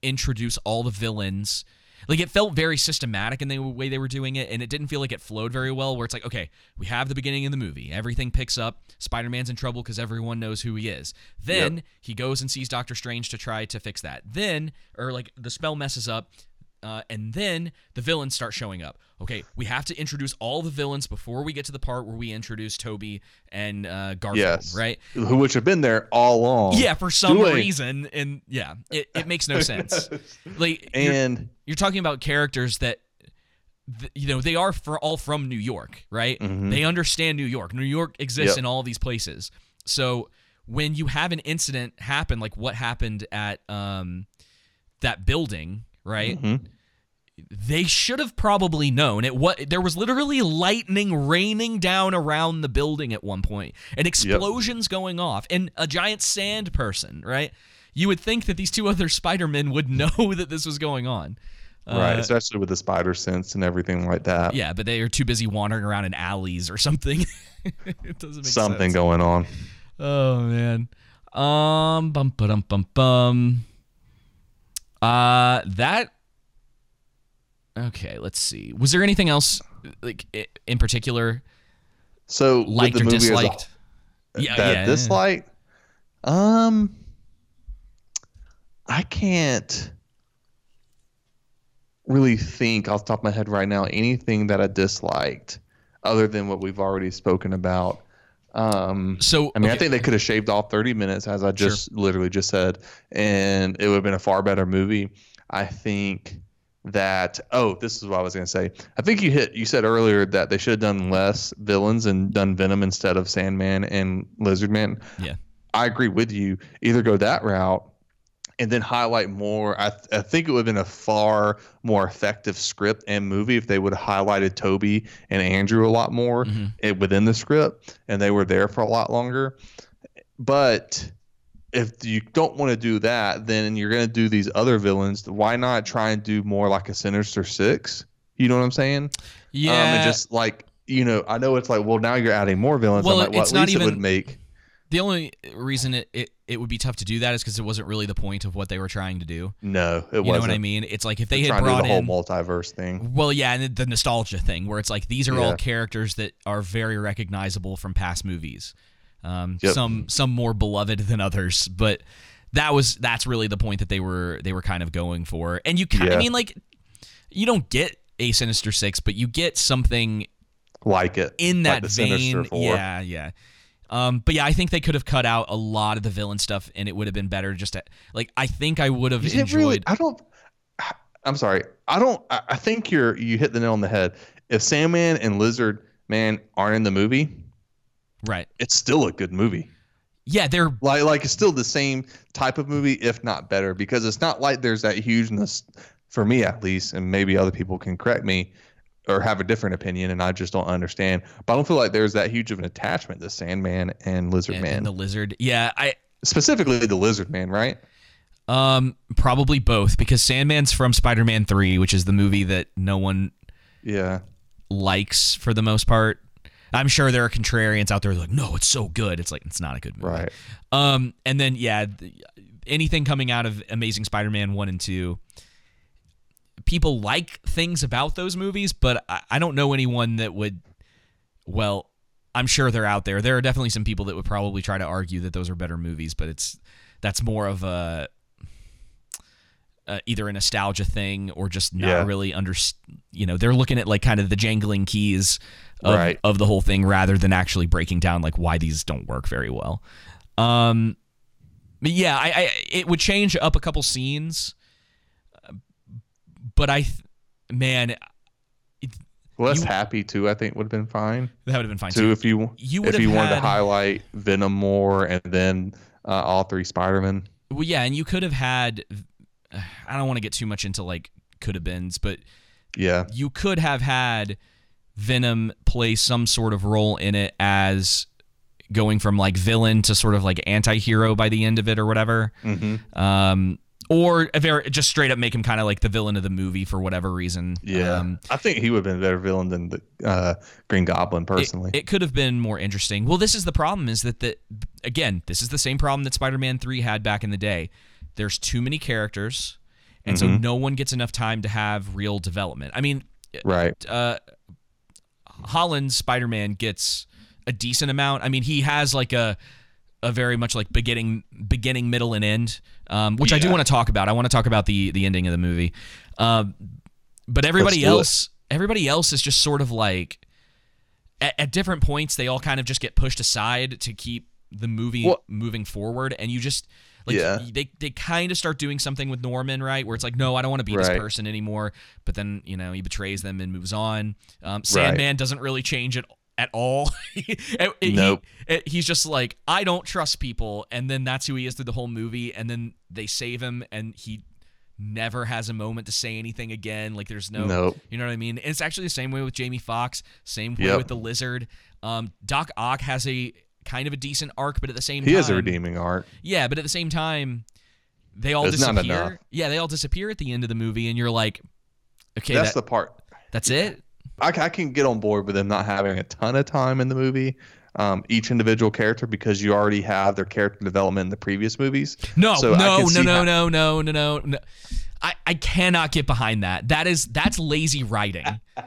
Speaker 2: introduce all the villains. Like it felt very systematic in the way they were doing it and it didn't feel like it flowed very well where it's like okay we have the beginning of the movie. Everything picks up. Spider-man's in trouble because everyone knows who he is. Then
Speaker 4: Yep.
Speaker 2: he goes and sees doctor strange to try to fix that. Then or like the spell messes up uh, and then the villains start showing up. Okay, we have to introduce all the villains before we get to the part where we introduce Toby and uh, Garfield,
Speaker 4: Yes.
Speaker 2: right?
Speaker 4: Who which have been there all along.
Speaker 2: Yeah, for some
Speaker 4: doing-
Speaker 2: reason, and yeah, it, it makes no sense. Like, you're-
Speaker 4: And-
Speaker 2: you're, talking about characters that, th- you know, they are for all from New York, right?
Speaker 4: Mhm.
Speaker 2: They understand New York. New York exists
Speaker 4: Yep.
Speaker 2: in all these places. So when you have an incident happen, like what happened at um, that building, right?
Speaker 4: Mhm.
Speaker 2: They should have probably known it. What there was literally lightning raining down around the building at one point, and explosions going off, and a giant sand person. Right? You would think that these two other Spider-Men would know that this was going on.
Speaker 4: right,
Speaker 2: Uh,
Speaker 4: especially with the spider sense and everything like that.
Speaker 2: yeah, but they are too busy wandering around in alleys or something. it doesn't make
Speaker 4: Something
Speaker 2: sense.
Speaker 4: going on.
Speaker 2: Oh man. Um bum bum bum bum. Uh that Okay, let's see. Was there anything else like in particular
Speaker 4: So
Speaker 2: liked
Speaker 4: the
Speaker 2: or
Speaker 4: movie as a-
Speaker 2: disliked? yeah,
Speaker 4: that
Speaker 2: yeah.
Speaker 4: dislike. Um, I can't really think off the top of my head right now anything that I disliked other than what we've already spoken about. Um,
Speaker 2: so
Speaker 4: I mean, I think they could have shaved off 30 minutes, as I just literally just said, and it would have been a far better movie. I think that. Oh, this is what I was going to say. I think you hit. You said earlier that they should have done less villains and done Venom instead of Sandman and Lizardman.
Speaker 2: Yeah.
Speaker 4: I agree with you. Either go that route and then highlight more. I, th- I think it would have been a far more effective script and movie if they would have highlighted Tobey and Andrew a lot more eh, within the script and they were there for a lot longer. But if you don't want to do that, then you're going to do these other villains. Why not try and do more like a Sinister Six? You know what I'm saying? Um,
Speaker 2: Yeah.
Speaker 4: and just like you know, I know it's like, well, now you're adding more villains.
Speaker 2: Well,
Speaker 4: I'm like, well,
Speaker 2: it's
Speaker 4: at
Speaker 2: not
Speaker 4: least it would make.
Speaker 2: The only reason it, it, it would be tough to do that is because it wasn't really the point of what they were trying to do.
Speaker 4: No, it
Speaker 2: you
Speaker 4: wasn't.
Speaker 2: You know what I mean? It's like if they
Speaker 4: They're
Speaker 2: had
Speaker 4: trying to do
Speaker 2: brought
Speaker 4: the whole multiverse thing.
Speaker 2: Well, yeah, and the nostalgia thing where it's like these are
Speaker 4: Yeah.
Speaker 2: all characters that are very recognizable from past movies. Um,
Speaker 4: Yep.
Speaker 2: Some some more beloved than others, but that was that's really the point that they were they were kind of going for. And you, kind I mean, like you don't get a Sinister Six, but you get something
Speaker 4: like it
Speaker 2: in
Speaker 4: like
Speaker 2: that
Speaker 4: Sinister
Speaker 2: vein. Yeah, yeah. Um, but yeah, I think they could have cut out a lot of the villain stuff, and it would have been better. Just to, like I think I would have
Speaker 4: You
Speaker 2: enjoyed.
Speaker 4: really. I don't. I'm sorry. I don't. I I think you're. You hit the nail on the head. If Sandman and Lizard Man aren't in the movie,
Speaker 2: right?
Speaker 4: It's still a good movie.
Speaker 2: Yeah, they're
Speaker 4: like like it's still the same type of movie, if not better, because it's not like there's that hugeness for me at least, and maybe other people can correct me or have a different opinion, and I just don't understand. But I don't feel like there's that huge of an attachment to Sandman and Lizard
Speaker 2: and,
Speaker 4: Man,
Speaker 2: and the lizard. Yeah, I
Speaker 4: specifically the Lizard Man, right?
Speaker 2: Um, probably both because Sandman's from Spider-Man 3, which is the movie that no one
Speaker 4: yeah
Speaker 2: likes for the most part. I'm sure there are contrarians out there like, "No, it's so good." It's like it's not a good movie.
Speaker 4: Right.
Speaker 2: Um, and then yeah, th- anything coming out of Amazing Spider-Man 1 and 2 people like things about those movies, but I, I don't know anyone that would well, I'm sure they're out there. There are definitely some people that would probably try to argue that those are better movies, but it's that's more of a uh, either a nostalgia thing or just not
Speaker 4: Yeah.
Speaker 2: really under you know they're looking at like kind of the jangling keys of,
Speaker 4: Right.
Speaker 2: of the whole thing rather than actually breaking down like why these don't work very well um but yeah I, I it would change up a couple scenes but i th- man
Speaker 4: Less
Speaker 2: You-
Speaker 4: happy too, I think would have been fine.
Speaker 2: That would have been fine,
Speaker 4: too.
Speaker 2: too.
Speaker 4: If you,
Speaker 2: You
Speaker 4: if you
Speaker 2: have
Speaker 4: wanted to highlight Venom more, and then uh, all three Spider-Man.
Speaker 2: Well, yeah, and you could have had. I don't want to get too much into like could have beens, but
Speaker 4: Yeah,
Speaker 2: you could have had Venom play some sort of role in it as going from like villain to sort of like anti-hero by the end of it or whatever.
Speaker 4: Mhm.
Speaker 2: Um, or a very, just straight up make him kind of like the villain of the movie for whatever reason.
Speaker 4: yeah.
Speaker 2: Um,
Speaker 4: I think he would have been a better villain than the uh, Green Goblin, personally.
Speaker 2: It, it could have been more interesting. Well, this is the problem is that the again, this is the same problem that Spider-Man 3 had back in the day. There's too many characters and so
Speaker 4: Mhm.
Speaker 2: no one gets enough time to have real development. I mean,
Speaker 4: Right.
Speaker 2: uh, Holland's Spider-Man gets a decent amount. I mean, he has like a a very much like beginning, beginning, middle, and end, um, which I do want to talk about. I want to talk about the the ending of the movie, um, but everybody
Speaker 4: do it.
Speaker 2: else, everybody else is just sort of like at, at different points they all kind of just get pushed aside to keep the movie
Speaker 4: Well-
Speaker 2: moving forward, and you just like
Speaker 4: Yeah.
Speaker 2: they they kind of start doing something with Norman, right? Where it's like, no, I don't want to be this person anymore. But then you know he betrays them and moves on. Um, Sandman doesn't really change it at all. He-
Speaker 4: Nope.
Speaker 2: he- he's just like, I don't trust people, and then that's who he is through the whole movie. And then they save him, and he never has a moment to say anything again. Like there's no,
Speaker 4: Nope.
Speaker 2: you know what I mean? And it's actually the same way with Jamie Foxx, same way
Speaker 4: Yep.
Speaker 2: with the Lizard. Um, Doc Ock has a kind of a decent arc, but at the same time,
Speaker 4: He
Speaker 2: time,
Speaker 4: has a redeeming arc.
Speaker 2: yeah, but at the same time, they all
Speaker 4: It's
Speaker 2: disappear. Yeah, they all disappear at the end of the movie, and you're like, okay,
Speaker 4: That's
Speaker 2: that-
Speaker 4: the part.
Speaker 2: that's it.
Speaker 4: I, I can get on board with them not having a ton of time in the movie, um, each individual character, because you already have their character development in the previous movies.
Speaker 2: No,
Speaker 4: So
Speaker 2: no, no, no,
Speaker 4: how-
Speaker 2: no, no, no, no, no. I, I cannot get behind that. That is that's lazy writing.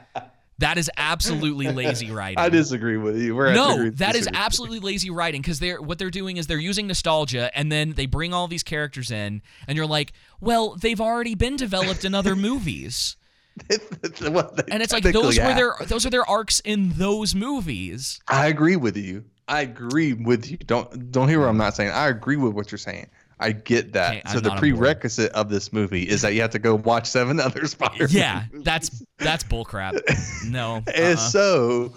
Speaker 2: That is absolutely lazy writing.
Speaker 4: I disagree with you. We're
Speaker 2: no, that is absolutely lazy writing because they're what they're doing is they're using nostalgia and then they bring all these characters in and you're like, well, they've already been developed in other movies. And it's like those were their those are their arcs in those movies.
Speaker 4: I agree with you. I agree with you. Don't don't hear what I'm not saying. I agree with what you're saying. I get that.
Speaker 2: Okay,
Speaker 4: so the
Speaker 2: not on board.
Speaker 4: prerequisite of this movie is that you have to go watch seven other Spider.
Speaker 2: Yeah, that's that's bullcrap. No.
Speaker 4: And
Speaker 2: uh-uh.
Speaker 4: so,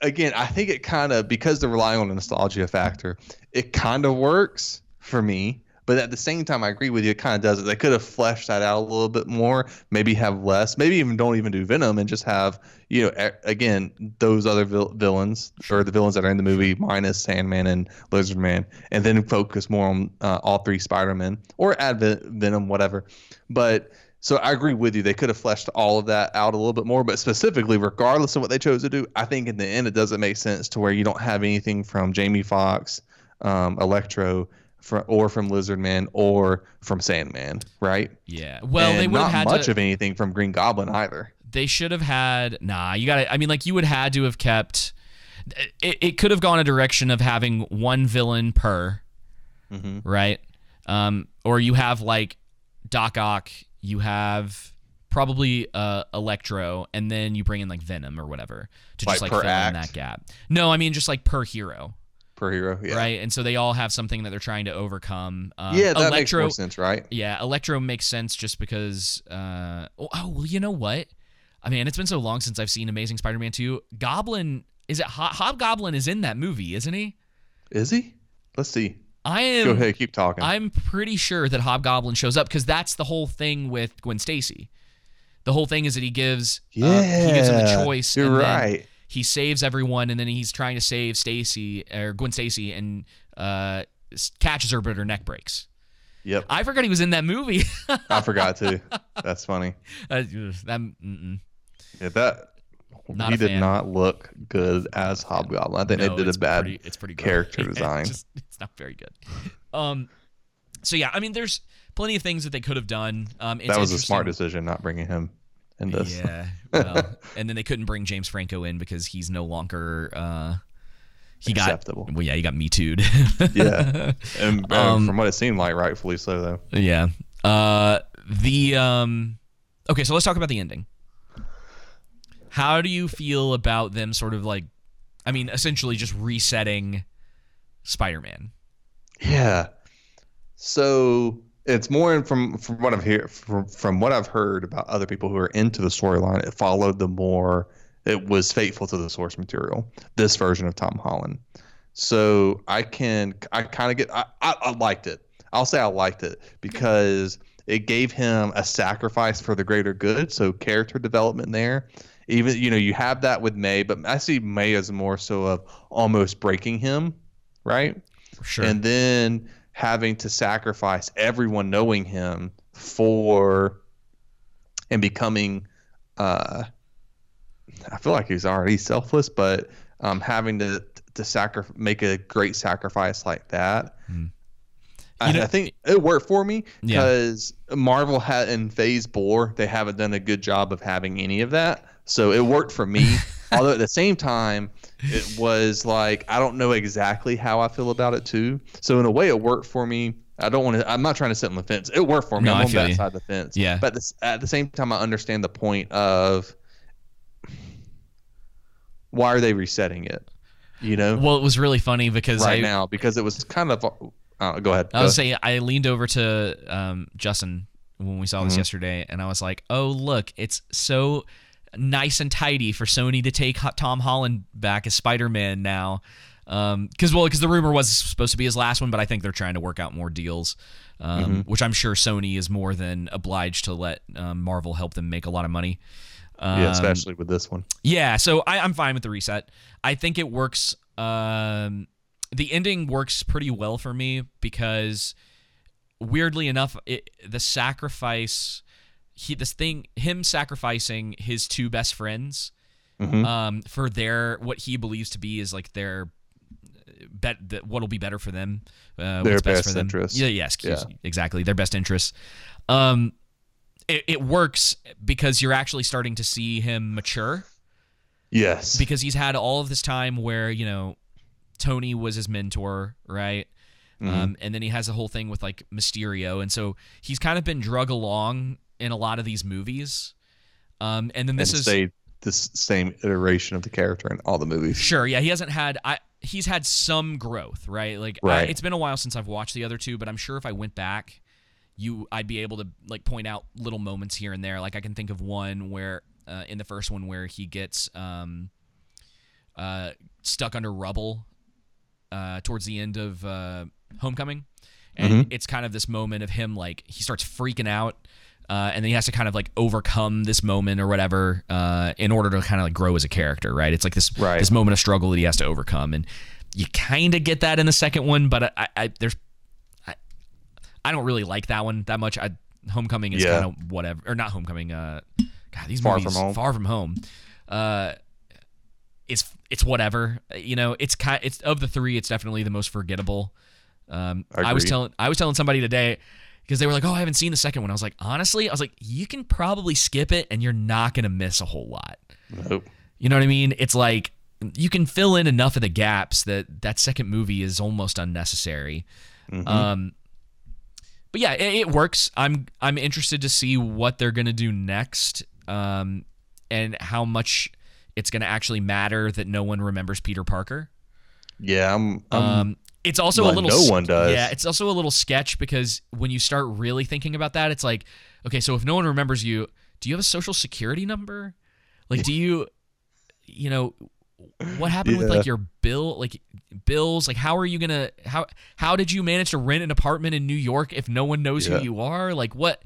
Speaker 4: again, I think it kind of because they're relying on the nostalgia factor, it kind of works for me. But at the same time, I agree with you. It kind of does it. They could have fleshed that out a little bit more. Maybe have less. Maybe even don't even do Venom and just have you know again those other vil- villains or the villains that are in the movie minus Sandman and Lizard Man, and then focus more on uh, all three Spider Men or add Ven- Venom, whatever. But so I agree with you. They could have fleshed all of that out a little bit more, but specifically, regardless of what they chose to do, I think in the end it doesn't make sense to where you don't have anything from Jamie Foxx, um, Electro, fr or from Lizard Man, or from Sandman, right?
Speaker 2: Yeah. Well,
Speaker 4: And
Speaker 2: they would
Speaker 4: not
Speaker 2: have had
Speaker 4: much
Speaker 2: to,
Speaker 4: of anything from Green Goblin either.
Speaker 2: they should have had nah you gotta i mean like you would had to have kept it, it could have gone a direction of having one villain per
Speaker 4: Mm-hmm.
Speaker 2: right um or you have like doc ock you have probably uh electro and then you bring in like venom or whatever to just
Speaker 4: Like
Speaker 2: like fill in that gap no i mean just like per hero
Speaker 4: Per hero, yeah.
Speaker 2: right and so they all have something that they're trying to overcome um,
Speaker 4: yeah, that
Speaker 2: electro
Speaker 4: makes more sense, right?
Speaker 2: yeah, Electro makes sense just because. Uh, oh, oh, well, you know what? I mean, it's been so long since I've seen Amazing Spider-Man 2. Goblin is it Ho- Hobgoblin is in that movie, isn't he?
Speaker 4: Is he? Let's see.
Speaker 2: I am.
Speaker 4: Go ahead, keep talking.
Speaker 2: I'm pretty sure that Hobgoblin shows up because that's the whole thing with Gwen Stacy. The whole thing is that he gives uh, he gives him the choice.
Speaker 4: you're
Speaker 2: and then
Speaker 4: right.
Speaker 2: He saves everyone, and then he's trying to save Stacy or Gwen Stacy, and uh, catches her, but her neck breaks.
Speaker 4: Yep.
Speaker 2: I forgot he was in that movie.
Speaker 4: I forgot to. That's funny.
Speaker 2: Uh, that, mm-mm.
Speaker 4: Yeah, that
Speaker 2: Not
Speaker 4: he did
Speaker 2: fan.
Speaker 4: not look good as Hobgoblin. I think
Speaker 2: No,
Speaker 4: they did a bad
Speaker 2: pretty- it's pretty
Speaker 4: character
Speaker 2: gross.
Speaker 4: design.
Speaker 2: it's, just- it's not very good. Um, so yeah, I mean, there's plenty of things that they could have done. Um, it's
Speaker 4: that was a smart decision not bringing him in this.
Speaker 2: Yeah. Well, and then they couldn't bring James Franco in because he's no longer. Uh, he
Speaker 4: Acceptable.
Speaker 2: got well, yeah, he got me too'd.
Speaker 4: yeah, and
Speaker 2: Um,
Speaker 4: from what it seemed like, rightfully so though.
Speaker 2: Yeah. Uh, the um, okay, so let's talk about the ending. How do you feel about them sort of like, I mean, essentially just resetting Spider-Man?
Speaker 4: Yeah. So it's more from from what I've heard from from what I've heard about other people who are into the storyline. It followed the more. It was faithful to the source material. This version of Tom Holland. So I can I kind of get I, I I liked it. I'll say I liked it because it gave him a sacrifice for the greater good. So character development there. Even you know you have that with May, but I see May as more so of almost breaking him, right?
Speaker 2: Sure.
Speaker 4: And then having to sacrifice everyone knowing him for and becoming uh I feel like he's already selfless, but um having to to sacri- make a great sacrifice like that. I,
Speaker 2: know-
Speaker 4: I think it worked for me
Speaker 2: Yeah.
Speaker 4: because Marvel had in Phase Four they haven't done a good job of having any of that, so it worked for me. Although at the same time, it was like I don't know exactly how I feel about it too. So in a way, it worked for me. I don't want to. I'm not trying to sit on the fence. It worked for me.
Speaker 2: No,
Speaker 4: I'm on that
Speaker 2: you.
Speaker 4: side of the fence.
Speaker 2: Yeah.
Speaker 4: But this, at the same time, I understand the point of why are they resetting it? You know,
Speaker 2: Well, it was really funny because
Speaker 4: right
Speaker 2: I,
Speaker 4: now because it was kind of. Uh, go ahead.
Speaker 2: I was saying I leaned over to um, Justin when we saw this
Speaker 4: Mhm.
Speaker 2: yesterday, and I was like, "Oh, look, it's so nice and tidy for Sony to take Tom Holland back as Spider-Man now." Because well, because the rumor was supposed to be his last one, but I think they're trying to work out more deals, um,
Speaker 4: Mhm.
Speaker 2: which I'm sure Sony is more than obliged to let um, Marvel help them make a lot of money. Um,
Speaker 4: yeah, especially with this one.
Speaker 2: yeah, so I, I'm fine with the reset. I think it works. Um, the ending works pretty well for me because, weirdly enough, it, the sacrifice, he this thing, him sacrificing his two best friends,
Speaker 4: Mhm.
Speaker 2: um, for their what he believes to be is like their bet that what'll be better for them, uh,
Speaker 4: Their
Speaker 2: what's best,
Speaker 4: best
Speaker 2: for them.
Speaker 4: interests.
Speaker 2: Yeah, yes,
Speaker 4: Yeah.
Speaker 2: exactly, their best interests. Um, it, it works because you're actually starting to see him mature
Speaker 4: Yes.
Speaker 2: because he's had all of this time where you know Tony was his mentor, right?
Speaker 4: Mhm.
Speaker 2: Um, and then he has a whole thing with like Mysterio, and so he's kind of been drug along in a lot of these movies. Um, and then this
Speaker 4: and
Speaker 2: is
Speaker 4: the same iteration of the character in all the movies.
Speaker 2: Sure, yeah, he hasn't had I he's had some growth, right? Like I, it's been a while since I've watched the other two, but I'm sure if I went back, you I'd be able to like point out little moments here and there. Like I can think of one where uh, in the first one where he gets um uh stuck under rubble uh towards the end of uh Homecoming. And
Speaker 4: Mhm.
Speaker 2: it's kind of this moment of him like he starts freaking out uh, and then he has to kind of like overcome this moment or whatever uh, in order to kind of like grow as a character, right? It's like this
Speaker 4: Right.
Speaker 2: this moment of struggle that he has to overcome, and you kind of get that in the second one, but I, I there's I, I don't really like that one that much. I Homecoming is
Speaker 4: Yeah.
Speaker 2: kind of whatever, or not Homecoming. Uh, God, these
Speaker 4: Far
Speaker 2: movies
Speaker 4: From Home.
Speaker 2: Far from home. Uh, it's it's whatever. You know, it's kind it's of the three, it's definitely the most forgettable. Um,
Speaker 4: I
Speaker 2: I was telling I was telling somebody today because they were like, "Oh, I haven't seen the second one." I was like, "Honestly, I was like, you can probably skip it, and you're not gonna miss a whole lot."
Speaker 4: Nope.
Speaker 2: You know what I mean? It's like you can fill in enough of the gaps that that second movie is almost unnecessary.
Speaker 4: Mhm.
Speaker 2: Um, but yeah, it, it works. I'm I'm interested to see what they're gonna do next, um, and how much it's gonna actually matter that no one remembers Peter Parker.
Speaker 4: Yeah, I'm. I'm
Speaker 2: Um, it's also a little
Speaker 4: no one does.
Speaker 2: Yeah, it's also a little sketch because when you start really thinking about that, it's like, okay, so if no one remembers you, do you have a social security number? Like, do you, you know, what happened with like your bill, like bills? Like, how are you gonna how how did you manage to rent an apartment in New York if no one knows
Speaker 4: Yeah.
Speaker 2: who you are? Like, what?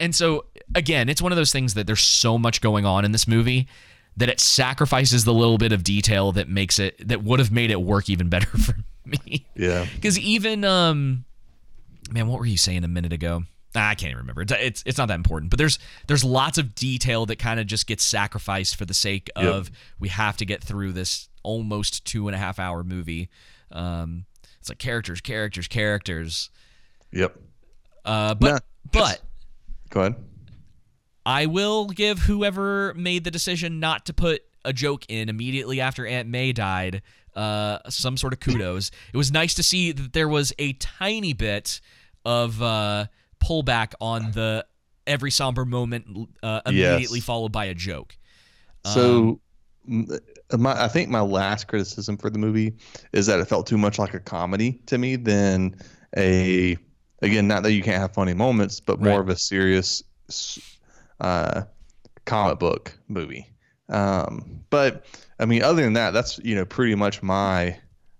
Speaker 2: And so again, it's one of those things that there's so much going on in this movie that it sacrifices the little bit of detail that makes it that would have made it work even better for me.
Speaker 4: yeah.
Speaker 2: Because even um, man, what were you saying a minute ago? Ah, I can't even remember. It's, it's it's not that important. But there's there's lots of detail that kind of just gets sacrificed for the sake
Speaker 4: Yep.
Speaker 2: of we have to get through this almost two and a half hour movie. Um, it's like characters, characters, characters.
Speaker 4: Yep.
Speaker 2: Uh, but
Speaker 4: Nah,
Speaker 2: but
Speaker 4: Go ahead.
Speaker 2: I will give whoever made the decision not to put a joke in immediately after Aunt May died uh, some sort of kudos. it was nice to see that there was a tiny bit of uh, pullback on the every somber moment uh, immediately
Speaker 4: Yes.
Speaker 2: followed by a joke.
Speaker 4: So, m- my, I think my last criticism for the movie is that it felt too much like a comedy to me than a. Again, not that you can't have funny moments, but more
Speaker 2: Right.
Speaker 4: of a serious uh, comic book movie. Um, but I mean, other than that, that's you know pretty much my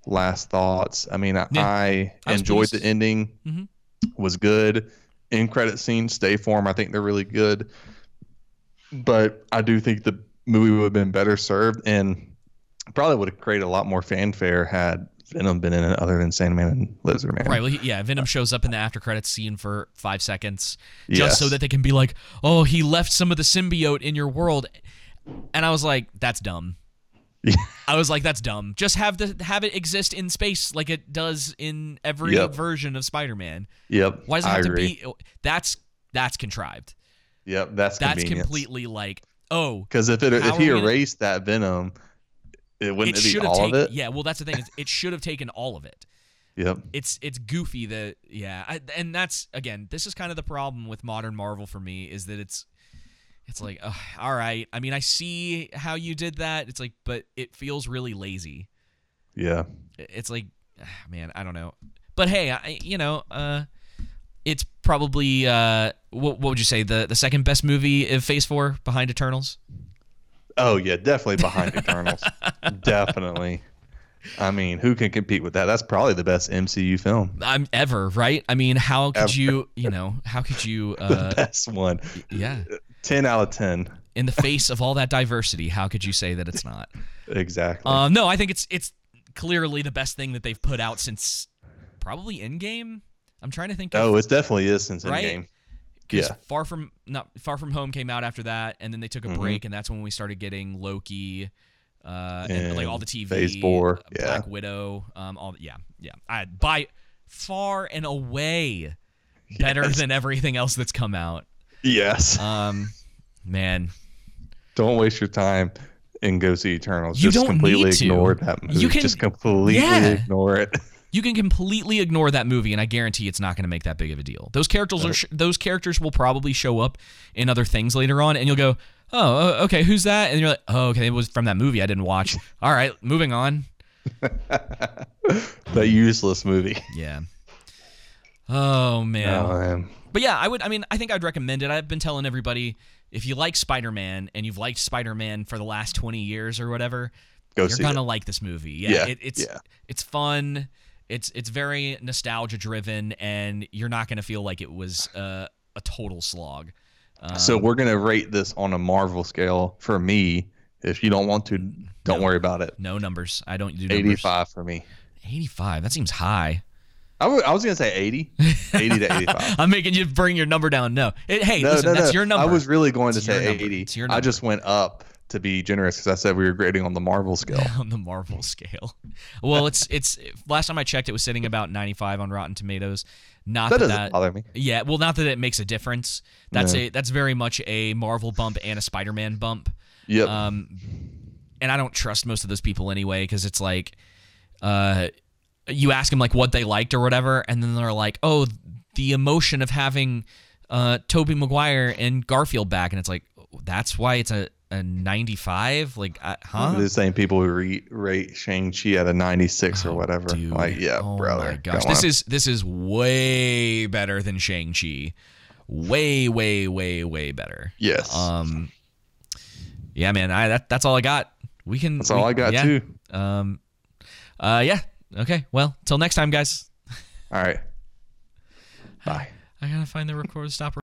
Speaker 4: last thoughts. I mean, I,
Speaker 2: Yeah.
Speaker 4: I
Speaker 2: I
Speaker 4: enjoyed
Speaker 2: pleased.
Speaker 4: the ending.
Speaker 2: Mhm.
Speaker 4: Was good. In credit scene, stay form. I think they're really good but I do think the movie would have been better served and probably would have created a lot more fanfare had Venom been in it other than Sandman and Lizard Man.
Speaker 2: Right. Well, he- yeah. Venom shows up in the after credits scene for five seconds, just so that they can be like, "Oh, he left some of the symbiote in your world," and I was like, "That's dumb." I was like, that's dumb. Just have the have it exist in space like it does in every
Speaker 4: Yep.
Speaker 2: version of Spider-Man.
Speaker 4: Yep,
Speaker 2: Why does it have to be? That's that's contrived.
Speaker 4: Yep, that's
Speaker 2: That's completely like oh.
Speaker 4: Because if it if he
Speaker 2: we gonna-
Speaker 4: erased that Venom, it wouldn't
Speaker 2: it
Speaker 4: it be
Speaker 2: should have
Speaker 4: all
Speaker 2: taken.
Speaker 4: of it.
Speaker 2: Yeah, well, that's the thing. It should have taken all of it.
Speaker 4: Yep.
Speaker 2: It's it's goofy that yeah, I, and that's again. This is kind of the problem with modern Marvel for me is that it's it's like ugh, all right. I mean, I see how you did that. It's like, but it feels really lazy.
Speaker 4: Yeah.
Speaker 2: It's like, ah, man, I don't know. But hey, I, you know, uh, it's probably uh, what, what would you say the the second best movie of Phase Four behind Eternals?
Speaker 4: Oh yeah, definitely behind Eternals. definitely. I mean, who can compete with that? That's probably the best MCU film.
Speaker 2: I'm ever right. I mean, how could
Speaker 4: Ever.
Speaker 2: you, you know, how could you,
Speaker 4: the
Speaker 2: uh,
Speaker 4: best one.
Speaker 2: yeah,
Speaker 4: Ten out of ten.
Speaker 2: in the face of all that diversity, how could you say that it's not?
Speaker 4: Exactly.
Speaker 2: Um, no, I think it's it's clearly the best thing that they've put out since probably Endgame. I'm trying to think.
Speaker 4: oh,
Speaker 2: of,
Speaker 4: it definitely is since
Speaker 2: right?
Speaker 4: Endgame. Yeah.
Speaker 2: Far from not Far from Home came out after that, and then they took a
Speaker 4: Mhm.
Speaker 2: break, and that's when we started getting Loki, uh, and, like all the TV,
Speaker 4: Phase four,
Speaker 2: uh,
Speaker 4: yeah.
Speaker 2: Black Widow, um, all yeah, yeah. I by far and away better
Speaker 4: Yes.
Speaker 2: than everything else that's come out.
Speaker 4: Yes.
Speaker 2: Um, man,
Speaker 4: Don't waste your time and go see Eternals.
Speaker 2: You
Speaker 4: Just
Speaker 2: don't
Speaker 4: completely
Speaker 2: need to.
Speaker 4: ignore that movie.
Speaker 2: You can-
Speaker 4: just completely
Speaker 2: Yeah.
Speaker 4: ignore it.
Speaker 2: you can completely ignore that movie, and I guarantee it's not going to make that big of a deal. Those characters are sh- those characters will probably show up in other things later on, and you'll go, "Oh, okay, who's that?" And you're like, "Oh, okay, it was from that movie I didn't watch." All right, moving on.
Speaker 4: that useless movie.
Speaker 2: Yeah. Oh man.
Speaker 4: Oh, man.
Speaker 2: But yeah, I would. I mean, I think I'd recommend it. I've been telling everybody if you like Spider-Man and you've liked Spider-Man for the last twenty years or whatever,
Speaker 4: Go
Speaker 2: you're gonna
Speaker 4: it.
Speaker 2: like this movie. Yeah,
Speaker 4: Yeah,
Speaker 2: It, it's
Speaker 4: yeah.
Speaker 2: it's fun. It's it's very nostalgia driven, and you're not gonna feel like it was uh, a total slog. Um,
Speaker 4: so we're gonna rate this on a Marvel scale. For me, if you don't want to, don't worry about it.
Speaker 2: no numbers. I don't do numbers.
Speaker 4: Eighty-five for me.
Speaker 2: Eighty-five. That seems high.
Speaker 4: I I was gonna say 80. 80 to 85.
Speaker 2: I'm making you bring your number down. No. It- hey,
Speaker 4: no,
Speaker 2: listen,
Speaker 4: no,
Speaker 2: that's
Speaker 4: no.
Speaker 2: your number.
Speaker 4: I was really going to
Speaker 2: It's your
Speaker 4: say
Speaker 2: number.
Speaker 4: 80.
Speaker 2: It's your
Speaker 4: I just went up to be generous because I said we were grading on the Marvel scale.
Speaker 2: on the Marvel scale. Well, it's it's last time I checked, it was sitting about 95 on Rotten Tomatoes. Not
Speaker 4: That
Speaker 2: that,
Speaker 4: doesn't bother me.
Speaker 2: Yeah, well, not that it makes a difference. That's
Speaker 4: No.
Speaker 2: a that's very much a Marvel bump and a Spider-Man bump.
Speaker 4: Yep.
Speaker 2: Um, and I don't trust most of those people anyway because it's like, uh, you ask them like what they liked or whatever, and then they're like, oh, the emotion of having uh Tobey Maguire and Garfield back, and it's like that's why it's a a 95 like uh, huh
Speaker 4: The same people who re- rate Shang Chi at a 96 or whatever. like, yeah,
Speaker 2: oh
Speaker 4: brother.
Speaker 2: my gosh, this
Speaker 4: on.
Speaker 2: is this is way better than Shang Chi, way way way way better.
Speaker 4: Yes.
Speaker 2: Um. Yeah, man. I that that's all I got. We can.
Speaker 4: That's all I got,
Speaker 2: yeah.
Speaker 4: too.
Speaker 2: Um. Uh. Yeah. Okay. Well, till next time, guys.
Speaker 4: All right. Bye.
Speaker 2: I gotta find the record stop.